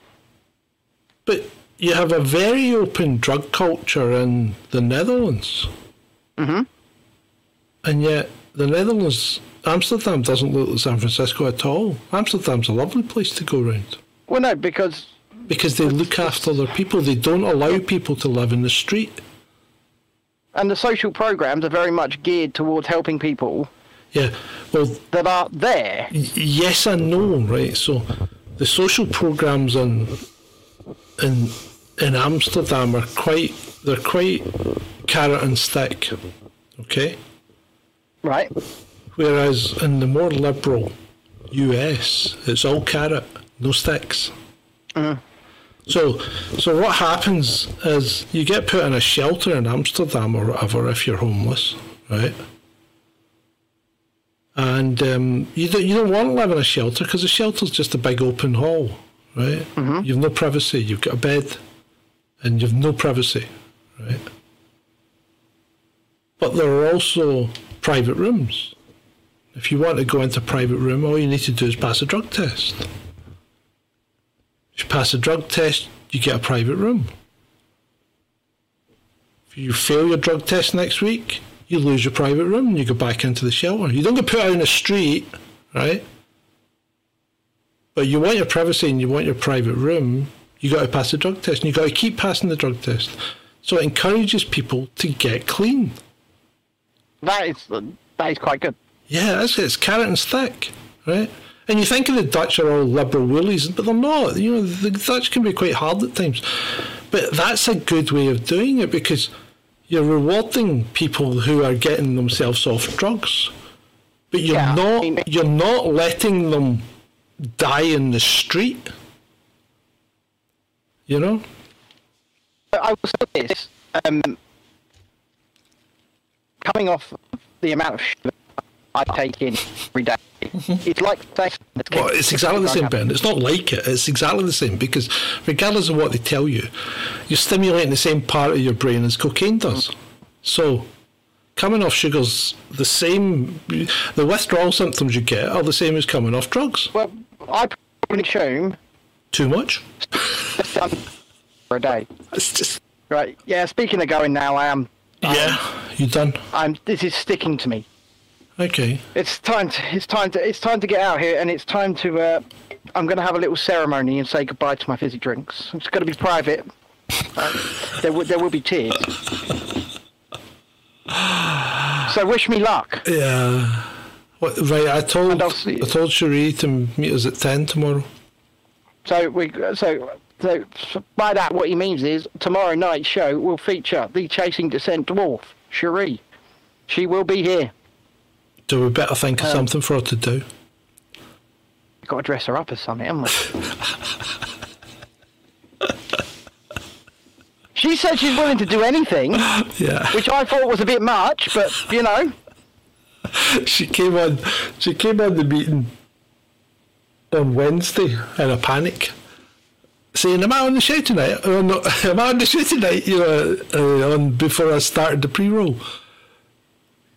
But you have a very open drug culture in the Netherlands. Mm-hmm. And yet, the Netherlands, Amsterdam doesn't look like San Francisco at all. Amsterdam's a lovely place to go round. Well, no, because because they look after other people. They don't allow people to live in the street. and the social programs are very much geared towards helping people Yeah. Well, that are there. y- yes and no, right? So, the social programs in in in Amsterdam are quite they're quite carrot and stick, okay. Right. Whereas in the more liberal US, it's all carrot, no sticks. So, so what happens is you get put in a shelter in Amsterdam or whatever if you're homeless, right? And um, you don't you don't want to live in a shelter because a shelter's just a big open hall, right? Mm-hmm. You've no privacy. You've got a bed, and you've no privacy, right? But there are also private rooms. If you want to go into a private room, all you need to do is pass a drug test. If you pass a drug test, you get a private room. If you fail your drug test next week, you lose your private room and you go back into the shelter. You don't get put out in the street, right? But you want your privacy and you want your private room, you got to pass the drug test and you got to keep passing the drug test. So it encourages people to get clean. That is that is quite good. Yeah, that's. It's carrot and stick, right? And you think of the Dutch are all liberal woolies, but they're not. You know, the Dutch can be quite hard at times. But that's a good way of doing it because you're rewarding people who are getting themselves off drugs. But you're Yeah, not you're not letting them die in the street. You know? I will say this: um, coming off the amount of sugar I take in every day, it's like Well, it's exactly the same, Ben. It's not like it. It's exactly the same because, regardless of what they tell you, you're stimulating the same part of your brain as cocaine does. So, coming off sugar's the same. The withdrawal symptoms you get are the same as coming off drugs. Well, I consume Too much. for a day. It's just. Right? Yeah. Speaking of going now, I am. Yeah, you done? I'm. This is sticking to me. Okay. It's time to. It's time to. It's time to get out here, and it's time to. Uh, I'm going to have a little ceremony and say goodbye to my fizzy drinks. It's going to be private. Uh, there will. There will be tears. So wish me luck. Yeah. What, right, I told I told Cherie to meet us at ten tomorrow. So we. So. So by that, what he means is tomorrow night's show will feature the Chasing Dissent dwarf, Cherie. She will be here. So we better think Um, of something for her to do. Got to dress her up as something, haven't we? she said she's willing to do anything, Yeah. which I thought was a bit much, but you know, she came on she came on the meeting on Wednesday in a panic saying am I on the show tonight? Or no, am I on the show tonight? You know uh, on before I started the pre-roll.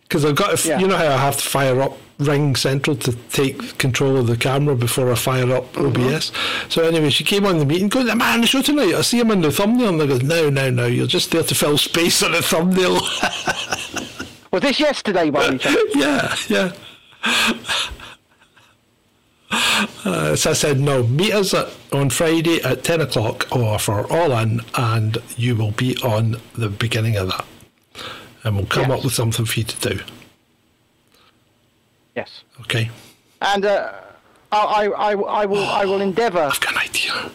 Because I've got to, Yeah. you know how I have to fire up Ring Central to take control of the camera before I fire up OBS so anyway she came on the meeting going am I on the show tonight? I see him on the thumbnail. And I go no no no you're just there to fill space on the thumbnail was this yesterday, by any chance? yeah, yeah. Uh, so I said, no, meet us at, on Friday at 10 o'clock or for all in, and you will be on the beginning of that. And we'll come Yes. up with something for you to do. Yes. Okay? And uh, I, I, I, I will, I will endeavour. I've got an idea.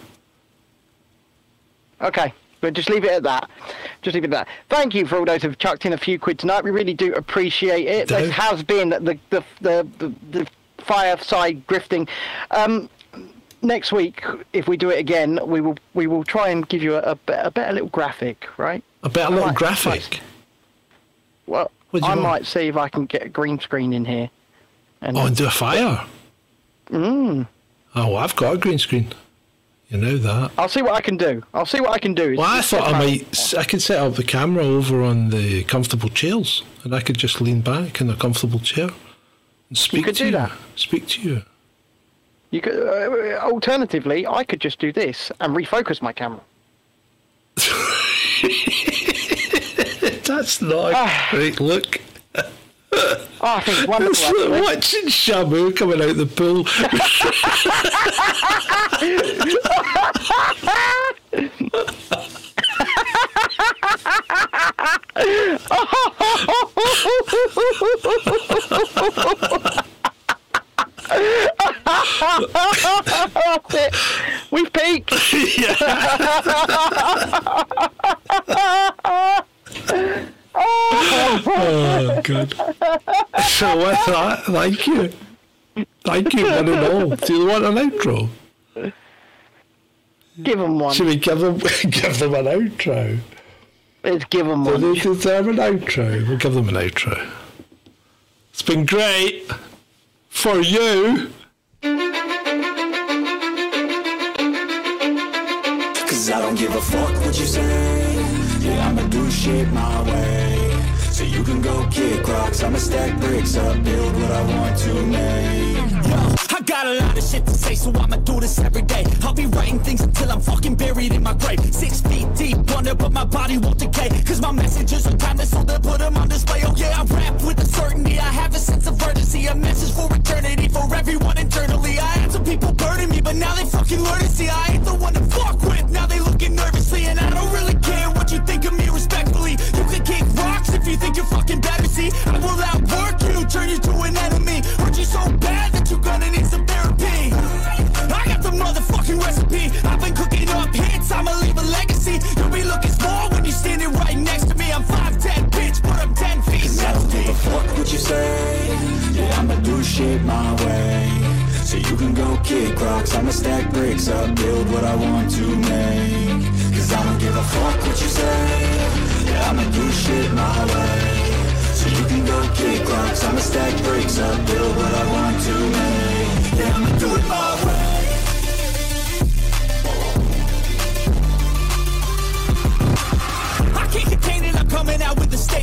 Okay, but just leave it at that. Just leave it at that. Thank you for all those who've chucked in a few quid tonight. We really do appreciate it. Do. This has been the the the the, the fireside grifting. Um, next week, if we do it again, we will we will try and give you a, a, a better little graphic, right? A better little might- graphic. Well, I want? might see if I can get a green screen in here. And Oh, and do a fire. Mm. Oh, I've got a green screen. You know that. I'll see what I can do. I'll see what I can do. Well, I thought I might. I could set up the camera over on the comfortable chairs, and I could just lean back in a comfortable chair and speak you could to do you. that. Speak to you. You could, uh, alternatively, I could just do this and refocus my camera. That's not a great look. Oh, I think it's It's wonderful. like watching Shamu coming out the pool. We've peaked. oh, oh good. So with that, thank you. Thank you, one and all. Do you want an outro? Give them one. Should we give them give them an outro? Let's give them Do one. they deserve an outro? We'll give them an outro. It's been great for you. Cause I don't give a fuck what you say Yeah, I'ma do shit my way So you can go kick rocks I'ma stack bricks up, build what I want to make Yo, I got a lot of shit to say, so I'ma do this every day. I'll be writing things until I'm fucking buried in my grave. Six feet deep under, but my body won't decay. Cause my messages are timeless, so they put them on display. Oh yeah, I rap with a certainty. I have a sense of urgency, a message for eternity, for everyone internally. I had some people burning me, but now they fucking learn to see I ain't the one to fuck with. Now they looking nervously, and I don't really care you think you're fucking better. See, I will outwork you, turn you to an enemy. Hurt you so bad that you're gonna need some therapy. I got the motherfucking recipe. I've been cooking up hits, I'ma leave a legacy. You'll be looking small when you're standing right next to me. I'm 5'10, bitch, but I'm 10 feet Cause I don't give a fuck what you say Yeah, I'ma do shit my way So you can go kick rocks I'ma stack bricks up, build what I want to make Cause I don't give a fuck what you say. Yeah, I'ma do shit my way. So you can go kick rocks. I'ma stack bricks up, build what I want to make. Yeah, I'ma do it my way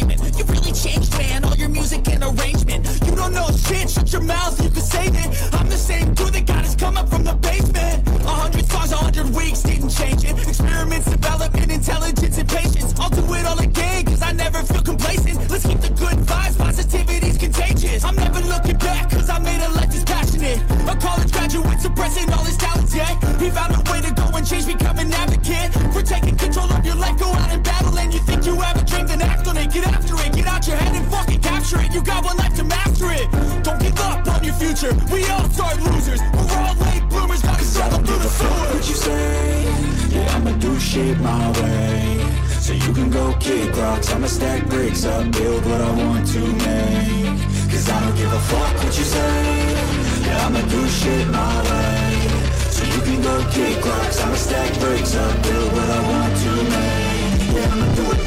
statement. You really changed, man, all your music and arrangement. You don't know shit, shut your mouth, you can save it. I'm the same dude that got his come up from the basement. A hundred songs, a hundred weeks, didn't change it. Experiments, development, intelligence, and patience. I'll do it all again, cause I never feel complacent. Let's keep the good vibes, positivity's contagious. I'm never looking back, cause I made a life that's passionate. A college graduate suppressing all his talents, yeah. He found a way to go and change, become an advocate. For taking control of your life, go out and battle you think you have a dream, then act on it. Get after it, get out your head and fucking capture it. You got one life to master it. Don't give up on your future. We all start losers. We're all late bloomers, gotta struggle through the sewer. What you say? Yeah, I'ma do shit my way. So you can go kick rocks, I'ma stack bricks up, build what I want to make. Cause I don't give a fuck what you say. Yeah, I'ma do shit my way. So you can go kick rocks, I'ma stack bricks up, build what I want to make down to do it.